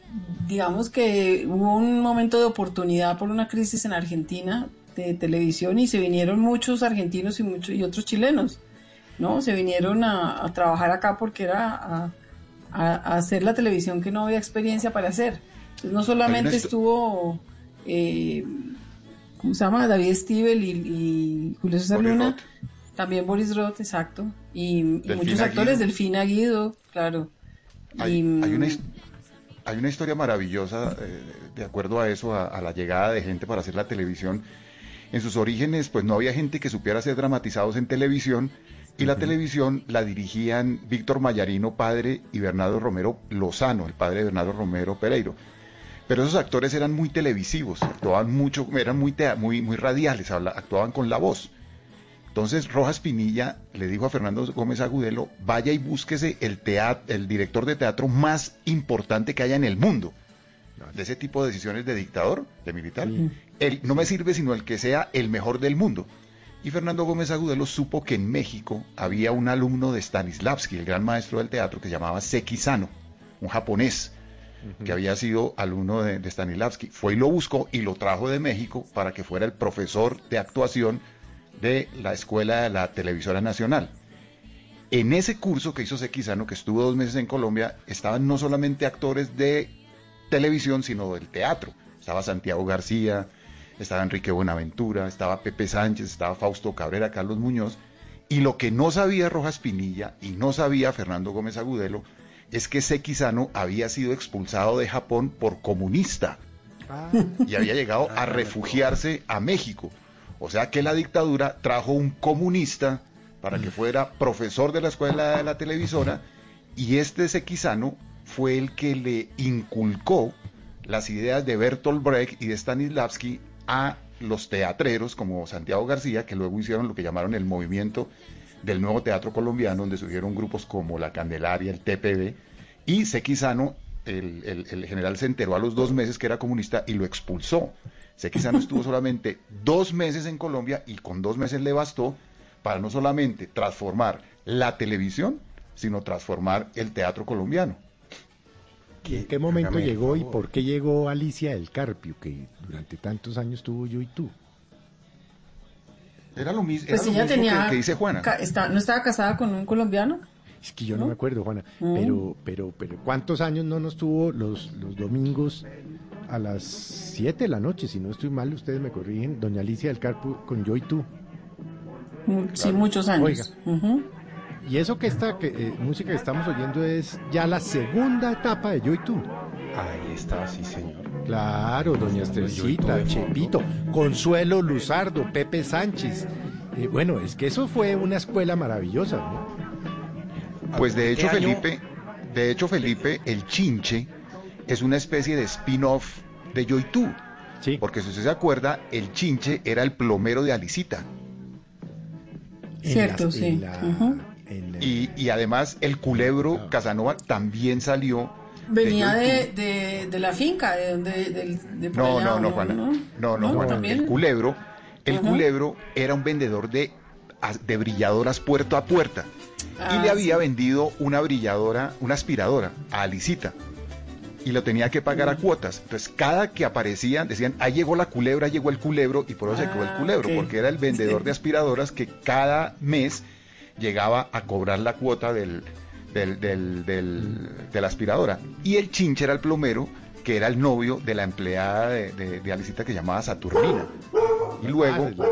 digamos que hubo un momento de oportunidad por una crisis en Argentina de televisión y se vinieron muchos argentinos y muchos y otros chilenos, ¿no? Se vinieron a, a trabajar acá porque era a, a- a hacer la televisión que no había experiencia para hacer. Entonces, no solamente estuvo, eh, ¿cómo se llama? David Stivel y, y Julio César Boris Luna. Roth. También Boris Roth, exacto. Y, y muchos actores, Guido. Delfina Guido, claro. Hay, Y, hay una, his- hay una historia maravillosa eh, de acuerdo a eso, a, a la llegada de gente para hacer la televisión. En sus orígenes, pues no había gente que supiera hacer dramatizados en televisión y la televisión la dirigían Víctor Mayarino, padre, y Bernardo Romero Lozano, el padre de Bernardo Romero Pereiro. Pero esos actores eran muy televisivos, actuaban mucho, eran muy, muy, muy radiales, actuaban con la voz. Entonces Rojas Pinilla le dijo a Fernando Gómez Agudelo, vaya y búsquese el, el director de teatro más importante que haya en el mundo. De ese tipo de decisiones de dictador, de militar. El, no me sirve sino el que sea el mejor del mundo. Y Fernando Gómez Agudelo supo que en México había un alumno de Stanislavski, el gran maestro del teatro, que se llamaba Seki Sano, un japonés que había sido alumno de, de Stanislavski. Fue y lo buscó y lo trajo de México para que fuera el profesor de actuación de la Escuela de la Televisora Nacional. En ese curso que hizo Sequizano, que estuvo dos meses en Colombia, estaban no solamente actores de televisión, sino del teatro. Estaba Santiago García, estaba Enrique Buenaventura, estaba Pepe Sánchez, estaba Fausto Cabrera, Carlos Muñoz. Y lo que no sabía Rojas Pinilla y no sabía Fernando Gómez Agudelo es que Sequizano había sido expulsado de Japón por comunista y había llegado a refugiarse a México. O sea que la dictadura trajo un comunista para que fuera profesor de la escuela de la televisora y este Sequizano fue el que le inculcó las ideas de Bertolt Brecht y de Stanislavski a los teatreros como Santiago García, que luego hicieron lo que llamaron el movimiento del nuevo teatro colombiano, donde surgieron grupos como La Candelaria, el TPB, y Sequizano, el, el- el general se enteró a los dos meses que era comunista y lo expulsó. Sequizano estuvo solamente dos meses en Colombia y con dos meses le bastó para no solamente transformar la televisión, sino transformar el teatro colombiano. ¿En qué momento Hágame llegó y por qué llegó Alicia del Carpio, que durante tantos años tuvo yo y tú? Era lo, mis- Pues era lo ella mismo tenía. que, que dice Juana. está- ¿No estaba casada con un colombiano? Es que yo no, me acuerdo, Juana. Mm. Pero, pero, pero, ¿cuántos años no nos tuvo los, los domingos a las 7 de la noche? Si no estoy mal, ustedes me corrigen. Doña Alicia del Carpio con yo y tú. Mm, Sí, muchos años. Oiga. Y eso que esta que, eh, música que estamos oyendo es ya la segunda etapa de Yo y tú. Ahí está, sí, señor. Claro, doña de Chepito, Consuelo Luzardo, Pepe Sánchez. Eh, bueno, es que eso fue una escuela maravillosa, ¿no? Pues de hecho. Felipe, de hecho, Felipe, el chinche es una especie de spin-off de Yo y tú. Sí. Porque si usted se acuerda, el chinche era el plomero de Alicita. Cierto, sí. la- la- y además, el culebro Casanova también salió. Venía de, de, de la finca, de donde. No, no, ¿o no, Juana. No, no, ¿No? Juana. ¿También? El culebro, el culebro era un vendedor de, de brilladoras puerta a puerta. y Ah, le había sí. vendido una brilladora, una aspiradora a Alicita. Y lo tenía que pagar a cuotas. Entonces, cada que aparecían, decían, ahí llegó la culebra, llegó el culebro, y por eso se quedó el Ah, culebro, porque era el vendedor Sí. de aspiradoras que cada mes llegaba a cobrar la cuota del, del, del- del- de la aspiradora. Y el chinche era el plomero, que era el novio de la empleada de, de, de Alicita que se llamaba Saturnina. Y luego Ah,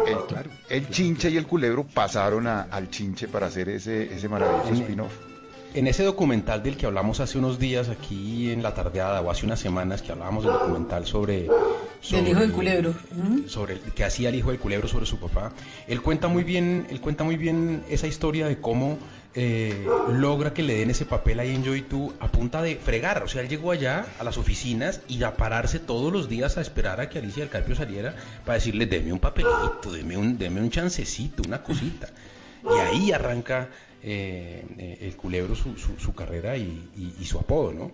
el, el chinche y el culebro pasaron a- al chinche para hacer ese, ese maravilloso spin-off. En ese documental del que hablamos hace unos días aquí en la tardeada o hace unas semanas que hablábamos del documental sobre... Del hijo del culebro. Sobre el que hacía el hijo del culebro sobre su papá. Él cuenta muy bien, él cuenta muy bien esa historia de cómo eh, logra que le den ese papel ahí en Yo y tú a punta de fregar. O sea, él llegó allá a las oficinas y a pararse todos los días a esperar a que Alicia del Carpio saliera para decirle, deme un papelito, deme un, deme un chancecito, una cosita. Y ahí arranca eh, eh, el culebro su, su, su carrera y, y- y su apodo, ¿no?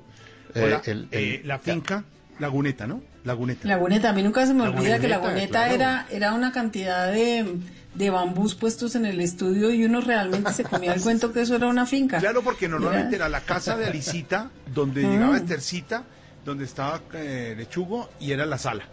Hola, el- el- eh, la finca Laguneta, ¿no? Laguneta. Laguneta, a mí nunca se me olvida que la Laguneta, Laguneta claro. era, era una cantidad de, de bambús puestos en el estudio y uno realmente se comía el cuento que eso era una finca. Claro, porque normalmente era la casa de Alicita, donde Mm. llegaba Estercita, donde estaba eh, Lechugo, y era la sala.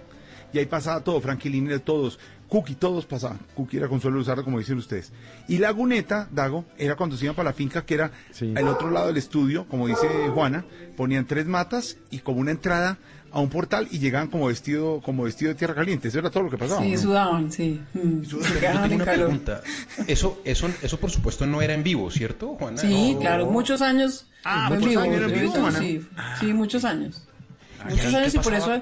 Y ahí pasaba todo, Franquilín, todos, Cookie, todos pasaban. Cookie era Consuelo Luzardo, como dicen ustedes. Y Laguneta, Dago, era cuando se iban para la finca, que era al otro lado del estudio, como dice Juana, ponían tres matas y como una entrada a un portal y llegaban como vestido, como vestido de tierra caliente. Eso era todo lo que pasaba. Sí, ¿no? sudaban, sí. Mm. Se Yo quedaban tengo en una calor. pregunta. Eso, eso, eso por supuesto no era en vivo, ¿cierto, Juana? Sí, No. claro, muchos años. Ah, muchos vivo, años en vivo, Juana. sí, sí, muchos años. ¿y Muchos años y por eso,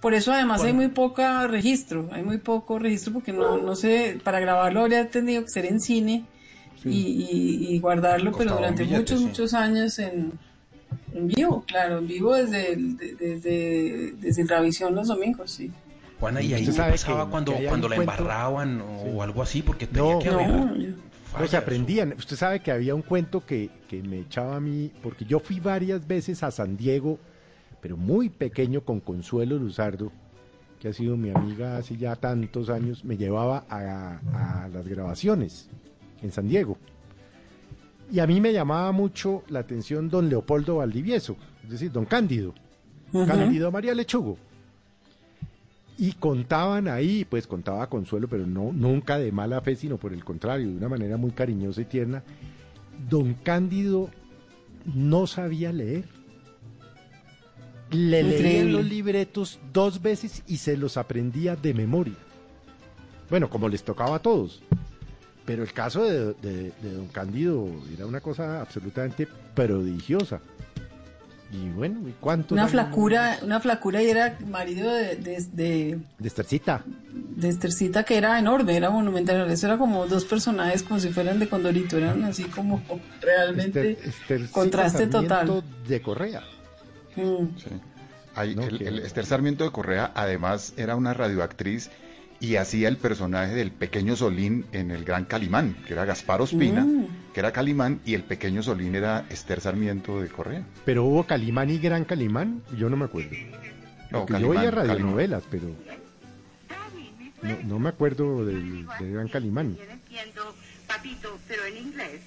por eso además hay muy poca registro, hay muy poco registro porque no, no sé, para grabarlo habría tenido que ser en cine y, y- y guardarlo, pero Costaba durante billete, muchos, sí. muchos años en, en vivo, claro, en vivo desde, el- de- desde, desde Ravisión los domingos, sí. Juana, ¿y ahí sabe pasaba que- cuando, que cuando la cuento- embarraban o, o algo así? Porque tenía No, que no, haber yo- No se aprendían. Usted sabe que había un cuento que, que me echaba a mí, porque yo fui varias veces a San Diego, pero muy pequeño con Consuelo Luzardo, que ha sido mi amiga hace ya tantos años, me llevaba a, a las grabaciones en San Diego. Y a mí me llamaba mucho la atención don Leopoldo Valdivieso, es decir, don Cándido, Ujú. Cándido María Lechugo. Y contaban ahí, pues contaba Consuelo, pero no nunca de mala fe, sino por el contrario, de una manera muy cariñosa y tierna. Don Cándido no sabía leer. Le leía los libretos dos veces y se los aprendía de memoria. Bueno, como les tocaba a todos. Pero el caso de, de- de don Cándido era una cosa absolutamente prodigiosa. Y bueno, ¿y cuánto? Una flacura, una flacura y era marido de, de, de, De Estercita. de Estercita que era enorme, era monumental. Eso era como dos personajes como si fueran de Condorito, eran así como realmente Ester- Estercita contraste total. Sarmiento de Correa. Mm. Sí. Ahí, No, el, que- el Esther Sarmiento de Correa además era una radioactriz y hacía el personaje del pequeño Solín en el Gran Calimán, que era Gaspar Ospina, Mm. que era Calimán, y el pequeño Solín era Esther Sarmiento de Correa. Pero hubo Calimán y Gran Calimán, yo no me acuerdo. No, yo Calimán, veía Calimán. radionovelas, pero no, no me acuerdo del, del Gran Calimán. entiendo, papito, pero en inglés,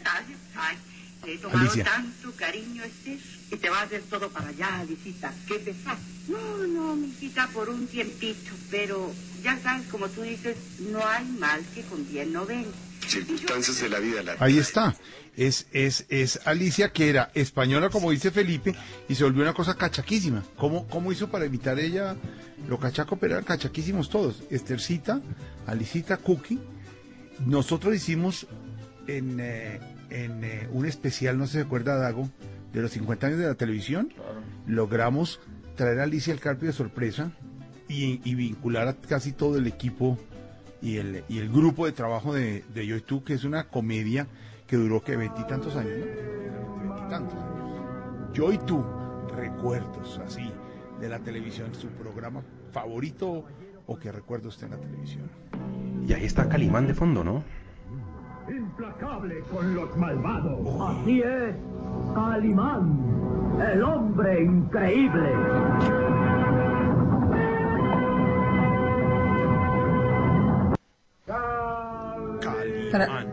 le he tomado Alicia. tanto cariño este y te va a hacer todo para allá, Alicita. ¿Qué pesar? No, no, mijita, por un tiempito, pero ya sabes, como tú dices, no hay mal que con bien no venga. Circunstancias de la vida. La Ahí está. Es, es, es Alicia, que era española, como dice Felipe, y se volvió una cosa cachaquísima. ¿Cómo, cómo hizo para imitar ella lo cachaco? Pero eran cachaquísimos todos. Estercita, Alicita, Cookie. Nosotros hicimos en, eh, en eh, un especial, no sé si se acuerda, Dago, de los 50 años de la televisión. Logramos traer a Alicia el Carpio de sorpresa y, y vincular a casi todo el equipo y el, y el grupo de trabajo de, de Yo y Tú, que es una comedia que duró que veintitantos años, ¿no? Veintitantos años. Yo y Tú, recuerdos así de la televisión, su programa favorito o que recuerda usted en la televisión. Y ahí está Calimán de fondo, ¿no? Implacable con los malvados. Así es, Calimán, el hombre increíble. Para,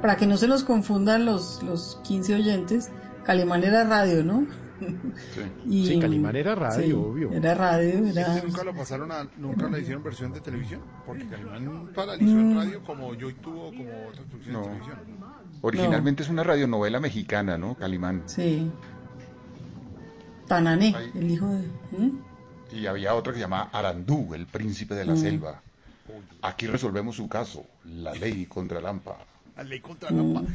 para que no se los confundan los, los 15 oyentes, Calimán era radio, ¿no? Y- Sí, Calimán era radio, sí, obvio. Era radio, era... ¿Este nunca lo pasaron a, nunca le hicieron versión de televisión? Porque Calimán paralizó en Mm. radio como Yo y Tú o como otras producciones No. de televisión. Originalmente es una radionovela mexicana, ¿no? Calimán. Sí. Tanané, el hijo de... ¿Mm? Y había otra que se llamaba Arandú, el príncipe de la Mm. selva. Aquí resolvemos su caso, la ley contra Lampa. La ley contra Mm. la pa-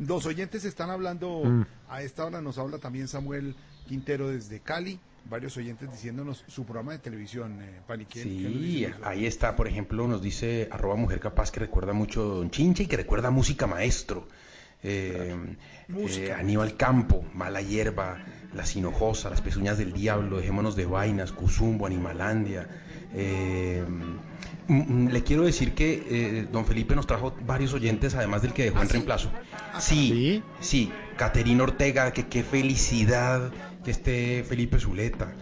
Los oyentes están hablando, Mm. a esta hora nos habla también Samuel Quintero desde Cali, varios oyentes diciéndonos su programa de televisión, eh, Pani, ¿quién- quién nos Sí, ahí está, por ejemplo, nos dice arroba mujer capaz que recuerda mucho Don Chinche y que recuerda música maestro. Eh, eh, Aníbal Campo, Mala Hierba, Las Hinojosas, Las Pezuñas del Diablo, Dejémonos de Vainas, Cuzumbo, Animalandia. Mm, mm, le quiero decir que eh, don Felipe nos trajo varios oyentes, además del que dejó en reemplazo. Sí, sí, Caterina Ortega, que qué felicidad que esté Felipe Zuleta.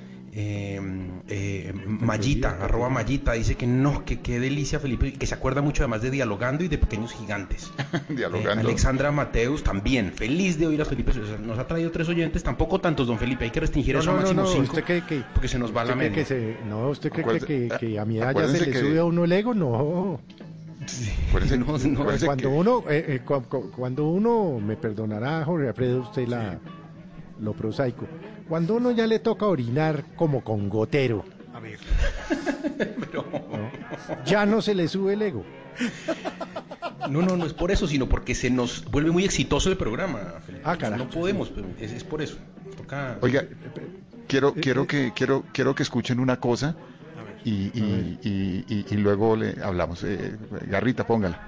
Eh, eh, Mayita, arroba Mayita, dice que no, que qué delicia Felipe, que se acuerda mucho además de Dialogando y de Pequeños Gigantes. Dialogando. Eh, Alexandra Mateus también, feliz de oír a Felipe. Nos ha traído tres oyentes, tampoco tantos, don Felipe, hay que restringir No, eso no, a no, máximo no, cinco, ¿usted cree que, porque se nos va la que se- no, ¿usted cree que, que, que a mi edad ya se le que- sube a uno el ego? No. Acuérdense- No, no, cuando que- uno eh, eh, cu- cu- cuando uno me perdonará Jorge Alfredo usted la lo prosaico cuando uno ya le toca orinar como con gotero A ver. ¿no? ya no se le sube el ego No, no, no es por eso, sino porque se nos vuelve muy exitoso el programa. Felipe. Ah, carajo. No podemos, pero es, es por eso. Toca... Oiga, quiero, Eh, quiero, que, quiero, quiero que escuchen una cosa y, y, y- y- y luego le hablamos. Eh, Garrita, póngala.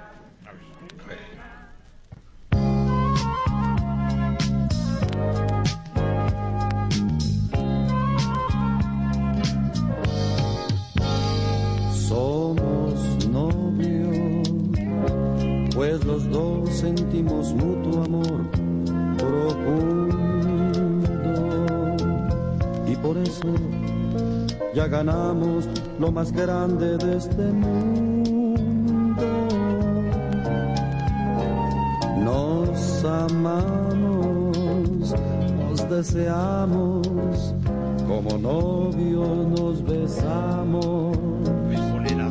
Sentimos mutuo amor profundo. Y por eso ya ganamos lo más grande de este mundo. Nos amamos, nos deseamos, como novios nos besamos.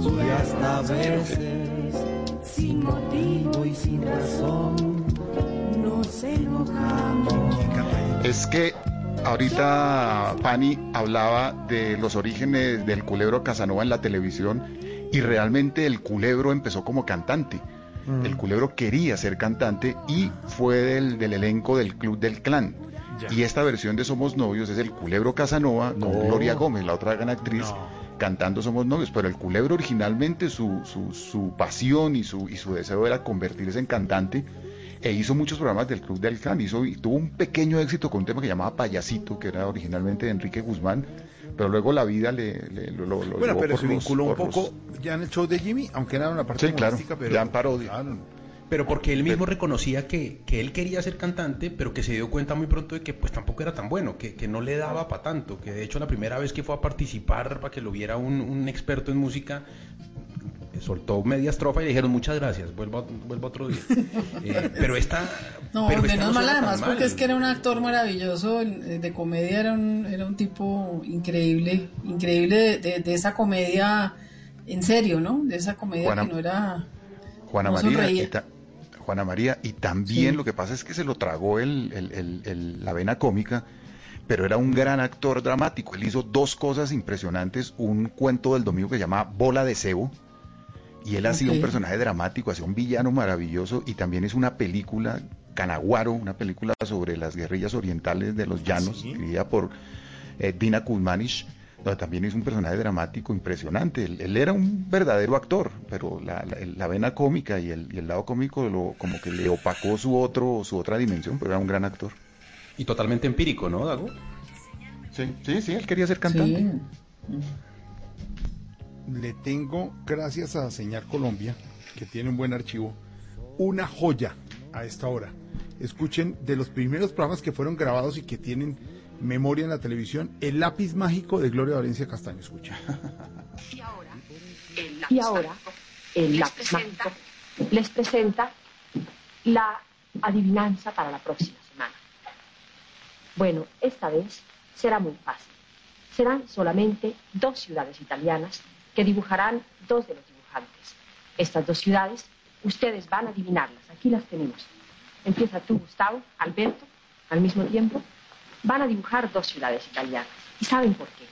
Y hasta veces, sin motivo y sin razón, nos enojamos. Es que ahorita Pani hablaba de los orígenes del culebro Casanova en la televisión y realmente el culebro empezó como cantante. El culebro quería ser cantante y fue del, del elenco del Club del Clan. Y esta versión de Somos Novios es el Culebro Casanova con Gloria Gómez, la otra gran actriz, cantando Somos Novios. Pero el Culebro originalmente su, su, su pasión y su, y su deseo era convertirse en cantante e hizo muchos programas del Club del Clan. Hizo, y tuvo un pequeño éxito con un tema que llamaba Payasito, que era originalmente de Enrique Guzmán, pero luego la vida le, le- lo, lo- Bueno, pero se los- vinculó un por los- poco ya en el show de Jimmy, aunque era una parte Sí, claro, pero ya en parodia. Claro. Pero porque él mismo reconocía que, que él quería ser cantante, pero que se dio cuenta muy pronto de que pues tampoco era tan bueno, que, que no le daba para tanto, que de hecho la primera vez que fue a participar para que lo viera un, un experto en música, soltó media estrofa y le dijeron muchas gracias, vuelva, vuelva otro día. Eh, pero esta... No, pero esta menos no mal además mal. porque es que era un actor maravilloso eh, de comedia, era un, era un tipo increíble, increíble de, de- de esa comedia en serio, ¿no? De esa comedia Juana- que no era... Juana no María. Juana María, y también Sí. lo que pasa es que se lo tragó el, el- el- el- la vena cómica, pero era un gran actor dramático. Él hizo dos cosas impresionantes, un cuento del domingo que se llama Bola de Cebo, y él hacía un Ok. personaje dramático, hacía un villano maravilloso, y también es una película, Canaguaro, una película sobre las guerrillas orientales de los llanos, dirigida por eh, Dina Kuzmanish, donde también es un personaje dramático impresionante. Él, él era un verdadero actor, pero la, la- la vena cómica y el, y el lado cómico lo, como que le opacó su otro su otra dimensión, pero era un gran actor. Y totalmente empírico, ¿no, Dago? Sí, sí, sí, él quería ser cantante. Le tengo, gracias a Señal Colombia, que tiene un buen archivo, una joya a esta hora. Escuchen de los primeros programas que fueron grabados y que tienen memoria en la televisión, El lápiz mágico de Gloria Valencia Castaño. Escuchen. Y ahora, el lápiz mágico les presenta la adivinanza para la próxima semana. Bueno, esta vez será muy fácil. Serán solamente dos ciudades italianas que dibujarán dos de los dibujantes. Estas dos ciudades, ustedes van a adivinarlas. Aquí las tenemos. Empieza tú, Gustavo, Alberto, al mismo tiempo. Van a dibujar dos ciudades italianas. ¿Y saben por qué?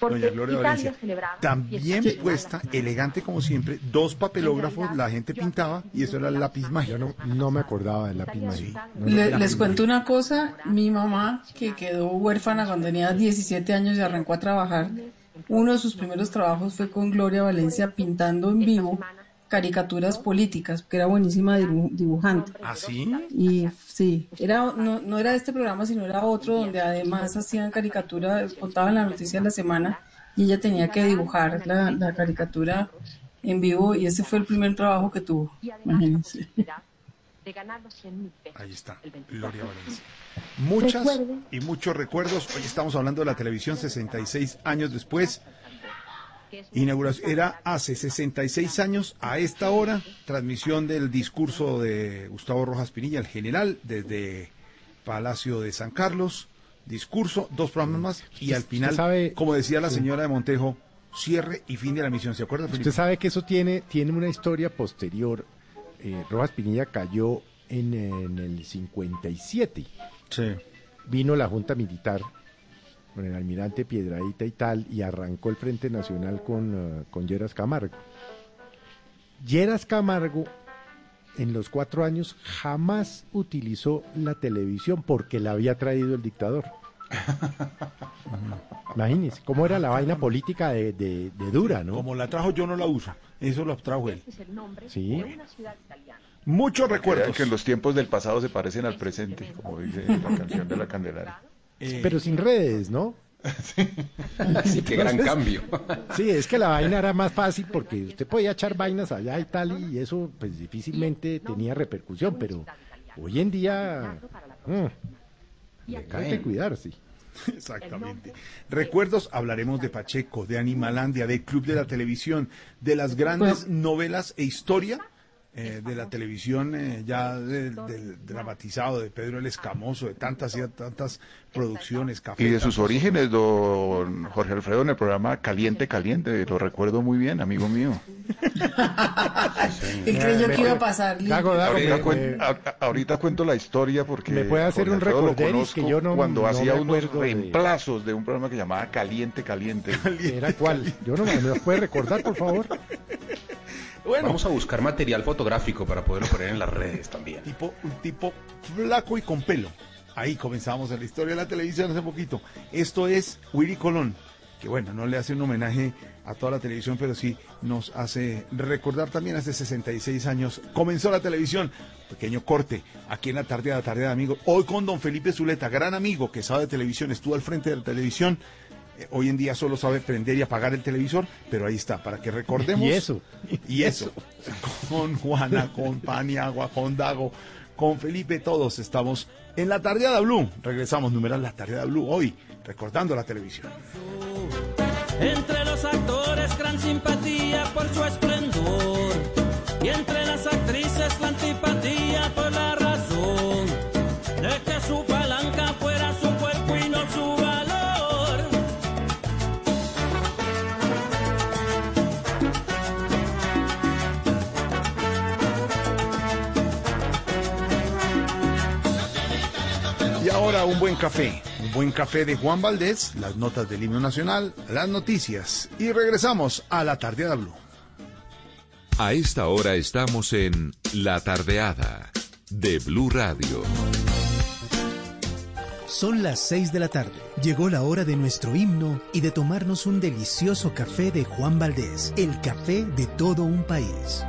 Porque Doña Gloria Italia Valencia. celebraba También puesta, elegante como siempre, dos papelógrafos, la gente pintaba y eso era el lápiz mágico. no, no me acordaba del lápiz mágico. No, Le- les cuento una cosa, mi mamá, que quedó huérfana cuando tenía 17 años y arrancó a trabajar, uno de sus primeros trabajos fue con Gloria Valencia pintando en vivo caricaturas políticas, porque era buenísima dibu- dibujante. ¿Ah, sí? Y sí, era, no, no era este programa, sino era otro donde además hacían caricatura, contaban la noticia de la semana y ella tenía que dibujar la, la caricatura en vivo y ese fue el primer trabajo que tuvo. Imagínense. de ganar los 100 mil pesos. Ahí está, el 24 Gloria Valencia. Muchas Recuerden y muchos recuerdos. Hoy estamos hablando de la televisión 66 años después. Inauguración era hace 66 años a esta hora, transmisión del discurso de Gustavo Rojas Pinilla, el general, desde Palacio de San Carlos. Discurso, dos programas más y al final, sabe- como decía la sí. señora de Montejo, cierre y fin de la misión. ¿Se acuerda, Felipe? Usted sabe que eso tiene, tiene una historia posterior. Eh, Rojas Pinilla cayó en, en el 57. Vino la Junta Militar con el almirante Piedradita y tal, y arrancó el Frente Nacional con, eh, con Lleras Camargo. Lleras Camargo, en los cuatro años, jamás utilizó la televisión porque la había traído el dictador. Imagínense, cómo era la vaina política de, de- de dura, ¿no? Como la trajo yo no la uso, eso lo trajo él. Sí. Muchos que recuerdos. que los tiempos del pasado se parecen al presente, como dice la canción de la Candelaria. Pero sin redes, ¿no? Sí, qué gran cambio. Sí, es que la vaina era más fácil porque usted podía echar vainas allá y tal, y eso pues difícilmente tenía repercusión, pero hoy en día mm, hay que cuidarse. Exactamente. Recuerdos, hablaremos de Pacheco, de Animalandia, del Club de la Televisión, de las grandes novelas e historia eh, de la televisión eh, ya del, del dramatizado de Pedro el Escamoso, de tantas y tantas producciones, café. Y de sus orígenes, don Jorge Alfredo, en el programa Caliente Caliente, lo recuerdo muy bien, amigo mío. ¿Qué creyó que iba a pasar? Ahorita, me- cuen- a- a- ahorita cuento la historia porque ¿Me puede hacer Jorge un que conozco yo no- cuando no hacía unos de- reemplazos de un programa que llamaba Caliente Caliente. ¿Era cuál? Yo no me me lo puede recordar, por favor. Vamos a buscar material fotográfico para poderlo poner en las redes también. Tipo, un tipo flaco y con pelo. Ahí comenzamos en la historia de la televisión hace poquito. Esto es Willy Colón, que bueno, no le hace un homenaje a toda la televisión, pero sí nos hace recordar también hace 66 años comenzó la televisión. Pequeño corte aquí en la tarde de la tarde de amigos. Hoy con don Felipe Zuleta, gran amigo que sabe de televisión, estuvo al frente de la televisión. Eh, Hoy en día solo sabe prender y apagar el televisor, pero ahí está, para que recordemos. Y eso. Y eso. Con Juana, con Paniagua, con Dago, con Felipe, todos estamos en la tardeada Blue. Regresamos, numeral la tardeada Blue hoy, recordando la televisión. Entre los actores gran simpatía por su esplendor y entre las actrices la antipatía por la razón de que su ahora un buen café, un buen café de Juan Valdés, las notas del himno nacional, las noticias y regresamos a la tardeada Blue. A esta hora estamos en La Tardeada de Blue Radio. Son las 6 de la tarde. Llegó la hora de nuestro himno y de tomarnos un delicioso café de Juan Valdés, el café de todo un país.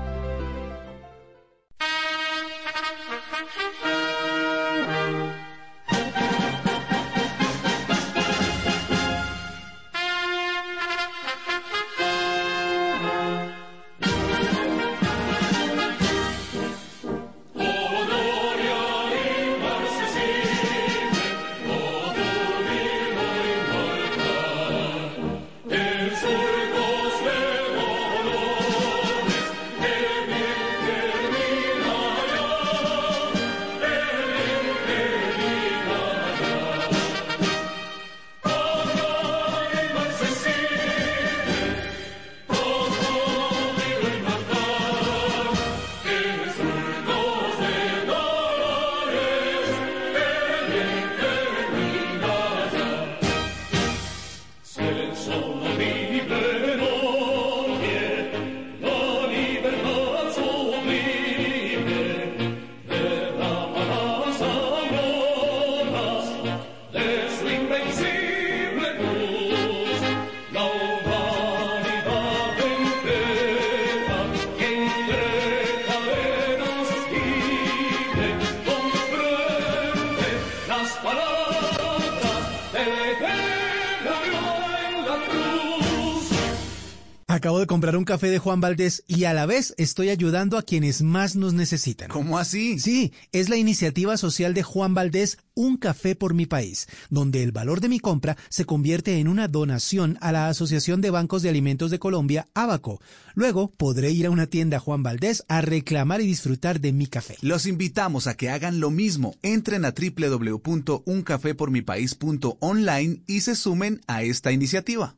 Café de Juan Valdés y a la vez estoy ayudando a quienes más nos necesitan. ¿Cómo así? Sí, es la iniciativa social de Juan Valdés Un Café por mi País, donde el valor de mi compra se convierte en una donación a la Asociación de Bancos de Alimentos de Colombia, Abaco. Luego podré ir a una tienda Juan Valdés a reclamar y disfrutar de mi café. Los invitamos a que hagan lo mismo. Entren a www.uncafepormipaís.online y se sumen a esta iniciativa.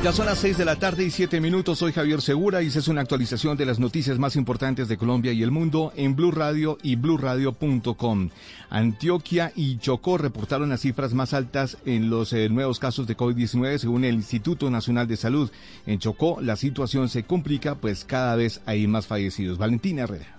Ya son las 6 de la tarde y 7 minutos. Soy Javier Segura y esta es una actualización de las noticias más importantes de Colombia y el mundo en Blue Radio y bluradio.com. Antioquia y Chocó reportaron las cifras más altas en los eh, nuevos casos de COVID-19 según el Instituto Nacional de Salud. En Chocó la situación se complica pues cada vez hay más fallecidos. Valentina Herrera.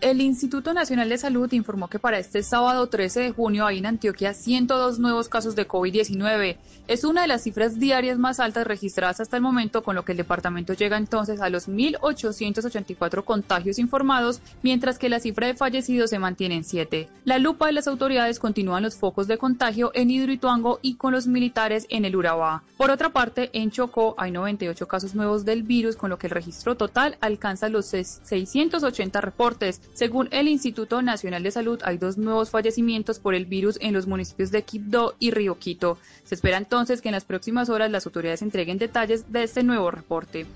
El Instituto Nacional de Salud informó que para este sábado 13 de junio hay en Antioquia 102 nuevos casos de COVID-19. Es una de las cifras diarias más altas registradas hasta el momento, con lo que el departamento llega entonces a los 1.884 contagios informados, mientras que la cifra de fallecidos se mantiene en 7. La lupa de las autoridades continúan los focos de contagio en Hidroituango y con los militares en el Urabá. Por otra parte, en Chocó hay 98 casos nuevos del virus, con lo que el registro total alcanza los 680 reportes. Según el Instituto Nacional de Salud, hay dos nuevos fallecimientos por el virus en los municipios de Quibdó y Río Quito. Se espera entonces que en las próximas horas las autoridades entreguen detalles de este nuevo reporte.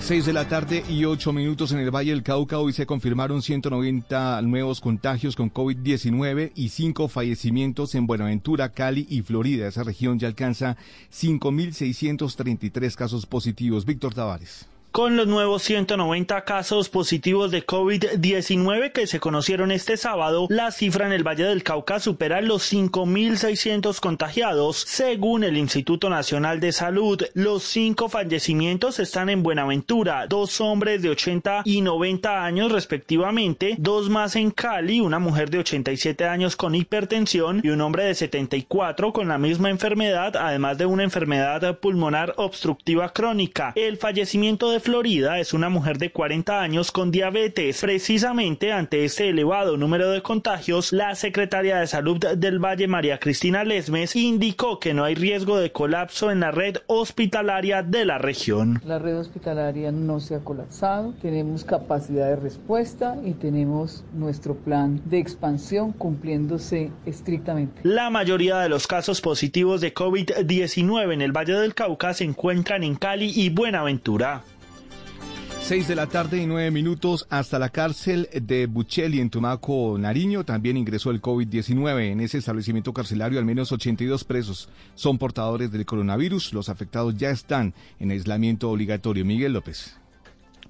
6 de la tarde y 8 minutos en el Valle del Cauca. Hoy se confirmaron 190 nuevos contagios con COVID-19 y 5 fallecimientos en Buenaventura, Cali y Florida. Esa región ya alcanza 5.633 casos positivos. Víctor Tavares. Con los nuevos 190 casos positivos de COVID-19 que se conocieron este sábado, la cifra en el Valle del Cauca supera los 5.600 contagiados, según el Instituto Nacional de Salud. Los cinco fallecimientos están en Buenaventura, dos hombres de 80 y 90 años respectivamente, dos más en Cali, una mujer de 87 años con hipertensión y un hombre de 74 con la misma enfermedad, además de una enfermedad pulmonar obstructiva crónica. El fallecimiento de Florida es una mujer de 40 años con diabetes. Precisamente ante este elevado número de contagios, la secretaria de Salud del Valle, María Cristina Lesmes, indicó que no hay riesgo de colapso en la red hospitalaria de la región. La red hospitalaria no se ha colapsado, tenemos capacidad de respuesta y tenemos nuestro plan de expansión cumpliéndose estrictamente. La mayoría de los casos positivos de COVID-19 en el Valle del Cauca se encuentran en Cali y Buenaventura. 6 de la tarde y 9 minutos hasta la cárcel de Bucheli en Tumaco, Nariño. También ingresó el COVID-19. En ese establecimiento carcelario al menos 82 presos son portadores del coronavirus. Los afectados ya están en aislamiento obligatorio. Miguel López.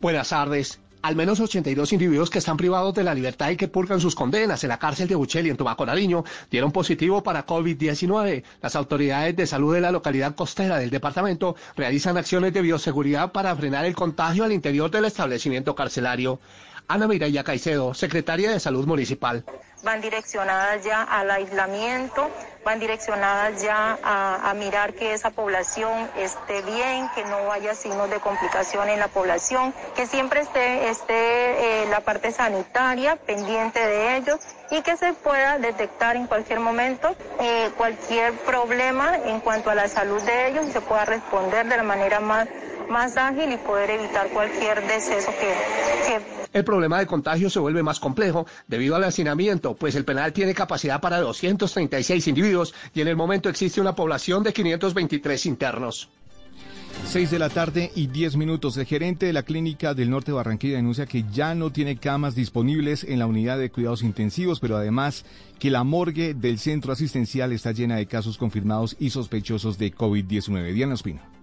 Buenas tardes. Al menos 82 individuos que están privados de la libertad y que purgan sus condenas en la cárcel de Bucheli en Tumaco Nariño dieron positivo para COVID-19. Las autoridades de salud de la localidad costera del departamento realizan acciones de bioseguridad para frenar el contagio al interior del establecimiento carcelario. Ana Mireya Caicedo, secretaria de Salud Municipal. Van direccionadas ya al aislamiento, van direccionadas ya a, mirar que esa población esté bien, que no haya signos de complicación en la población, que siempre esté, esté eh, la parte sanitaria pendiente de ellos y que se pueda detectar en cualquier momento eh, cualquier problema en cuanto a la salud de ellos y se pueda responder de la manera más, más ágil y poder evitar cualquier deceso que, que el problema de contagio se vuelve más complejo debido al hacinamiento, pues el penal tiene capacidad para 236 individuos y en el momento existe una población de 523 internos. 6 de la tarde y 10 minutos. El gerente de la clínica del norte de Barranquilla denuncia que ya no tiene camas disponibles en la unidad de cuidados intensivos, pero además que la morgue del centro asistencial está llena de casos confirmados y sospechosos de COVID-19. Diana Espino.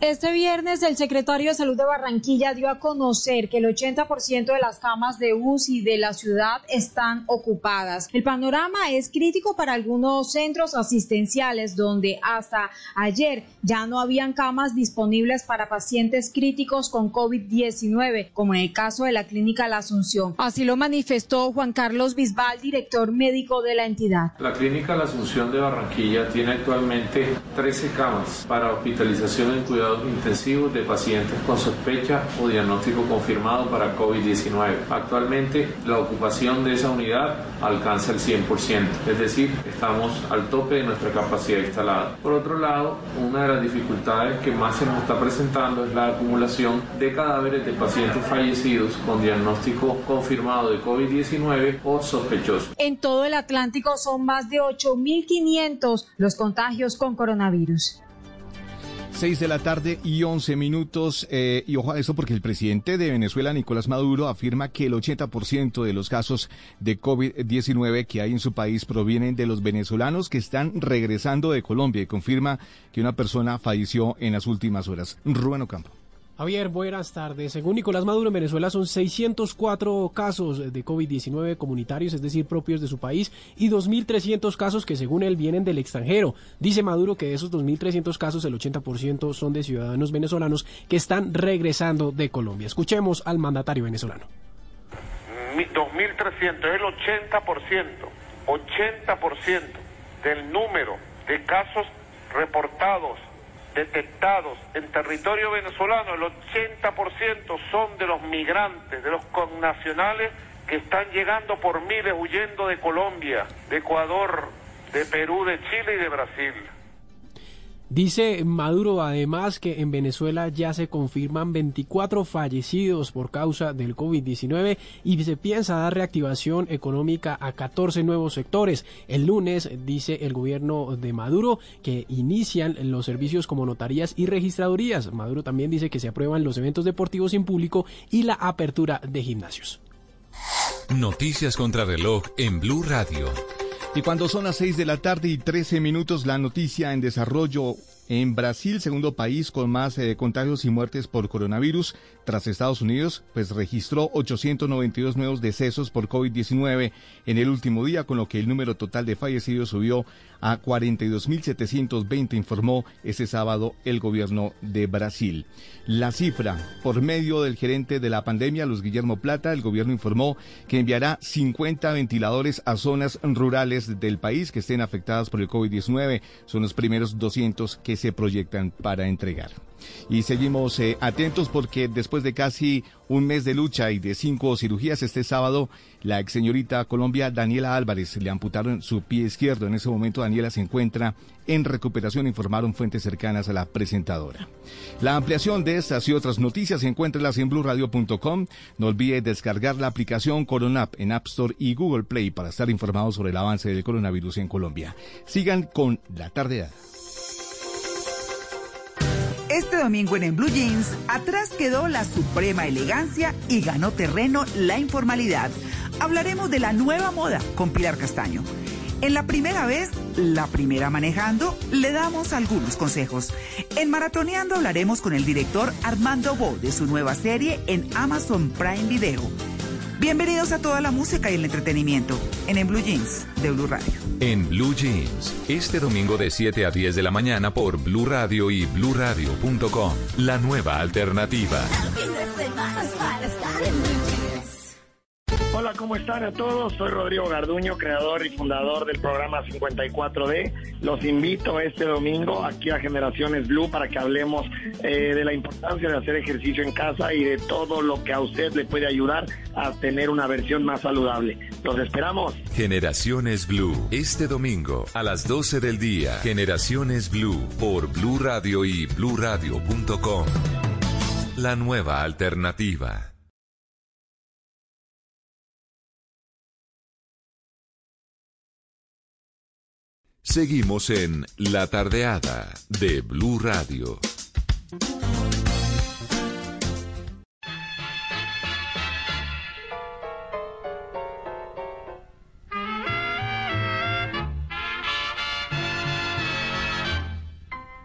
Este viernes el secretario de Salud de Barranquilla dio a conocer que el 80% de las camas de UCI de la ciudad están ocupadas. El panorama es crítico para algunos centros asistenciales donde hasta ayer ya no habían camas disponibles para pacientes críticos con COVID-19, como en el caso de la clínica La Asunción. Así lo manifestó Juan Carlos Bisbal, director médico de la entidad. La clínica La Asunción de Barranquilla tiene actualmente 13 camas para hospitalización en cuidados intensivos de pacientes con sospecha o diagnóstico confirmado para COVID-19. Actualmente la ocupación de esa unidad alcanza el 100%, es decir, estamos al tope de nuestra capacidad instalada. Por otro lado, una de las dificultades que más se nos está presentando es la acumulación de cadáveres de pacientes fallecidos con diagnóstico confirmado de COVID-19 o sospechoso. En todo el Atlántico son más de 8.500 los contagios con coronavirus. 6 de la tarde y 11 minutos. Eh, y ojo a eso porque el presidente de Venezuela, Nicolás Maduro, afirma que el 80% de los casos de COVID-19 que hay en su país provienen de los venezolanos que están regresando de Colombia y confirma que una persona falleció en las últimas horas. Rubén Ocampo. Javier, buenas tardes. Según Nicolás Maduro, en Venezuela son 604 casos de COVID-19 comunitarios, es decir, propios de su país, y 2.300 casos que según él vienen del extranjero. Dice Maduro que de esos 2.300 casos el 80% son de ciudadanos venezolanos que están regresando de Colombia. Escuchemos al mandatario venezolano. 2.300 es el 80%, 80% del número de casos reportados detectados en territorio venezolano, el 80% son de los migrantes, de los connacionales que están llegando por miles huyendo de Colombia, de Ecuador, de Perú, de Chile y de Brasil. Dice Maduro además que en Venezuela ya se confirman 24 fallecidos por causa del COVID-19 y se piensa dar reactivación económica a 14 nuevos sectores. El lunes dice el gobierno de Maduro que inician los servicios como notarías y registradurías. Maduro también dice que se aprueban los eventos deportivos sin público y la apertura de gimnasios. Noticias contra reloj en Blue Radio. Y cuando son las 6 de la tarde y 13 minutos, la noticia en desarrollo En Brasil, segundo país con más eh, contagios y muertes por coronavirus, tras Estados Unidos, pues registró 892 nuevos decesos por COVID-19 en el último día, con lo que el número total de fallecidos subió a 42.720, informó ese sábado el gobierno de Brasil. La cifra, por medio del gerente de la pandemia, Luis Guillermo Plata, el gobierno informó que enviará 50 ventiladores a zonas rurales del país que estén afectadas por el COVID-19. Son los primeros 200 que se proyectan para entregar. Y seguimos eh, atentos porque después de casi un mes de lucha y de cinco cirugías este sábado, la ex señorita Colombia Daniela Álvarez le amputaron su pie izquierdo. En ese momento Daniela se encuentra en recuperación, informaron fuentes cercanas a la presentadora. La ampliación de estas y otras noticias encuéntralas en blurradio.com. No olvide descargar la aplicación Coronap en App Store y Google Play para estar informados sobre el avance del coronavirus en Colombia. Sigan con la tardeada. Este domingo en En Blue Jeans, atrás quedó la suprema elegancia y ganó terreno la informalidad. Hablaremos de la nueva moda con Pilar Castaño. En la primera vez, la primera manejando, le damos algunos consejos. En Maratoneando hablaremos con el director Armando Bo de su nueva serie en Amazon Prime Video. Bienvenidos a toda la música y el entretenimiento en En Blue Jeans de Blue Radio. En Blue Jeans, este domingo de 7 a 10 de la mañana por Blue Radio y bluradio.com. La nueva alternativa. Hola, ¿cómo están a todos? Soy Rodrigo Garduño, creador y fundador del programa 54D. Los invito este domingo aquí a Generaciones Blue para que hablemos eh, de la importancia de hacer ejercicio en casa y de todo lo que a usted le puede ayudar a tener una versión más saludable. Los esperamos. Generaciones Blue, este domingo a las 12 del día. Generaciones Blue por Blue Radio y bluradio.com. La nueva alternativa. Seguimos en La Tardeada de Blue Radio.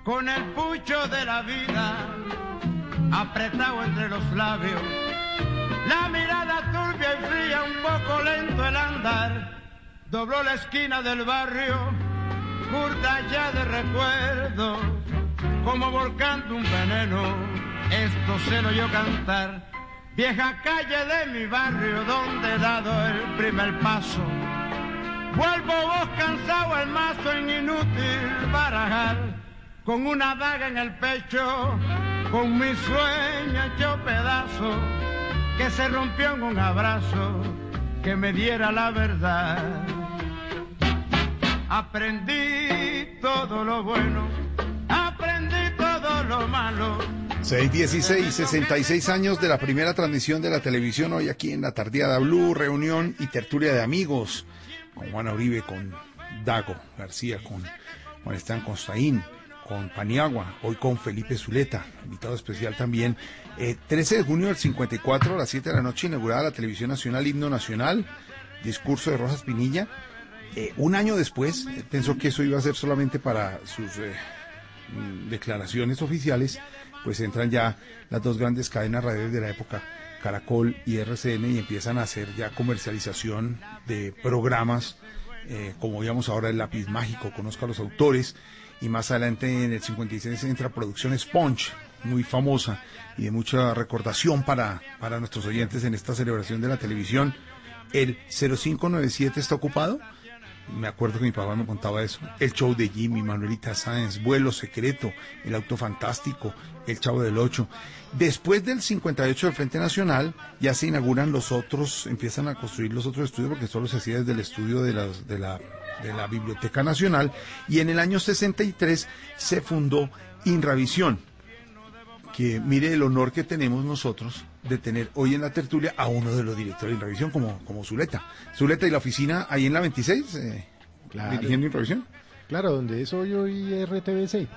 con el pucho de la vida apretado entre los labios, la mirada turbia y fría, un poco lento el andar, dobló la esquina del barrio, curda ya de recuerdo, como volcando un veneno, esto se lo oyó cantar, vieja calle de mi barrio donde he dado el primer paso. Vuelvo vos cansado el mazo en inútil barajar con una daga en el pecho, con mi sueño hecho pedazo, que se rompió en un abrazo que me diera la verdad. Aprendí todo lo bueno, aprendí todo lo malo. 616, 66 años de la primera transmisión de la televisión hoy aquí en la Tardeada Blue, reunión y tertulia de amigos con Juana Uribe, con Dago García, con Juan Esteban Constaín, con Paniagua, hoy con Felipe Zuleta, invitado especial también. Eh, 13 de junio del 54 a las 7 de la noche inaugurada la Televisión Nacional, Himno Nacional, discurso de Rosas Pinilla. Eh, un año después, pensó que eso iba a ser solamente para sus eh, mm, declaraciones oficiales, pues entran ya las dos grandes cadenas radiales de la época, Caracol y RCN, y empiezan a hacer ya comercialización de programas, eh, como veíamos ahora el lápiz mágico, conozca a los autores, y más adelante en el 56 entra Producción Sponge, muy famosa y de mucha recordación para, para nuestros oyentes en esta celebración de la televisión. El 0597 está ocupado. Me acuerdo que mi papá me contaba eso. El show de Jimmy, Manuelita Sáenz, Vuelo Secreto, El Auto Fantástico, El Chavo del Ocho. Después del 58 del Frente Nacional, ya se inauguran los otros, empiezan a construir los otros estudios, porque solo se hacía desde el estudio de, las, de, la, de la Biblioteca Nacional. Y en el año 63 se fundó Inravisión, que mire el honor que tenemos nosotros de tener hoy en la tertulia a uno de los directores de Inravisión como, como Zuleta. Zuleta y la oficina ahí en la 26, eh, Claro. dirigiendo Inravisión. Claro, donde es hoy hoy RTBC,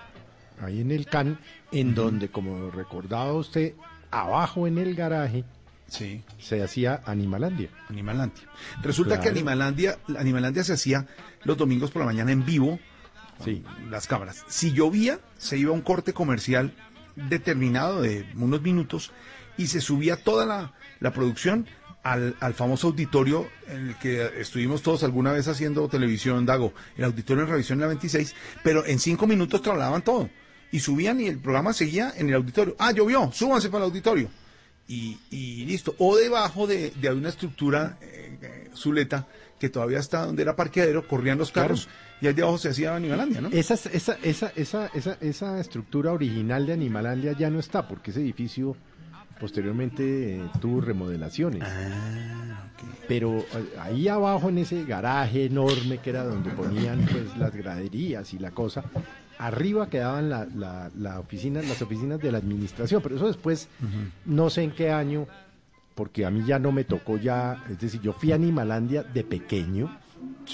ahí en el CAN, en donde, como recordaba usted, abajo en el garaje, sí. se hacía Animalandia. Animalandia. Resulta que. Animalandia, Animalandia se hacía los domingos por la mañana en vivo Sí. las cámaras. Si llovía, se iba a un corte comercial determinado de unos minutos y se subía toda la, la producción al, al famoso auditorio en el que estuvimos todos alguna vez haciendo televisión, Dago, el auditorio en revisión en la 26, pero en cinco minutos trasladaban todo. Y subían y el programa seguía en el auditorio. Ah, llovió, súbanse para el auditorio. Y, y listo. O debajo de, de una estructura eh, eh, zuleta que todavía está donde era parqueadero, corrían los carros y ahí debajo se hacía Animalandia, ¿no? Esa, esa, esa, esa, esa, esa estructura original de Animalandia ya no está, porque ese edificio posteriormente eh, tuvo remodelaciones. Pero eh, ahí abajo en ese garaje enorme que era donde ponían pues las graderías y la cosa, arriba quedaban la, la, la oficina, las oficinas de la administración, pero eso después no sé en qué año, porque a mí ya no me tocó ya, es decir, yo fui a Animalandia de pequeño,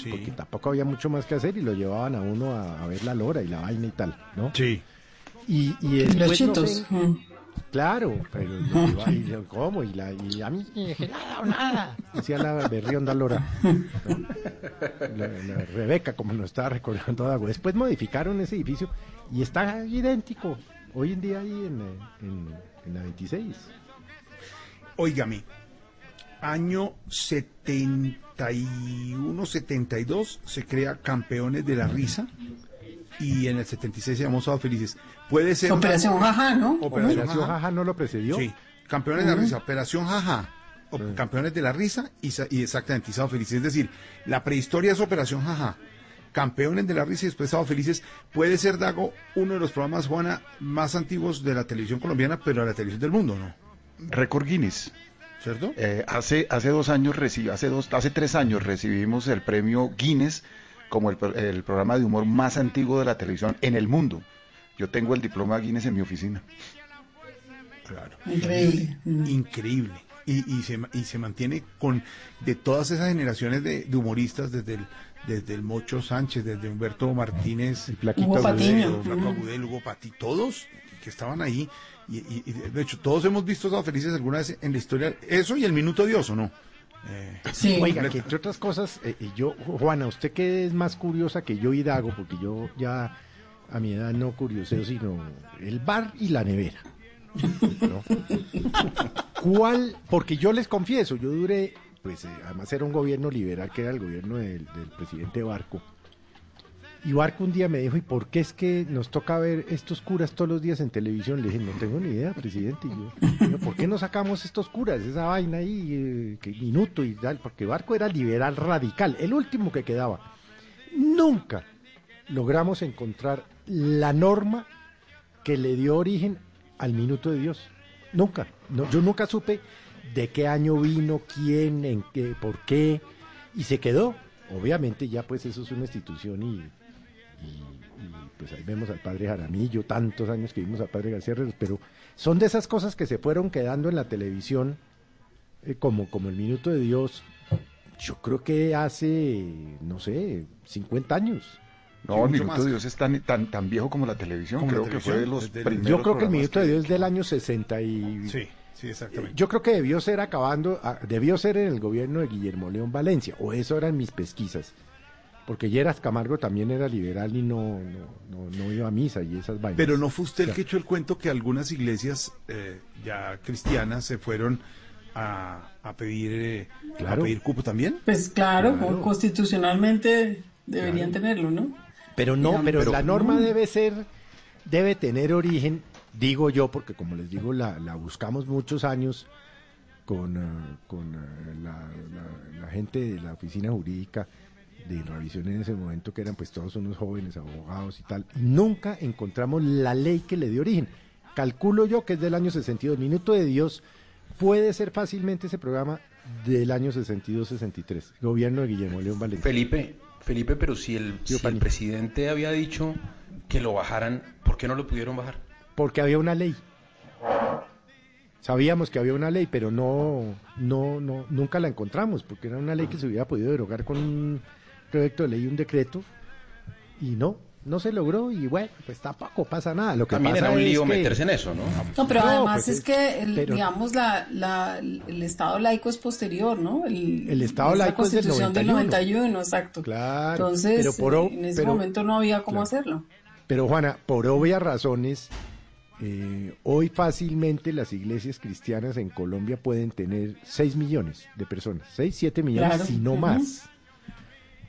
porque tampoco había mucho más que hacer y lo llevaban a uno a, a ver la lora y la vaina y tal, ¿no? Sí. Y, y Los después no sé-. Claro, pero yo y yo, ¿cómo? Y, la, y a mí ni dije nada o nada. Decía la berrionda Lora. La, la Rebeca, como nos estaba recordando Dago. Después modificaron ese edificio y está idéntico. Hoy en día ahí en, en, en la 26. Óigame, año 71, 72 se crea Campeones de la Risa y en el 76 se llamó Sábado Felices. Puede ser... una- Operación Jaja, ¿no? Operación Jaja. Jaja no lo precedió. Sí, Campeones de la. Risa, Operación Jaja. O- Campeones de la Risa y, exactamente y Sábado Felices. Es decir, la prehistoria es Operación Jaja. Campeones de la Risa y después Sábado Felices. Puede ser, Dago, uno de los programas, Juana, más antiguos de la televisión colombiana, pero de la televisión del mundo, ¿no? Récord Guinness. ¿Cierto? Eh, hace, hace dos años, reci- hace, dos, hace tres años recibimos el premio Guinness como el, pro- el programa de humor más antiguo de la televisión en el mundo. Yo tengo el diploma Guinness en mi oficina. Claro. Increíble. Increíble. Y, y, se, y se mantiene con de todas esas generaciones de, de humoristas, desde el, desde el Mocho Sánchez, desde Humberto Martínez, el Plaquito Hugo Patiño. Agudelo, Hugo Pati, todos que estaban ahí. Y, y- y, de hecho, todos hemos visto Sábado Felices alguna vez en la historia. Eso y el Minuto Dios, ¿o no? Eh, Oiga, que entre otras cosas, eh, eh, yo, Juana, usted que es más curiosa que yo y Dago, porque yo ya a mi edad no curioseo, sino el bar y la nevera. ¿no? ¿Cuál? Porque yo les confieso, yo duré, pues eh, además era un gobierno liberal, que era el gobierno del, del presidente Barco. Y Barco un día me dijo, ¿y por qué es que nos toca ver estos curas todos los días en televisión? Le dije, no tengo ni idea, presidente. Y yo, "Pero ¿por qué no sacamos estos curas, esa vaina ahí, eh, que minuto y tal? Porque Barco era liberal radical, el último que quedaba. Nunca logramos encontrar la norma que le dio origen al minuto de Dios. Nunca. No, yo nunca supe de qué año vino, quién, en qué, por qué, y se quedó. Obviamente ya pues eso es una institución y, y- y, pues ahí vemos al padre Jaramillo, tantos años que vimos al padre García Herreros, pero son de esas cosas que se fueron quedando en la televisión, eh, como, como el minuto de Dios, yo creo que hace, no sé, 50 años. No, el Minuto de Dios es tan, tan, tan viejo como la televisión. Como la Creo que fue de los primeros. Yo creo que el Minuto de Dios es del año 60 y... Sí, sí, exactamente. Yo creo que debió ser acabando, ah, debió ser en el gobierno de Guillermo León Valencia, o eso eran mis pesquisas. Porque Lleras Camargo también era liberal y no, no, no, no iba a misa y esas vainas. Pero no fue usted el que echó el cuento que algunas iglesias eh, ya cristianas se fueron a, a pedir eh, Claro. a pedir cupo también. Pues claro, Claro. constitucionalmente deberían tenerlo, ¿no? Pero no, Digamos, pero, pero la no. norma debe ser, debe tener origen, digo yo, porque como les digo, la, la buscamos muchos años con, eh, con eh, la, la- la gente de la oficina jurídica de revisión en ese momento, que eran pues todos unos jóvenes abogados y tal. Nunca encontramos la ley que le dio origen. Calculo yo que es del año 62. Minuto de Dios puede ser fácilmente ese programa del año 62-63. Gobierno de Guillermo León Valencia. Felipe, Felipe, pero si el, si el presidente había dicho que lo bajaran, ¿por qué no lo pudieron bajar? Porque había una ley. Sabíamos que había una ley, pero no, no, no, nunca la encontramos, porque era una ley que se hubiera podido derogar con proyecto de ley y un decreto, y no, no se logró y bueno, pues tampoco pasa nada. Lo que También pasa era un es lío que- meterse en eso, ¿no? No, pero No, además pues es es- que, el- pero- digamos, la, la, el Estado laico es posterior, ¿no? El, El Estado es la laico es del Constitución del 91. 91, exacto. Claro, Entonces, pero por en ese pero- momento no había cómo claro. hacerlo. Pero Juana, por obvias razones, eh, hoy fácilmente las iglesias cristianas en Colombia pueden tener 6 millones de personas, 6, 7 millones, Claro, si no más.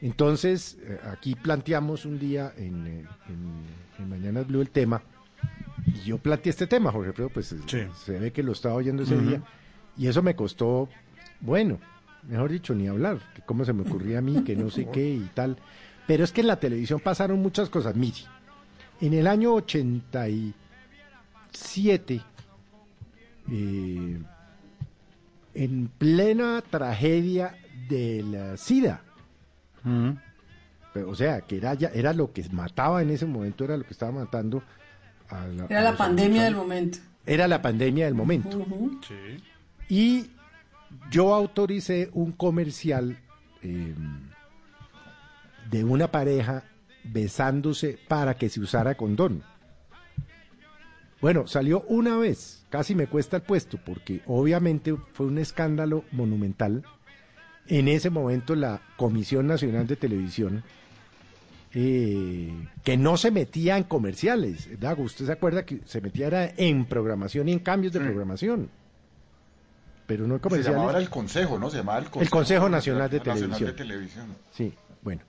Entonces, eh, aquí planteamos un día en, eh, en, en Mañanas Blue el tema, y yo planteé este tema, Jorge Alfredo, pues se ve que lo estaba oyendo ese día, y eso me costó, bueno, mejor dicho, ni hablar, que cómo se me ocurría a mí, que no sé qué y tal. Pero es que en la televisión pasaron muchas cosas. Mire, en el año 87, eh, en plena tragedia de la SIDA, pero, o sea, que era, ya, era lo que mataba en ese momento, era lo que estaba matando a la, Era a la pandemia del momento. Era la pandemia del momento. Y yo autoricé un comercial eh, de una pareja besándose para que se usara condón. Bueno, salió una vez, casi me cuesta el puesto, porque obviamente fue un escándalo monumental. En ese momento la Comisión Nacional de Televisión, eh, que no se metía en comerciales, Dago, usted se acuerda que se metía era en programación y en cambios de programación, pero no en Se comerciales. llamaba el Consejo, ¿no? Se llamaba el Consejo, El Consejo Nacional de Nacional Televisión. de Televisión. Sí, bueno.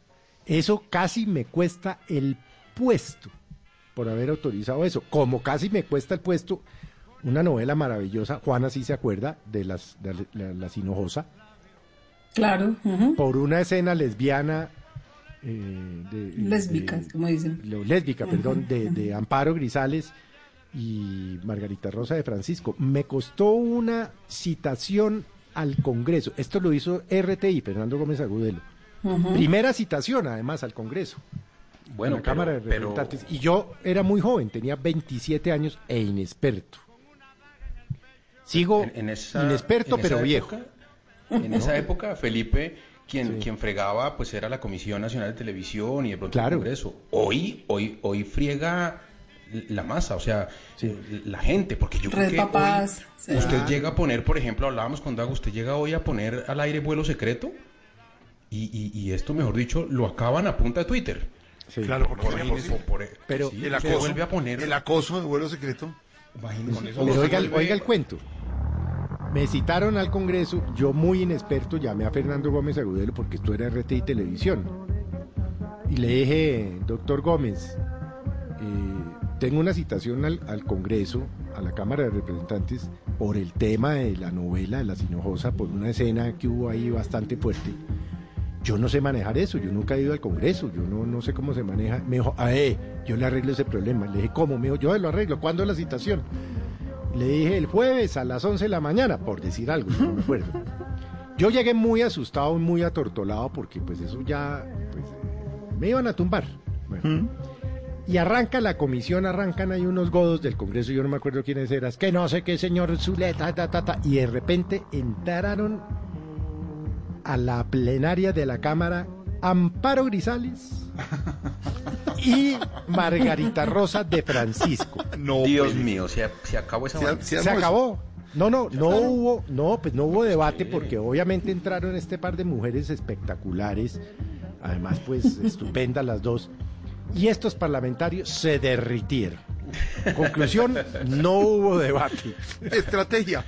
Eso casi me cuesta el puesto por haber autorizado eso. Como casi me cuesta el puesto una novela maravillosa, Juana sí se acuerda, de las de la, la- la Sinojosa, Claro. por una escena lesbiana. eh, de, Lésbicas, de- como dicen. lésbica, perdón, de, de Amparo Grisales y Margarita Rosa de Francisco. Me costó una citación al Congreso. Esto lo hizo RTI, Fernando Gómez Agudelo. Primera citación, además, al Congreso. Bueno, la pero- Cámara de pero-. Y yo era muy joven, tenía 27 años e inexperto. Sigo En- en esa- inexperto, en pero viejo. En esa época, Felipe, quien, Sí. quien fregaba, pues era la Comisión Nacional de Televisión y de pronto Claro. el Congreso. Hoy, hoy, hoy friega la masa, o sea, la gente, porque yo creo que Papás, hoy sí. usted Ah. llega a poner, por ejemplo, hablábamos con Dago, usted llega hoy a poner al aire vuelo secreto y, y- y esto, mejor dicho, lo acaban a punta de Twitter. Claro, porque Imagínese, imagínese. por- Pero- sí, el acoso, vuelve a poner el acoso de vuelo secreto. Imagínese. Pero oiga, oiga el cuento. Me citaron al Congreso, yo muy inexperto llamé a Fernando Gómez Agudelo porque esto era RTI Televisión. Y le dije, doctor Gómez, eh, tengo una citación al, al Congreso, a la Cámara de Representantes, por el tema de la novela de La Sinojosa, por una escena que hubo ahí bastante fuerte. Yo no sé manejar eso, yo nunca he ido al Congreso, yo no, no sé cómo se maneja. Me dijo, ah, eh, yo le arreglo ese problema. Le dije, ¿cómo? Me dijo, yo lo arreglo. ¿Cuándo es la citación? Le dije el jueves a las 11 de la mañana, por decir algo, no me acuerdo. Yo llegué muy asustado y muy atortolado porque pues eso ya pues, me iban a tumbar. Bueno. Y arranca la comisión, arrancan ahí unos godos del Congreso, yo no me acuerdo quiénes eran, que no sé qué señor Zuleta, ta, ta, ta, y de repente entraron a la plenaria de la Cámara Amparo Grisales y Margarita Rosa de Francisco. Dios mío, se, se acabó esa vaina. Se acabó. No, no, no hubo, no, pues no hubo debate porque obviamente entraron este par de mujeres espectaculares, además pues estupendas las dos, y estos parlamentarios se derritieron. Conclusión, no hubo debate. Estrategia.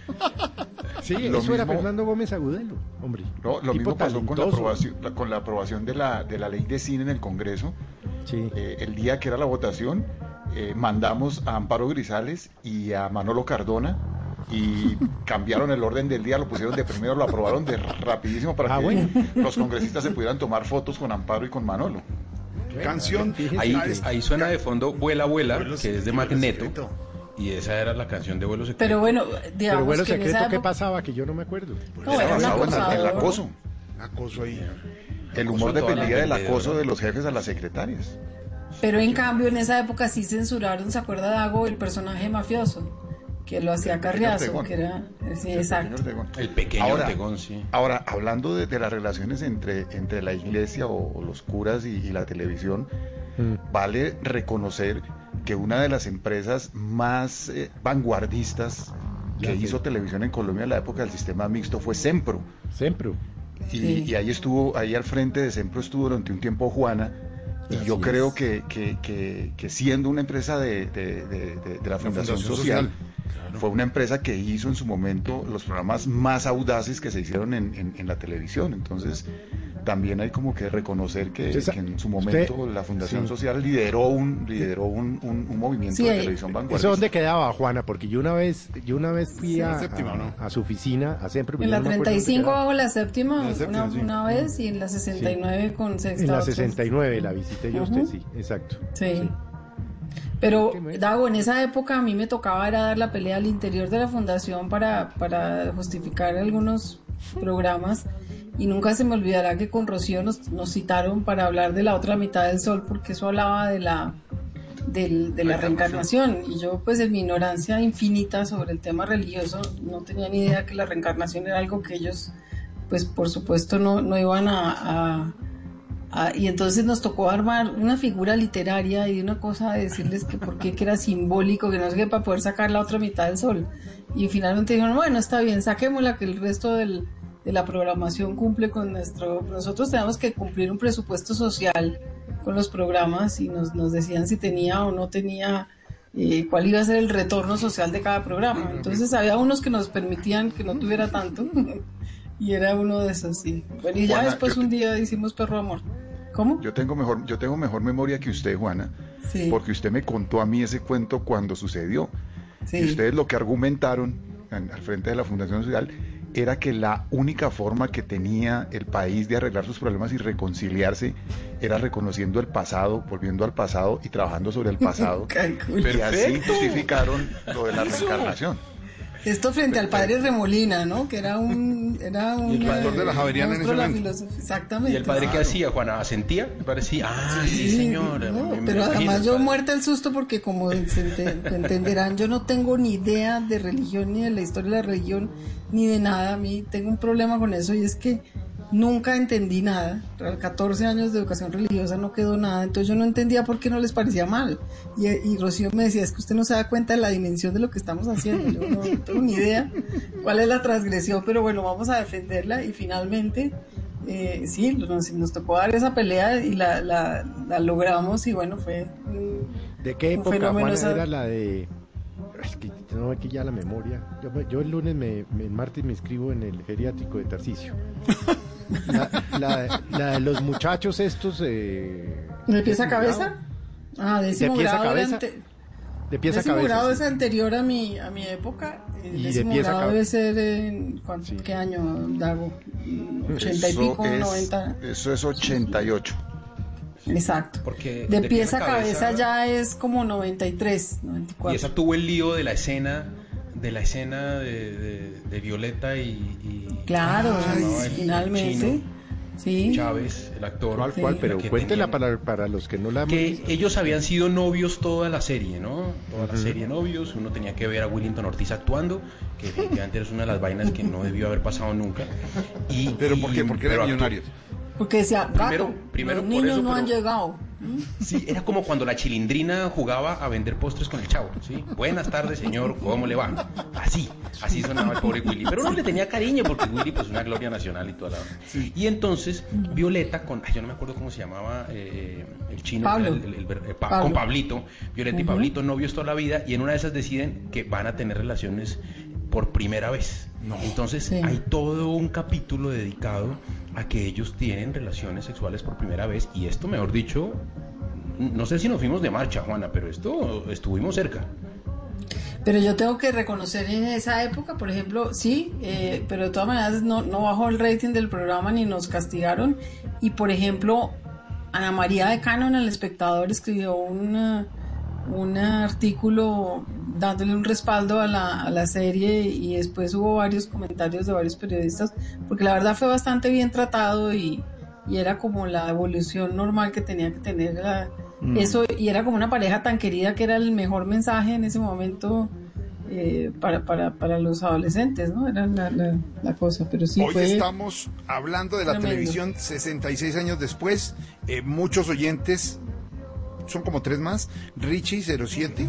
Sí, Lo eso era Fernando Gómez Agudelo, hombre. No, lo mismo pasó con la, aprobación, la- con la aprobación de la, de la ley de cine en el Congreso. Eh, el día que era la votación, eh, mandamos a Amparo Grisales y a Manolo Cardona y cambiaron el orden del día, lo pusieron de primero, lo aprobaron de rapidísimo para Ah, que bueno. los congresistas se pudieran tomar fotos con Amparo y con Manolo. Canción. Ahí, ahí suena de fondo Vuela, Vuela, que es de Magneto. Y esa era la canción de Vuelo Secreto. Pero bueno, digamos Pero bueno, que secreto, ¿qué época- pasaba? Que yo no me acuerdo. No, era el acoso. Acoso ahí. El humor dependía del acoso de los jefes a las secretarias. Pero en cambio, en esa época sí censuraron, ¿se acuerda Dago? El personaje mafioso, que lo hacía Carriazo, que era... Sí, exacto. El pequeño ahora, Ortegón, sí. Ahora, hablando de, de las relaciones entre, entre la iglesia o, o los curas y, y la televisión, mm. vale reconocer que una de las empresas más eh, vanguardistas que hizo televisión en Colombia en la época del sistema mixto fue Sempro. Sempro. Y, ahí estuvo, ahí al frente de Sempro estuvo durante un tiempo Juana. Y yo creo que, que, siendo una empresa de, la, Fundación, Social, fue una empresa que hizo en su momento los programas más audaces que se hicieron en, en la televisión. Entonces, también hay como que reconocer que, en su momento la Fundación Social lideró un lideró un, un, movimiento de televisión vanguardista. ¿Eso dónde quedaba, Juana? Porque yo una vez yo una vez fui a, a, su oficina, a siempre... En la 35 bajo la séptima, una, vez, y en la 69 con sexta. En la 69 la visité yo usted, sí, exacto. Sí. Pero, Dago, en esa época a mí me tocaba era dar la pelea al interior de la fundación para, para justificar algunos programas y nunca se me olvidará que con Rocío nos, citaron para hablar de la otra mitad del sol, porque eso hablaba de la, de la reencarnación. Y yo, pues en mi ignorancia infinita sobre el tema religioso, no tenía ni idea que la reencarnación era algo que ellos, pues por supuesto, no, no iban a, y entonces nos tocó armar una figura literaria y una cosa de decirles que por qué que era simbólico, que no sé qué, para poder sacar la otra mitad del sol. Y finalmente dijeron, bueno, está bien, saquémosla, que el resto del, de la programación cumple con nuestro... Nosotros tenemos que cumplir un presupuesto social con los programas y nos, nos decían si tenía o no tenía, eh, cuál iba a ser el retorno social de cada programa. Entonces había unos que nos permitían que no tuviera tanto y era uno de esos, sí. Bueno, y ya después un día hicimos Perro Amor. ¿Cómo? Yo tengo mejor, yo tengo mejor memoria que usted, Juana, porque usted me contó a mí ese cuento cuando sucedió. Y ustedes lo que argumentaron al frente de la Fundación Social era que la única forma que tenía el país de arreglar sus problemas y reconciliarse era reconociendo el pasado, volviendo al pasado y trabajando sobre el pasado. y así justificaron lo de la reencarnación. Esto frente al padre Remolina, ¿no? Que era un... Era un el pastor de la Javeriana en ese momento. Exactamente. ¿Y el padre qué hacía, Juana? ¿Asentía? Parecía, ah, sí, señora. pero además yo muerta el susto porque como entenderán, yo no tengo ni idea de religión, ni de la historia de la religión, ni de nada. A mí tengo un problema con eso y es que nunca entendí nada. A 14 años de educación religiosa no quedó nada, entonces yo no entendía por qué no les parecía mal. Y, Rocío me decía, es que usted no se da cuenta de la dimensión de lo que estamos haciendo. Yo no, tengo ni idea cuál es la transgresión, pero bueno, vamos a defenderla y finalmente... Eh, sí, nos, tocó dar esa pelea y la, la, logramos y bueno, fue... ¿De qué época, Juana, era la de es que aquí ya la memoria. Yo, el lunes, me, el martes me inscribo en el geriátrico de Tarcisio. La, de los muchachos estos... Eh, ¿De pieza a cabeza? Ah, décimo de grado. Cabeza, de pieza a cabeza. grado es anterior a mi, a mi época. El y décimo de grado debe ser en... ¿Qué año, Dago? ¿80 y pico, 90? Eso es 88. Exacto. Porque de, pieza a cabeza, ya es como 93, 94. Y esa tuvo el lío de la escena de la escena de, Violeta y, claro, finalmente. sí. Chávez, el actor. ¿Cuál, cuál? Pero cuéntela para, para los que no la Que ellos habían sido novios toda la serie, ¿no? Toda la serie novios. Uno tenía que ver a Willington Ortiz actuando, que definitivamente es una de las vainas que no debió haber pasado nunca. Y, ¿Pero por qué? ¿Por qué eran millonarios? Porque decía, gato, primero, los niños no han llegado. Sí, era como cuando la chilindrina jugaba a vender postres con el chavo, ¿sí? Buenas tardes, señor, ¿cómo le va? Así, así sonaba el pobre Willy. Pero no le tenía cariño porque Willy, pues, una gloria nacional y toda la... Y entonces, Violeta, con, yo no me acuerdo cómo se llamaba eh, el chino, eh, con Pablito, Violeta y Pablito, novios toda la vida, y en una de esas deciden que van a tener relaciones por primera vez. Entonces hay todo un capítulo dedicado a que ellos tienen relaciones sexuales por primera vez y esto, mejor dicho, no sé si nos fuimos de marcha, Juana, pero esto estuvimos cerca. Pero yo tengo que reconocer en esa época, por ejemplo, sí, eh, pero de todas maneras no, no bajó el rating del programa ni nos castigaron. Y por ejemplo, Ana María de Cano en El Espectador escribió una un artículo dándole un respaldo a la, a la serie y después hubo varios comentarios de varios periodistas, porque la verdad fue bastante bien tratado y, y era como la evolución normal que tenía que tener mm. eso y era como una pareja tan querida que era el mejor mensaje en ese momento eh, para, para, para, los adolescentes, ¿no? Era la, la, cosa, pero sí Hoy estamos hablando de la televisión 66 años después, eh, muchos oyentes son como tres más. Richie 07.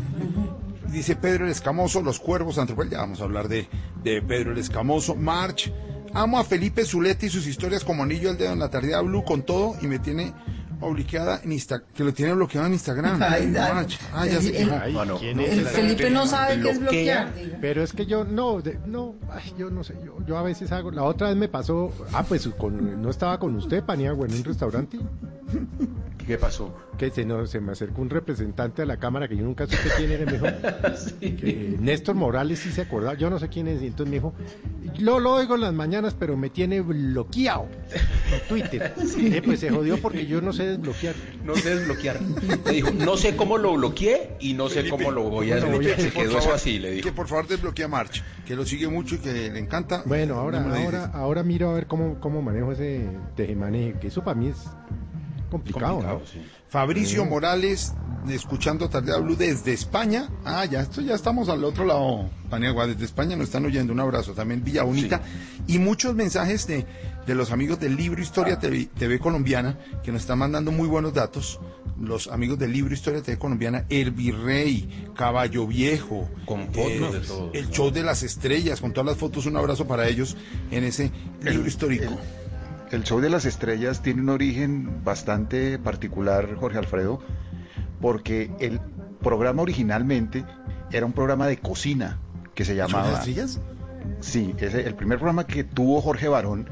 Dice Pedro el Escamoso, Los Cuervos, Antropel. Ya vamos a hablar de, de Pedro el Escamoso. March. Amo a Felipe Zuleta y sus historias como anillo al dedo en la tardía blue con todo y me tiene obliqueada en Instagram, que lo tiene bloqueado en Instagram. Ay. Ah, ya se El- ¿quién El es? Felipe no sabe qué es bloquear. Pero es que yo no, de- no, ay, yo no sé, yo, yo a veces hago, la otra vez me pasó, ah, pues con- no estaba con usted, Paniagua, en un restaurante, ¿Qué pasó? que se, no, se me acercó un representante de la cámara que yo nunca supe quién era, y me dijo, que Néstor Morales sí se acordaba, yo no sé quién es, y entonces me dijo, lo, lo oigo en las mañanas, pero me tiene bloqueado en Twitter. Eh, pues se jodió porque yo no sé desbloquear. No sé desbloquear. Le dijo, no sé cómo lo bloqueé y no sé cómo lo voy a Felipe, desbloquear. Se por quedó favor, eso así, le dijo. Que por favor desbloquee a March, que lo sigue mucho y que le encanta. Bueno, ahora, No ahora, ahora miro a ver cómo, cómo manejo ese tejemaneje, que eso para mí es complicado, Complicado, ¿no? sí. Fabricio Sí. Morales, escuchando Tardea Blue desde España. Ah, ya, esto ya estamos al otro lado, Paniagua, desde España nos están oyendo. Un abrazo también, Villa Bonita. Y muchos mensajes de, de los amigos del Libro Historia TV, TV Colombiana, que nos están mandando muy buenos datos. Los amigos del Libro Historia TV Colombiana, El Virrey, Caballo Viejo, Con fotos de todo. el show de las estrellas, con todas las fotos, un abrazo para ellos en ese libro histórico. El show de las estrellas tiene un origen bastante particular, Jorge Alfredo, porque el programa originalmente era un programa de cocina que se ¿El show de llamaba... las estrellas? Sí, ese, el primer programa que tuvo Jorge Barón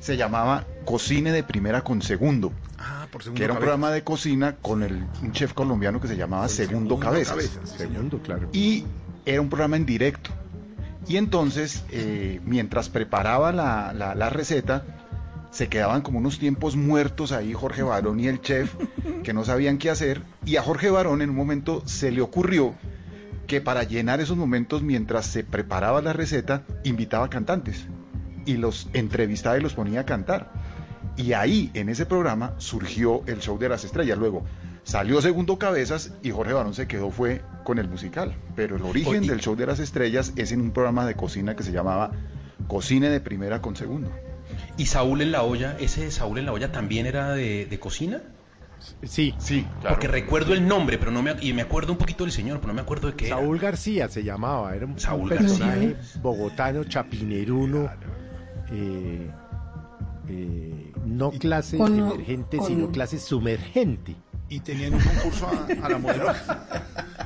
se llamaba Cocine de Primera con Segundo, Ah, por segundo que era un programa de cocina con el, un chef colombiano que se llamaba Segundo, Cabezas. Cabezas, sí, señor. Segundo, claro. Y era un programa en directo. Y entonces, eh, mientras preparaba la, la- la receta, se quedaban como unos tiempos muertos ahí Jorge Barón y el chef, que no sabían qué hacer. Y a Jorge Barón en un momento se le ocurrió que para llenar esos momentos mientras se preparaba la receta, invitaba cantantes y los entrevistaba y los ponía a cantar. Y ahí, en ese programa, surgió el show de las estrellas. Luego salió Segundo Cabezas y Jorge Barón se quedó fue con el musical. Pero el origen Oye. del show de las estrellas es en un programa de cocina que se llamaba Cocine de Primera con Segundo. ¿Y Saúl en la olla? ¿Ese Saúl en la olla también era de, de cocina? Sí, Sí, Porque recuerdo el nombre, pero no me, y me acuerdo un poquito del señor, pero no me acuerdo de qué era. Saúl García se llamaba, era un, un Saúl personaje García. bogotano, chapineruno, eh, eh, no clase Con- emergente, con- sino clase sumergente. Y tenían un concurso a, a la modelo.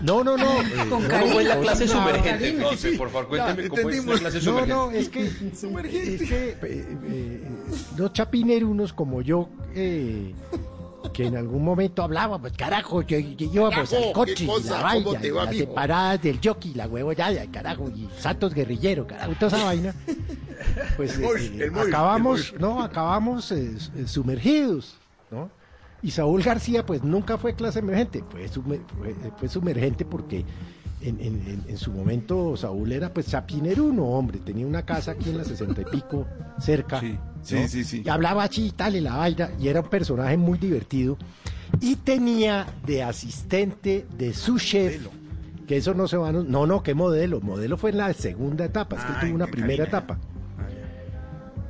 No, no, no. eh, Con no. ¿Cómo es la no, clase no, sumergente? cariño. Entonces, por favor, cuénteme Ya, cómo es la clase No, sumergente. no, es que, es que eh, eh, los chapinerunos como yo, eh, que en algún momento hablaba, pues carajo, yo, yo íbamos Carajo, al coche la ¿Cómo vaina, va, las separadas del jockey, la huevo ya, carajo, y Santos Guerrillero, carajo, toda esa vaina. Pues móvil, eh, móvil, acabamos, no, acabamos eh, eh, sumergidos, ¿no? Y Saúl García, pues nunca fue clase emergente, fue, sumer- fue, fue sumergente porque en, en- en- en su momento Saúl era pues chapineruno, hombre, tenía una casa aquí en la sesenta y pico, cerca. Sí, sí, ¿no? sí, sí. Y hablaba así y tal, y la vaina, y era un personaje muy divertido. Y tenía de asistente de su chef, que eso no se va a... No, no, ¿qué modelo? Modelo fue en la segunda etapa, es que él tuvo una primera etapa.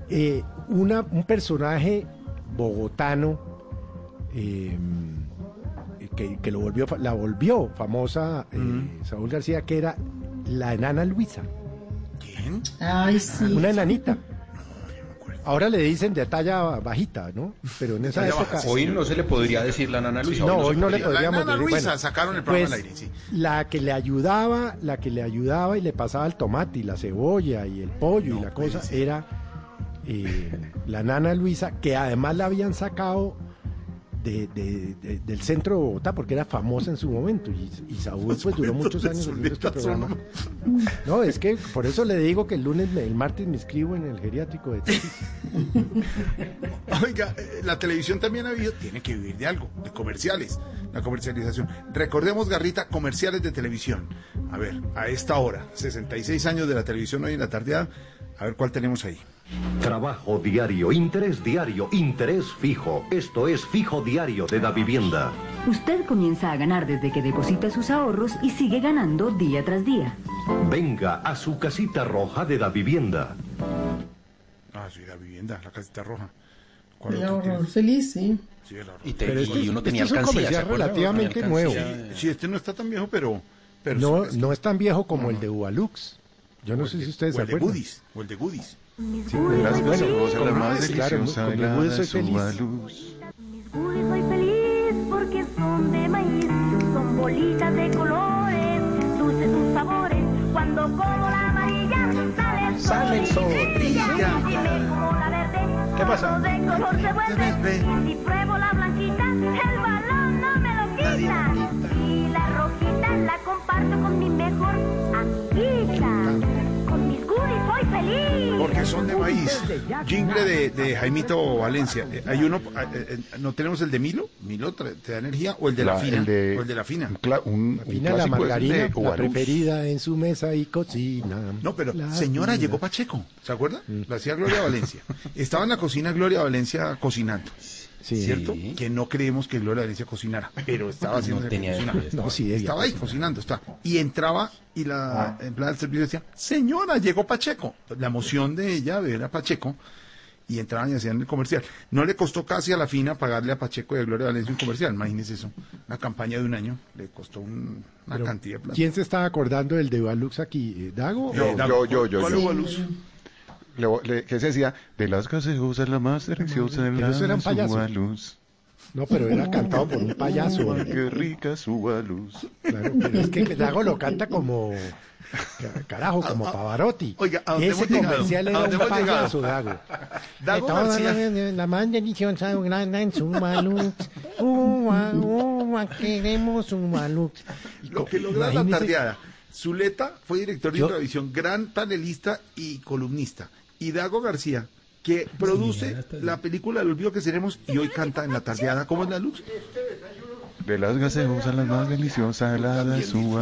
Eh, una, un personaje bogotano eh, que, que lo volvió, fa- la volvió famosa eh, Saúl García, que era la enana Luisa, ¿Quién? Ay, sí. una enanita. Ahora le dicen de talla bajita, ¿no? Pero en esa época... baja. Hoy no se le podría decir la nana Luisa. No, hoy no le podría. podríamos La nana decir, Luisa, bueno, sacaron el programa pues, al aire, sí. La que le ayudaba, la que le ayudaba y le pasaba el tomate y la cebolla y el pollo y la cosa era eh, la nana Luisa, que además la habían sacado de, de- de- del centro de Bogotá porque era famosa en su momento y, y Saúl pues duró muchos años haciendo este programa. son- No, es que por eso le digo que el lunes, el martes me inscribo en el geriátrico de. Oiga, eh, la televisión también ha habido, tiene que vivir de algo, de comerciales, la comercialización. Recordemos, Garrita, comerciales de televisión. A ver, a esta hora, 66 años de la televisión hoy en la tardeada, a ver cuál tenemos ahí. Trabajo diario, interés diario, interés fijo. Esto es fijo diario de la vivienda. Usted comienza a ganar desde que deposita sus ahorros y sigue ganando día tras día. Venga a su casita roja de la vivienda. Ah, sí, la vivienda, la casita roja. El ahorrador feliz, sí. Y, te- Pero y este es- uno este tenía es un alcancía, comercial relativamente nuevo. Sí, este no está tan viejo, pero... pero No, sí, no es tan viejo como el de Ubalux. Yo no el sé de- si ustedes o se el de acuerdan. Goodies, o el de Goodies. Sí, Las bueno, gaseosas, la más deliciosa, con el helada Goodies de soy su feliz. luz. Soy feliz porque son de maíz, son bolitas de colores, dulces sus sabores. Cuando como la amarilla, sale el sol. Sale el sol, brilla. brilla. Si me como la verde, ¿Qué pasa? de color se vuelve. Y si pruebo la blanquita, el balón no me lo quita. Y la rojita la comparto con mi mejor Porque son de maíz. Jingle de, de Jaimito Valencia. Eh, Hay uno, eh, eh, ¿no tenemos el de Milo? ¿Milo te da energía? ¿O el de la, La- fina? el de- ¿O el de la fina? Un, Fina la margarina, de la preferida en su mesa y cocina. No, pero La señora fina. llegó Pacheco, ¿se acuerda? Mm. La hacía Gloria Valencia. Estaba en la cocina Gloria Valencia cocinando. Sí. ¿Cierto? Que no creemos que Gloria Valencia cocinara, pero estaba haciendo No la tenía cocina. idea, No, sí, debía Estaba ahí cocinar. cocinando, está. Y entraba y la empleada del servicio decía, señora, llegó Pacheco. La emoción de ella ver a Pacheco y entraban y hacían el comercial. No le costó casi a la fina pagarle a Pacheco y a Gloria Valencia un comercial, imagínese eso. Una campaña de un año le costó un- una Pero, cantidad de plata. ¿Quién se está acordando del de Ubalux aquí? Eh, ¿Dago? Yo, Eh, yo, yo, yo, ¿Cuál yo. luz? Le, le- que se decía, de las gaseosas la más deliciosa, Pero helada eso era un de su payaso. luz. No, pero era cantado por un payaso. Ay, qué rica su luz. Claro, pero es que Dago lo canta como. ca- Carajo, como Pavarotti. Oiga, ¿a dónde Ese hemos llegado? comercial ¿A era un payaso, Dago. Dago García. La más deliciosa, grande en su Malux. Ua, ua, queremos Malux. Y Lo que logra la tardeada. Zuleta fue director de Yo- Intravisión, gran panelista y columnista. Y Dago García, que produce la película El olvido que seremos y hoy canta en la tardeada. ¿Cómo es la luz? De las gaseosas la más deliciosa, helada de su.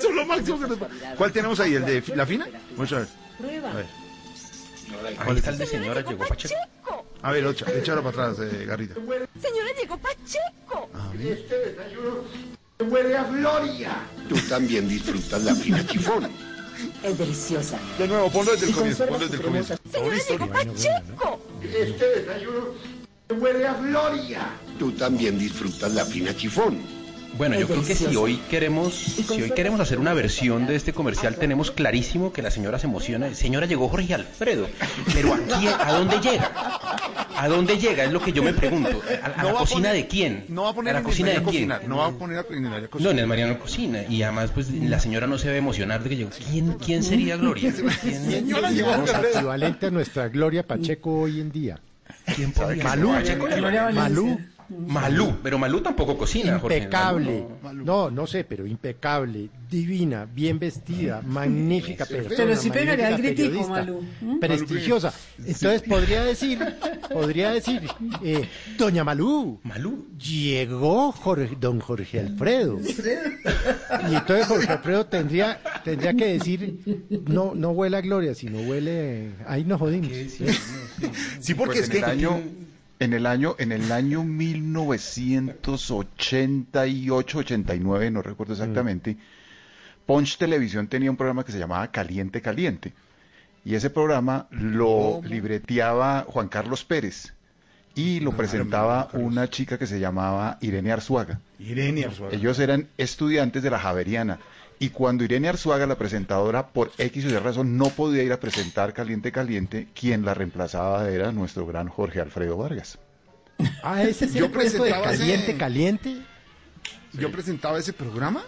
Son lo máximo que nos va- ¿Cuál tenemos ahí? ¿El de la fina? Vamos a ver. A ver, Ahí está el de señora, llegó Pacheco. a ver échalo para atrás, eh, Garrita. Señora, llegó Pacheco. Huele a Gloria. Tú también disfrutas la fina chifón. Es deliciosa. De nuevo, ponlo desde el comienzo. Ponlo desde el comienzo. Señora, Pacheco. Este desayuno huele a Gloria. Tú también disfrutas la fina chifón. Bueno, yo creo que si hoy queremos, si hoy queremos hacer una versión de este comercial, tenemos clarísimo que la señora se emociona. Señora, llegó Jorge Alfredo, pero aquí, ¿a dónde llega? ¿A dónde llega? Es lo que yo me pregunto. ¿A, a No la cocina poner- de quién? No va a poner ¿A la cocina de quién? cocinar. No va a poner a Mariano a No, en el Mariano cocina. Y además, pues la señora no se debe emocionar de que llegó. ¿Quién, quién sería Gloria? ¿Quién, Señora, llegó equivalente a nuestra Gloria Pacheco hoy en día. quién podría Malú? Gloria. Malú, Malú, pero Malú tampoco cocina, Jorge. impecable. Malú No, no sé, pero impecable, divina, bien vestida, magnífica persona. Pero sí pegaría Malú. ¿Mm? Prestigiosa. Entonces podría decir, podría decir, eh, Doña Malú, Malú. llegó Jorge- don Jorge Alfredo. Y entonces Jorge Alfredo tendría, tendría que decir, no, no huele a gloria, sino huele, ahí nos jodimos. Sí, porque Pues es que... año, en el año, en el año 1988-89, no recuerdo exactamente, Punch Televisión tenía un programa que se llamaba Caliente Caliente. Y ese programa lo libreteaba Juan Carlos Pérez y lo presentaba una chica que se llamaba Irene Arzuaga. Irene Arzuaga. Ellos eran estudiantes de la Javeriana. Y cuando Irene Arzuaga, la presentadora, por X o Y razón, no podía ir a presentar Caliente Caliente, quien la reemplazaba era nuestro gran Jorge Alfredo Vargas. Ah, ese es Yo el puesto de presentaba ese- caliente, caliente. Yo presentaba ese programa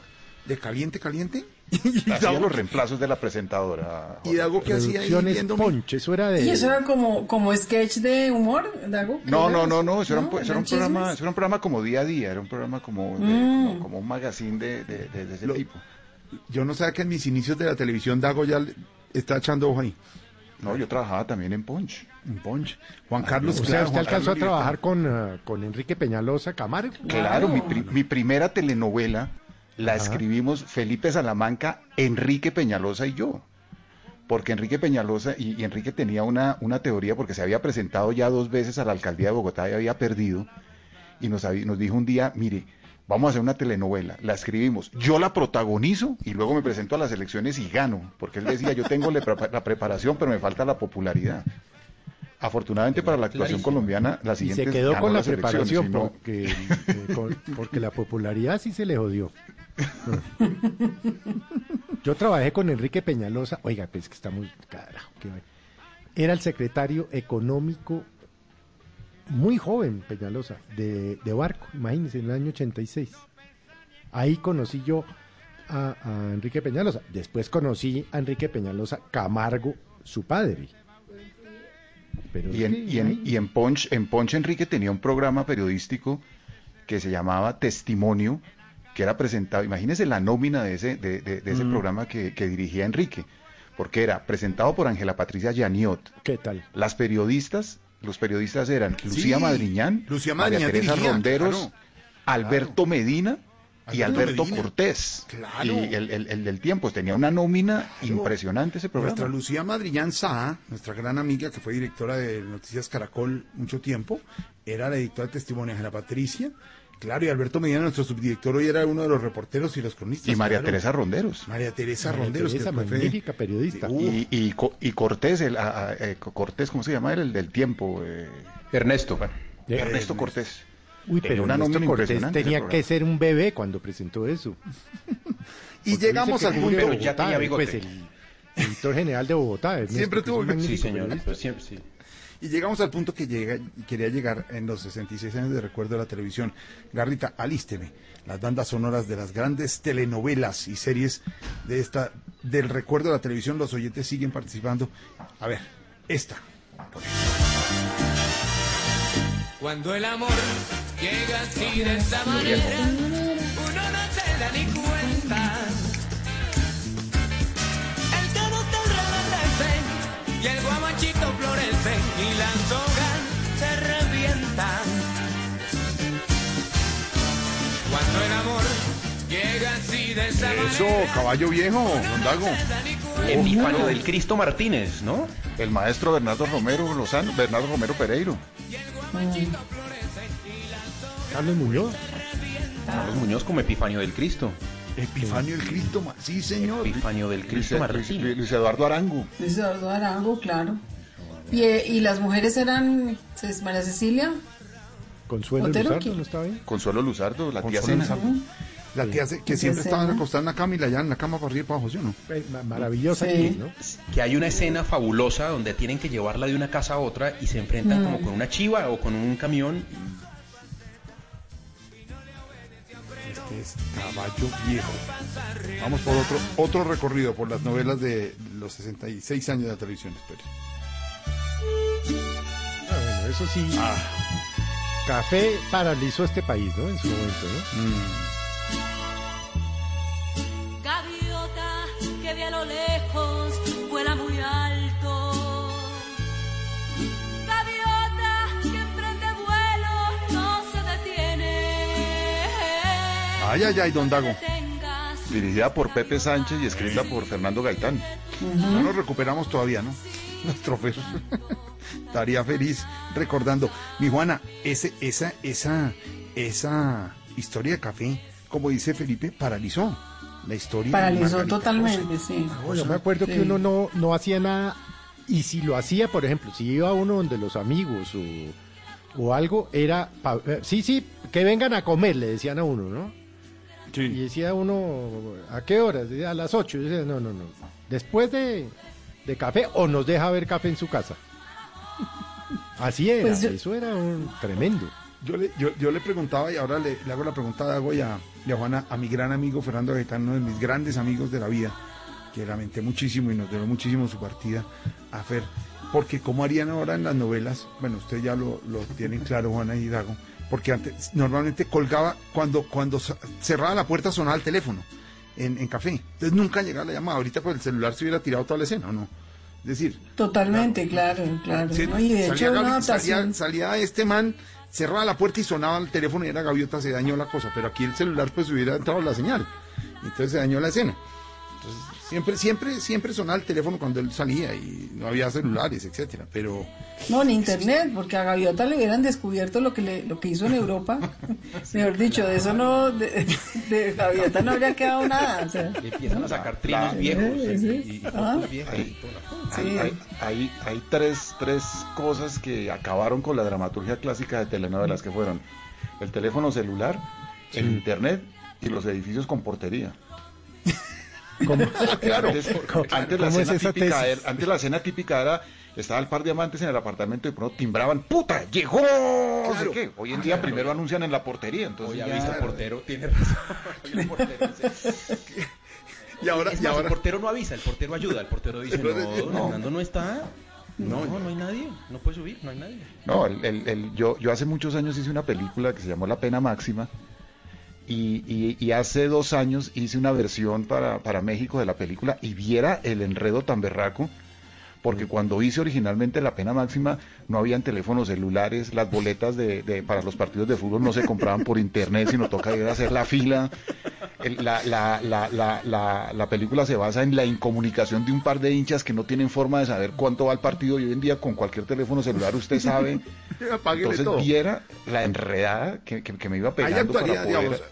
de Caliente Caliente. Y Hacía los reemplazos de la presentadora. y Dago que hacía ahí Producciones viéndome. Ponch, eso era de... ¿Y eso era como, como sketch de humor, Dago? ¿Qué No, no, eso? no, no, eso era un, eso era un ¿Eran programa, eso era un programa como día a día, era un programa como, de- Mm. como, como un magazine de, de- de- de ese Lo- tipo. Yo no sabía que en mis inicios de la televisión Dago ya está echando ojo ahí. No, yo trabajaba también en Punch. En Punch. Juan Carlos O sea, usted alcanzó a trabajar con, ah, con Enrique Peñalosa Camargo. Claro, mi, pri- mi primera telenovela la Ajá. escribimos Felipe Salamanca, Enrique Peñalosa y yo. Porque Enrique Peñalosa, y, y Enrique tenía una, una teoría, porque se había presentado ya dos veces a la alcaldía de Bogotá y había perdido, y nos, nos dijo un día, mire, vamos a hacer una telenovela, la escribimos, yo la protagonizo y luego me presento a las elecciones y gano, porque él decía, yo tengo la pre- la preparación, pero me falta la popularidad. Afortunadamente para la actuación Clarísimo. colombiana, la Y siguiente se quedó ganó con la preparación si no- porque, eh, porque la popularidad sí se le jodió. Yo trabajé con Enrique Peñalosa, oiga, pues que está muy carajo. Era el secretario económico muy joven, Peñalosa, de, de Barco, imagínense, en el año 86. Ahí conocí yo a, a Enrique Peñalosa. Después conocí a Enrique Peñalosa Camargo, su padre. Pero Y en, que y en, y en Punch, en Punch Enrique tenía un programa periodístico que se llamaba Testimonio, que era presentado, imagínese la nómina de ese, de, de- de ese Mm. programa que, que dirigía Enrique, porque era presentado por Ángela Patricia Yaniot. ¿Qué tal? Las periodistas, los periodistas eran Lucía Sí, Madriñán, Lucía María Madriñán Teresa Ronderos, claro, Alberto Medina y Alberto. Cortés. Claro. Y el, el- el del tiempo, tenía una nómina impresionante ese programa. Nuestra Lucía Madrillán Saa, nuestra gran amiga que fue directora de Noticias Caracol mucho tiempo, era la editora de testimonio Ángela Patricia. Claro, y Alberto Medina, nuestro subdirector, hoy era uno de los reporteros y los cronistas. Y María claro. Teresa Ronderos. María Teresa María Ronderos, Teresa, que fue- magnífica periodista. Uh, Y, y, Co- y Cortés, el, a- a- eh, Co- Cortés, ¿cómo se llama él? El del tiempo. eh, Ernesto. bueno, Eh, Ernesto Cortés. Uy, pero una Ernesto Cortés tenía que ser un bebé cuando presentó eso. Y Porque llegamos al punto. Julio ya tenía bigote. pues, el editor general de Bogotá. Ernesto, Siempre tuvo. Sí, señor. pero siempre, sí. Y llegamos al punto que quería llegar en los 66 años de recuerdo de la televisión. Garrita, alísteme las bandas sonoras de las grandes telenovelas y series de esta del recuerdo de la televisión. Los oyentes siguen participando. A ver, esta. Cuando el amor llega así de esa manera, uno no se da ni cuenta. Y las hojas se revientan. Cuando el amor llega así de esa Eso, manera, caballo viejo, don Dago. Epifanio del Cristo Martínez, ¿no? El maestro Bernardo Romero Lozano, Bernardo Romero Pereiro. Carlos Muñoz. Carlos Muñoz como Epifanio del Cristo. Epifanio el Cristo, sí señor. Epifanio del Cristo Luis, Luis- Martínez. Luis Eduardo Arango. Luis Eduardo Arango, claro. Y, eh, y las mujeres eran pues, María Cecilia. Consuelo Otero, Luzardo, ¿quién? ¿no estaba bien? Consuelo Luzardo, la tía Cena. Luzardo. La tía que siempre estaba acostada en la cama y la en la cama para arriba y para abajo, ¿sí o no? Ma- Maravillosa Sí. actriz, ¿no? Que hay una escena fabulosa donde tienen que llevarla de una casa a otra y se enfrentan Mm. como con una chiva o con un camión. Este es caballo viejo. Vamos por otro otro recorrido por las novelas de los 66 años de la televisión. espere. Ah, bueno, eso sí. Café paralizó este país, ¿no? En su momento, ¿no? Gaviota que vi a lo lejos vuela muy alto. Gaviota que emprende vuelo no se detiene. Ay, ay, ay, don Dago. Dirigida por Pepe Sánchez y escrita por Fernando Gaitán. No nos recuperamos todavía, ¿no? Los trofeos. Estaría feliz recordando. Mi Juana, ese, esa, esa, esa historia de café, como dice Felipe, paralizó la historia. Paralizó totalmente, sí. No, yo me acuerdo que Sí. uno no, no hacía nada y si lo hacía, por ejemplo, si iba uno donde los amigos o, o algo, era, pa- eh, sí, sí, que vengan a comer, le decían a uno, ¿no? Y decía uno, ¿a qué horas? Decía, a las 8. Yo decía, no, no, no. Después de, de café o nos deja ver café en su casa. Así era, Pues yo- eso era un tremendo. Yo le, yo, yo le preguntaba y ahora le, le hago la pregunta a Dago y a, y a Juana, a mi gran amigo Fernando Gaitán, uno de mis grandes amigos de la vida, que lamenté muchísimo y nos dio muchísimo su partida, a Fer, porque ¿cómo harían ahora en las novelas? Bueno, ustedes ya lo, lo tienen claro, Juana y Dago, porque antes normalmente colgaba, cuando, cuando cerraba la puerta sonaba el teléfono en, en café, entonces nunca llegaba la llamada, ahorita con el celular se hubiera tirado toda la escena, ¿o no? Es decir, Totalmente, claro, claro. Y de salía, hecho, salía, salía este man, cerraba la puerta y sonaba el teléfono y era gaviota, se dañó la cosa, pero aquí el celular pues hubiera entrado la señal, entonces se dañó la escena. Entonces, siempre, siempre, siempre sonaba el teléfono cuando él salía y no había celulares, etcétera. Pero No, ni internet, porque a Gaviota le hubieran descubierto lo que le, lo que hizo en Europa. Mejor dicho, de eso no, de, de Gaviota no habría quedado nada. o sea. Empiezan a sacar trinos viejos sí. y, y Ah. fotos viejas y toda la cosa. Hay, hay, hay- hay tres, tres cosas que acabaron con la dramaturgia clásica de telenovelas que fueron el teléfono celular, el internet y los edificios con portería. ¿Cómo? Claro, antes, antes la ¿Cómo es escena esa típica era, antes la escena típica era estaba el par de amantes en el apartamento y de pronto timbraban, puta, llegó, no sé qué. Hoy en día primero anuncian en la portería, entonces Hoy ya- portero, tiene razón. El portero Y ahora, y más, ahora el portero no avisa, el portero ayuda, el portero dice, no, don No. Hernando no está. No, no, hay nadie, no puede subir, no hay nadie. No, el, el- el- yo, yo hace muchos años hice una película que se llamó La Pena Máxima y, y- y hace dos años hice una versión para, para México de la película y viera el enredo tan berraco, porque cuando hice originalmente La Pena Máxima no habían teléfonos celulares, las boletas de, de- para los partidos de fútbol no se compraban por internet, sino toca ir a hacer la fila. El- la, la, la, la, la, la película se basa en la incomunicación de un par de hinchas que no tienen forma de saber cuánto va el partido y hoy en día con cualquier teléfono celular usted sabe. Entonces todo. viera la enredada que, que- que me iba ahí pegando para actuaría, poder... digamos,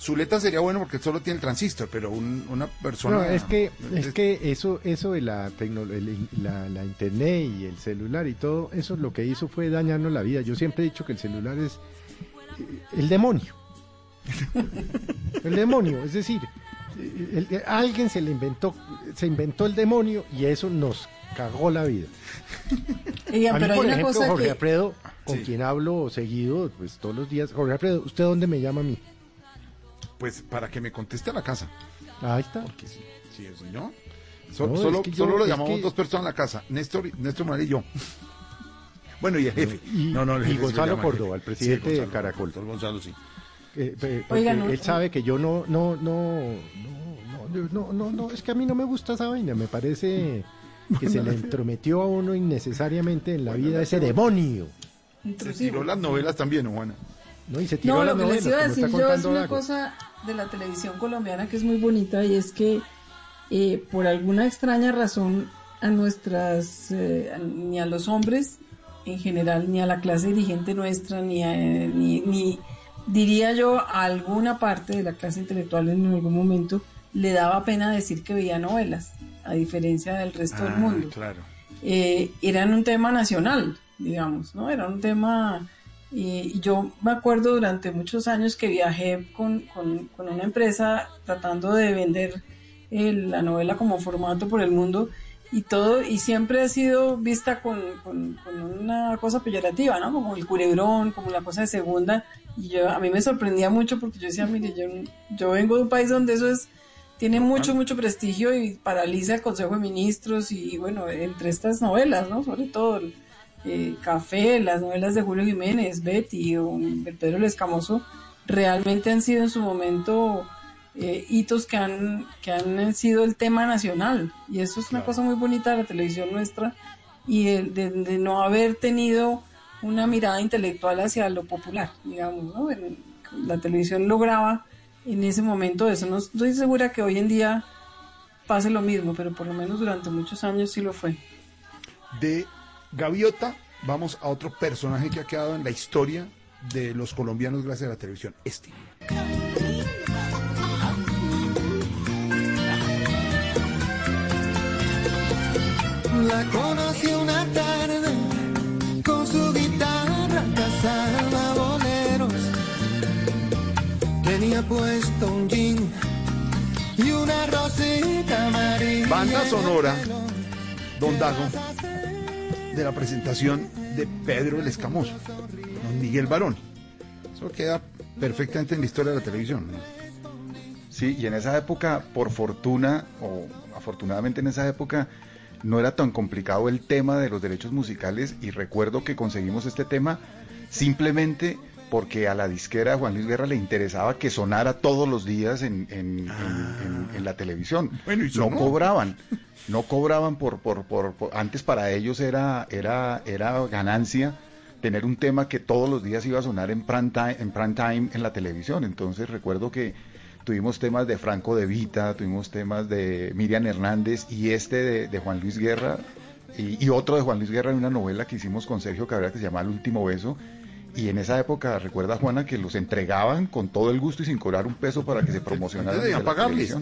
Zuleta sería bueno porque solo tiene el transistor, pero un- una persona... No, es que, es que eso, eso de la, el- la, la internet y el celular y todo, eso lo que hizo fue dañarnos la vida. Yo siempre he dicho que el celular es eh, el demonio. El demonio, es decir, el- el- alguien se le inventó, se inventó el demonio y eso nos cagó la vida. Pero por hay ejemplo, una cosa Jorge que... Alfredo, con quien hablo seguido, pues todos los días. Jorge Alfredo, ¿usted dónde me llama a mí? Pues para que me conteste a la casa. Ahí está. Porque sí, sí no, solo, solo lo llamamos dos personas a la casa, Néstor, Néstor Mar y yo. Bueno, y el jefe. Y, no, no, el jefe y Gonzalo Córdoba, el presidente sí, Gonzalo, de Caracol. Gonzalo, sí. Eh, eh, él sabe que yo no, no, no, no, no, no, no, es que a mí no me gusta esa vaina, me parece que se le entrometió a uno innecesariamente en la vida ese demonio, Se tiró las novelas también, ¿no, Juana? ¿no? Y se tiró No, a lo las que les novelas, iba a como decir yo es una cosa de la televisión colombiana que es muy bonita y es que eh, por alguna extraña razón a nuestras, eh, ni a los hombres en general, ni a la clase dirigente nuestra, ni, a- ni, ni diría yo a alguna parte de la clase intelectual en algún momento, le daba pena decir que veía novelas, a diferencia del resto del Ah, mundo claro. eh, eran un tema nacional, digamos, ¿no? Era un tema... eh, Y yo me acuerdo durante muchos años que viajé con, con- con una empresa tratando de vender eh, la novela como formato por el mundo y todo, y siempre ha sido vista con, con- con una cosa peyorativa, ¿no? Como el culebrón, como la cosa de segunda, y yo, a mí me sorprendía mucho porque yo decía, mire, yo, yo vengo de un país donde eso es tiene mucho, mucho prestigio y paraliza el Consejo de Ministros y bueno, entre estas novelas, ¿no? Sobre todo el, eh, Café, las novelas de Julio Jiménez, Betty o Pedro el Escamoso, realmente han sido en su momento eh, hitos que han, que han sido el tema nacional y eso es una cosa muy bonita de la televisión nuestra y de, de- de no haber tenido una mirada intelectual hacia lo popular, digamos, ¿no? En- la televisión lograba en ese momento eso. No estoy segura que hoy en día pase lo mismo, pero por lo menos durante muchos años sí lo fue. De Gaviota, vamos a otro personaje que ha quedado en la historia de los colombianos gracias a la televisión. Este. La conocí una tarde con su guitarra cazaba Tenía puesto un jean y una rosita amarilla. Banda sonora, Don Dago, de la presentación de Pedro el Escamoso, don Miguel Barón. Eso queda perfectamente en la historia de la televisión. ¿no? Sí, y en esa época, por fortuna, o afortunadamente en esa época, no era tan complicado el tema de los derechos musicales y recuerdo que conseguimos este tema simplemente porque a la disquera Juan Luis Guerra le interesaba que sonara todos los días en, en- en la televisión. Bueno, y no cobraban, no cobraban por, por, por, por- antes para ellos era, era, era ganancia tener un tema que todos los días iba a sonar en prime time en, prime time en la televisión. Entonces recuerdo que tuvimos temas de Franco de Vita, tuvimos temas de Miriam Hernández y este de, de Juan Luis Guerra y, y otro de Juan Luis Guerra en una novela que hicimos con Sergio Cabrera que se llama El último beso. Y en esa época, recuerda Juana, que los entregaban con todo el gusto y sin cobrar un peso para que se promocionaran. Debían pagarles.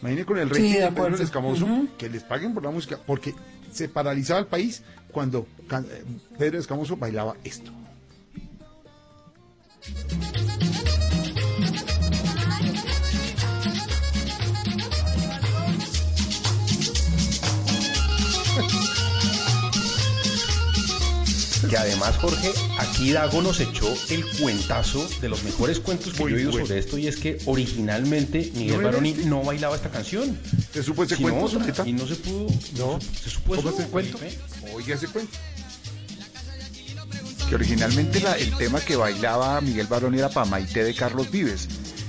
Imaginen con el Sí, rey de. Pedro el Escamoso, que les paguen por la música, porque se paralizaba el país cuando eh, Pedro Escamoso bailaba esto. Que además, Jorge, aquí Dago nos echó el cuentazo de los mejores cuentos que Muy yo he oído bueno. sobre esto y es que originalmente Miguel ¿No Baroni no bailaba esta canción. ¿Te supo ese cuento, Zuleta? Y no se pudo. No. Se supo ¿Cómo eso, es el cuento? Felipe. Oiga ese cuento. que originalmente la- el tema que bailaba Miguel Barón era para Maite de Carlos Vives.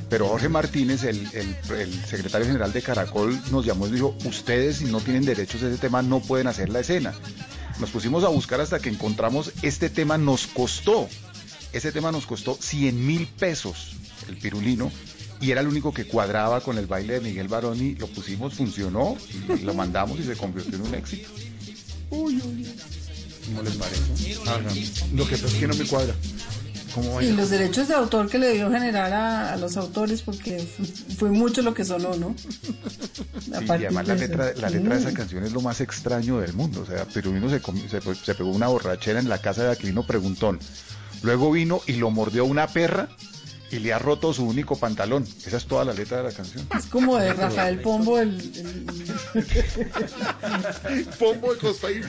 Pero Jorge Martínez, el, el- el secretario general de Caracol, nos llamó y dijo, ustedes si no tienen derechos a ese tema no pueden hacer la escena. Nos pusimos a buscar hasta que encontramos este tema, nos costó, ese tema nos costó 100 mil pesos, el pirulino, y era el único que cuadraba con el baile de Miguel Baroni, lo pusimos, funcionó, y lo mandamos y se convirtió en un éxito. ¿Cómo les parece? Lo que pasa es que no me cuadra. ¿Cómo Y los derechos de autor que le dio generar a, a los autores, porque fu- fue mucho lo que sonó, ¿no? Sí, y además la letra, la letra de esa Mm. canción es lo más extraño del mundo. O sea, Pirulino se, se, se pegó una borrachera en la casa de Aquilino Preguntón. Luego vino y lo mordió una perra y le ha roto su único pantalón. Esa es toda la letra de la canción. Es como de Rafael Pombo, el, el- Pombo de Costaín.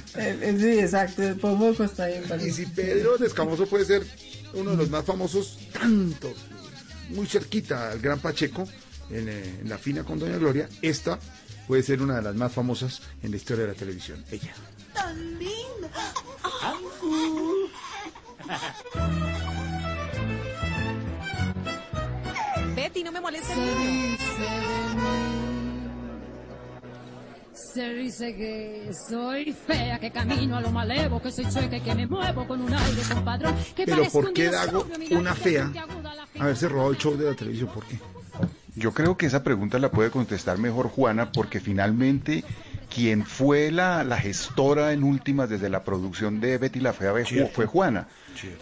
sí, exacto, el Pombo de Costa Rica. Y si Pedro el Escamoso puede ser uno de los más famosos, tanto, muy cerquita al Gran Pacheco, en, eh, en la fina con Doña Gloria, esta puede ser una de las más famosas en la historia de la televisión. Ella. Tan lindo. Betty, no me molestes. Se dice que soy fea, que camino a lo malevo, que soy chueca y que me muevo con un aire compadrón. Que Pero ¿por qué mira, una fea, haberse robado el show de la televisión? ¿Por qué? Yo creo que esa pregunta la puede contestar mejor Juana, porque finalmente quien fue la, la gestora en últimas desde la producción de Betty la Fea Cierto. fue Juana.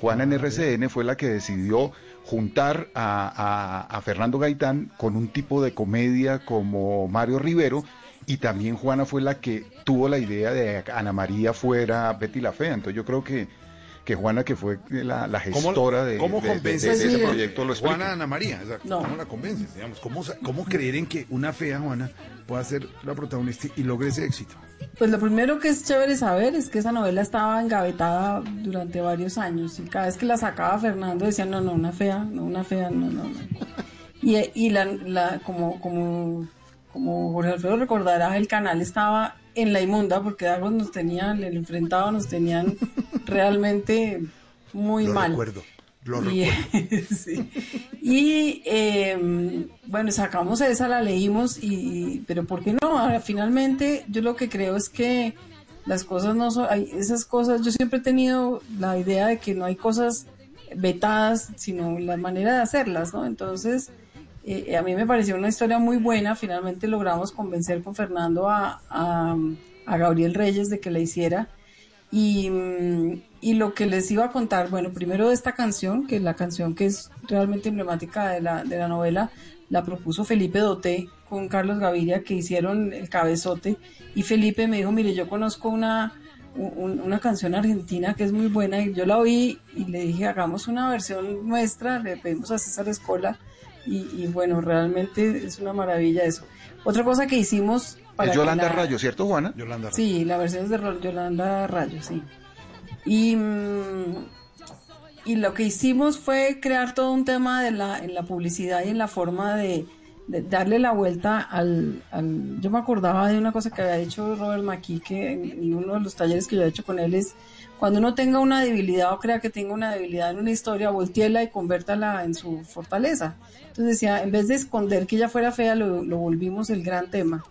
Juana en RCN fue la que decidió juntar a, a- a Fernando Gaitán con un tipo de comedia como Mario Rivero. Y también Juana fue la que tuvo la idea de que Ana María fuera Betty la Fea. Entonces yo creo que, que Juana, que fue la, la gestora de, ¿Cómo de- de- convences de ese proyecto, lo explica. Juana Ana María? exacto. No. ¿Cómo la convences? Digamos, ¿cómo, ¿Cómo creer en que una fea Juana pueda ser la protagonista y logre ese éxito? Pues lo primero que es chévere saber es que esa novela estaba engavetada durante varios años y cada vez que la sacaba Fernando decía, no, no, una fea, no, una fea, no, no, no. Y, y la, la, como, como, como Jorge Alfredo recordará, el canal estaba en la inmunda porque Dagos nos tenían, el enfrentado nos tenían realmente muy Lo mal. recuerdo, lo Y, recuerdo. sí. Y, eh, bueno, sacamos esa, la leímos, y, pero ¿por qué no? Ahora, finalmente, yo lo que creo es que las cosas no son, hay esas cosas, yo siempre he tenido la idea de que no hay cosas vetadas, sino la manera de hacerlas, ¿no? Entonces, a mí me pareció una historia muy buena, finalmente logramos convencer con Fernando a, a, Gabriel Reyes de que la hiciera. Y, mm, y lo que les iba a contar, bueno, primero de esta canción, que es la canción que es realmente emblemática de la, de la novela, la propuso Felipe Doté con Carlos Gaviria, que hicieron el cabezote. Y Felipe me dijo, mire, yo conozco una, un- una canción argentina que es muy buena, y yo la oí y le dije, hagamos una versión nuestra, le pedimos a César Escola, y, y bueno, realmente es una maravilla eso. Otra cosa que hicimos para Es Yolanda la- Rayo, ¿cierto, Juana? Yolanda Sí, la versión es de Yolanda Rayo, sí. Y, mm, y lo que hicimos fue crear todo un tema de la, en la publicidad y en la forma de, de darle la vuelta al, Yo me acordaba de una cosa que había hecho Robert McKee, que en, uno de los talleres que yo he hecho con él es, cuando uno tenga una debilidad o crea que tenga una debilidad en una historia, volteela y convértala en su fortaleza. Entonces decía, en vez de esconder que ella fuera fea, lo, volvimos el gran tema.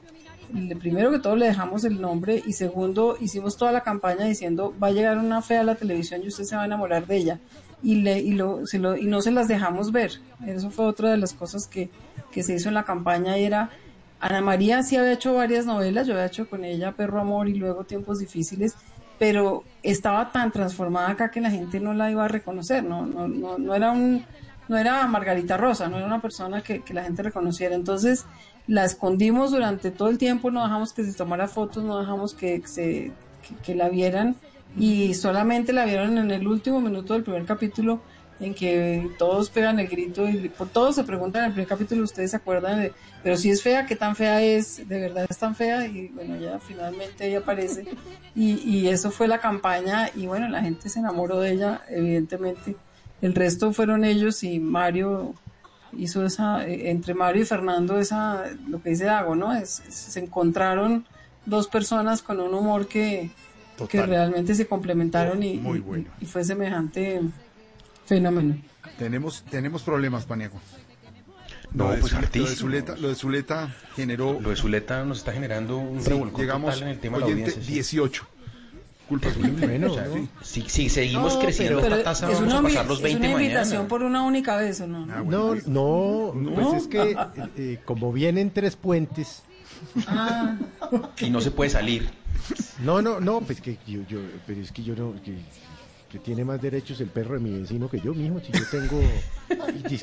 primero que todo le dejamos el nombre y segundo hicimos toda la campaña diciendo va a llegar una fea a la televisión y usted se va a enamorar de ella y le y lo- y no se las dejamos ver eso fue otra de las cosas que, que se hizo en la campaña era Ana María sí había hecho varias novelas yo había hecho con ella Perro Amor y luego Tiempos Difíciles pero estaba tan transformada acá que la gente no la iba a reconocer no no no, no era un no era Margarita Rosa, no era una persona que, la gente reconociera. Entonces la escondimos durante todo el tiempo, no dejamos que se tomara fotos, no dejamos que se que la vieran y solamente la vieron en el último minuto del primer capítulo en que todos pegan el grito y por todos se preguntan en el primer capítulo, ustedes se acuerdan de, pero si es fea, ¿qué tan fea es? De verdad es tan fea y bueno, ya finalmente ella aparece y, y eso fue la campaña y bueno, la gente se enamoró de ella, evidentemente. El resto fueron ellos y Mario hizo esa, eh, entre Mario y Fernando, esa, lo que dice Dago, ¿no? Es, es- se encontraron dos personas con un humor que, Total. que realmente se complementaron y, Muy y- bueno. y fue semejante fenómeno. Tenemos, tenemos problemas, Paniago. No, pues Lo de hartísimo. Zuleta, lo de Zuleta generó. Lo de Zuleta nos está generando un Sí, revolcón llegamos total en el tema de la audiencia. sí. 18. Culpa. Bueno, o sea, si, si seguimos No, creciendo pero- esta tasa, es vamos una, a pasar los es 20 una invitación mañana. por una única vez, ¿o no? No, no, pues es que eh, como vienen tres puentes. Ah, Y no se puede salir. No, no, no, pues que yo, yo, pero es que yo no, que, que tiene más derechos el perro de mi vecino que yo mismo, si yo tengo,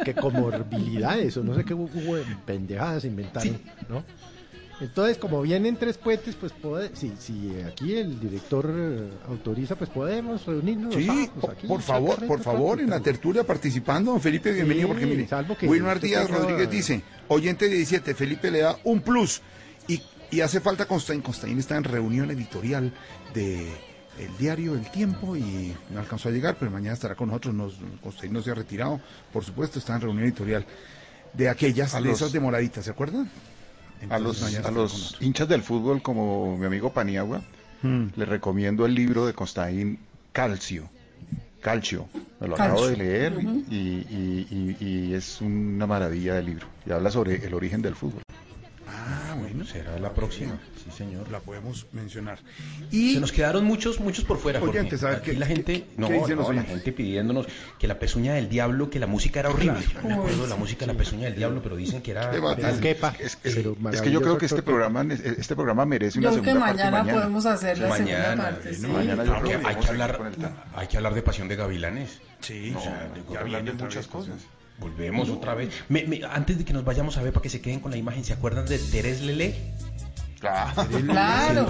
que comorbilidades o no sé qué hu- hubo de pendejadas inventaron, ¿no? Entonces, como vienen tres puentes, pues pode- si, si aquí el director eh, autoriza, pues podemos reunirnos. Sí, aquí, por favor, por favor, en la tertulia participando, don Felipe, bienvenido, Sí, porque mire, salvo que Wilmar Díaz tenga- Rodríguez dice, oyente 17, Felipe le da un plus y, y hace falta Constaín, Constaín está en reunión editorial de el diario El Tiempo y no alcanzó a llegar, pero mañana estará con nosotros, nos, no se ha retirado, por supuesto, está en reunión editorial de aquellas, A de los- esas demoraditas, ¿se acuerdan? A los, a los hinchas del fútbol como mi amigo Paniagua, Mm. les recomiendo el libro de Constaín Calcio. Calcio, me lo acabo de leer Ujú. y, y- y- y es una maravilla de libro. Y habla sobre el origen del fútbol. Ah, bueno, Será la próxima, sí señor. la podemos mencionar. Y Se nos quedaron muchos, muchos por fuera. Jorge. Oyentes, a ver, Aquí ¿qué- la qué- gente, qué no, dicen los no, la oyentes? gente pidiéndonos que la pezuña del diablo, que la música era horrible. Yo me acuerdo de la música de la pezuña del diablo, pero dicen que era. Es, es- es que yo creo que este programa, este programa merece una yo creo que segunda parte mañana, mañana. podemos hacer la segunda Mañana, parte. sí. mañana yo creo que hay que hablar, hay que hablar de pasión de gavilanes. Sí, No, o sea, de- ya hablar viene de otra muchas vez. cosas. Volvemos otra vez. Me- me- antes de que nos vayamos a ver, para que se queden con la imagen, ¿se acuerdan de Teres Lele? Claro. Claro.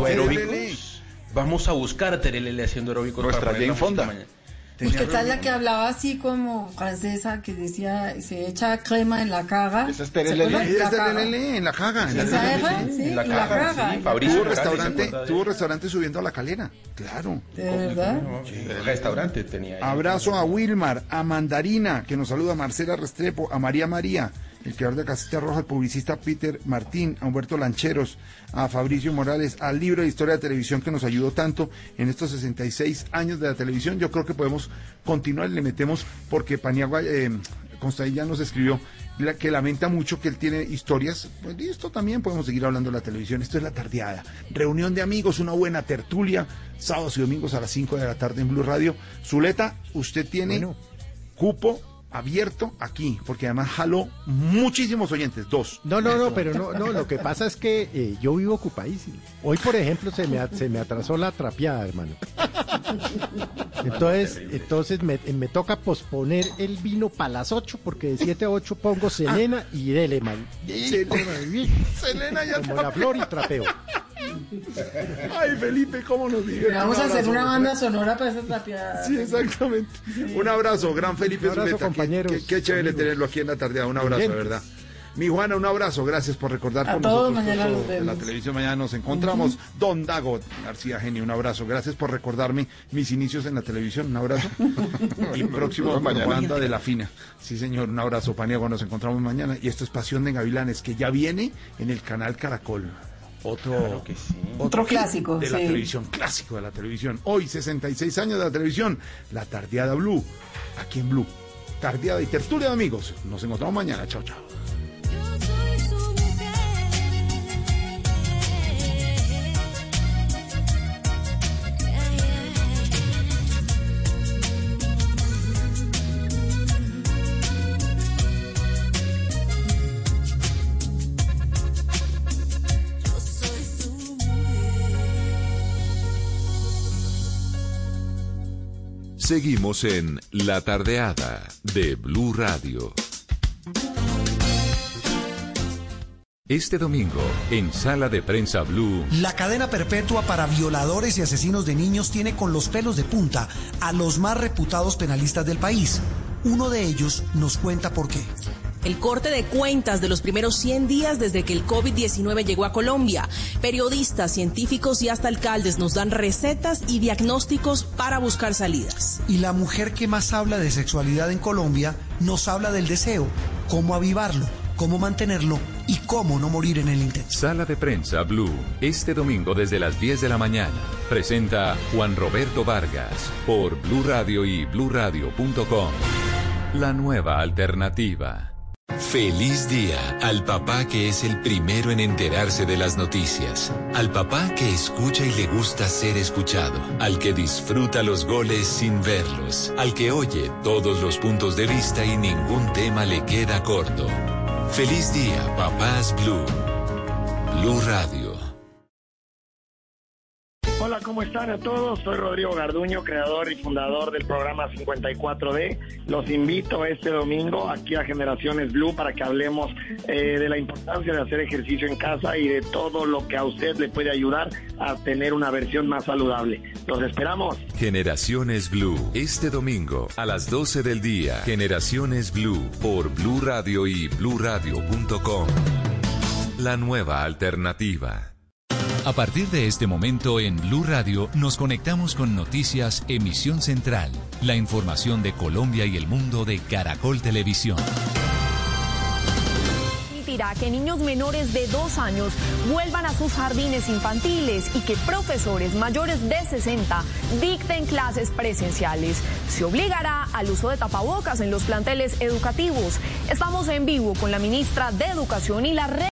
Vamos a buscar a Teres Lele haciendo aeróbicos. Nuestra Jane Fonda. mañana. Uy, ¿qué tal la que hablaba así como francesa, que decía, se echa crema en la cara? Esa es Tere ¿Se Lele. acuerdan? Es La de caga. Lele, en la caga. en la ¿Esa caga. era? Sí, En la en la caga, caga. Tuvo caga. Restaurante, ¿se acuerda de tuvo restaurante subiendo a la calera. Claro. ¿De verdad? El restaurante tenía. ahí. Abrazo a Wilmar, a Mandarina, que nos saluda, a Marcela Restrepo, a María María, el creador de Casita Roja, el publicista Peter Martín, a Humberto Lancheros, a Fabricio Morales, al libro de historia de televisión que nos ayudó tanto en estos 66 años de la televisión. Yo creo que podemos continuar y le metemos porque Paniagua, eh, nos escribió la- que lamenta mucho que él tiene historias. Pues y esto también podemos seguir hablando de la televisión. Esto es la tardeada. Reunión de amigos, una buena tertulia, sábados y domingos a las 5 de la tarde en Blue Radio. Zuleta, usted tiene Bueno. cupo abierto aquí, porque además jaló muchísimos oyentes, dos. No, no, no, pero no, no, lo que pasa es que eh, yo vivo ocupadísimo. Hoy, por ejemplo, se me, se me atrasó la trapeada, hermano. Entonces, entonces me, me toca posponer el vino para las 8, porque de 7 a 8 pongo Selena y dele, man. Selena ya Como la flor y trapeo. Ay, Felipe, ¿cómo nos diga? Vamos Un a hacer abrazo. una banda sonora para esa tapiada. Sí, exactamente. Un abrazo, gran Felipe Un abrazo, Zuleta. Compañeros, Qué, qué chévere amigos. tenerlo aquí en la tardeada. Un abrazo, de verdad. Mi Juana, un abrazo. Gracias por recordar A con todos, nosotros mañana todo de la televisión. Mañana nos encontramos. Don Dago García Genio, un abrazo. Gracias por recordarme mis inicios en la televisión. Un abrazo. y próximo mañana. banda de la fina. Sí, señor. Un abrazo, Paniagua. Nos encontramos mañana. Y esto es Pasión de Gavilanes, que ya viene en el canal Caracol. Otro, Claro que sí. Otro clásico, de la sí. televisión, clásico de la televisión. Hoy, 66 años de la televisión, la Tardeada Blue, aquí en Blue. Tardeada y tertulia de amigos. Nos encontramos mañana. Chao, chao. Seguimos en La Tardeada de Blue Radio. Este domingo, en Sala de Prensa Blue. La cadena perpetua para violadores y asesinos de niños tiene con los pelos de punta a los más reputados penalistas del país. Uno de ellos nos cuenta por qué. El corte de cuentas de los primeros 100 días desde que el COVID-19 llegó a Colombia. Periodistas, científicos y hasta alcaldes nos dan recetas y diagnósticos para buscar salidas. Y la mujer que más habla de sexualidad en Colombia nos habla del deseo, cómo avivarlo, cómo mantenerlo y cómo no morir en el intento. Sala de Prensa Blue, este domingo desde las 10 de la mañana. Presenta Juan Roberto Vargas por Blue Radio y bluradio.com. La nueva alternativa. Feliz día al papá que es el primero en enterarse de las noticias, al papá que escucha y le gusta ser escuchado, al que disfruta los goles sin verlos, al que oye todos los puntos de vista y ningún tema le queda corto. Feliz día, papás Blue. Blue Radio. Hola, ¿cómo están a todos? Soy Rodrigo Garduño, creador y fundador del programa 54D. Los invito este domingo aquí a Generaciones Blue para que hablemos eh, de la importancia de hacer ejercicio en casa y de todo lo que a usted le puede ayudar a tener una versión más saludable. Los esperamos. Generaciones Blue, este domingo a las 12 del día. Generaciones Blue por Blue Radio y bluradio.com. La nueva alternativa. A partir de este momento en Blue Radio nos conectamos con Noticias Emisión Central, la información de Colombia y el mundo de Caracol Televisión. Permitirá que niños menores de dos años vuelvan a sus jardines infantiles y que profesores mayores de 60 dicten clases presenciales. Se obligará al uso de tapabocas en los planteles educativos. Estamos en vivo con la ministra de Educación y la red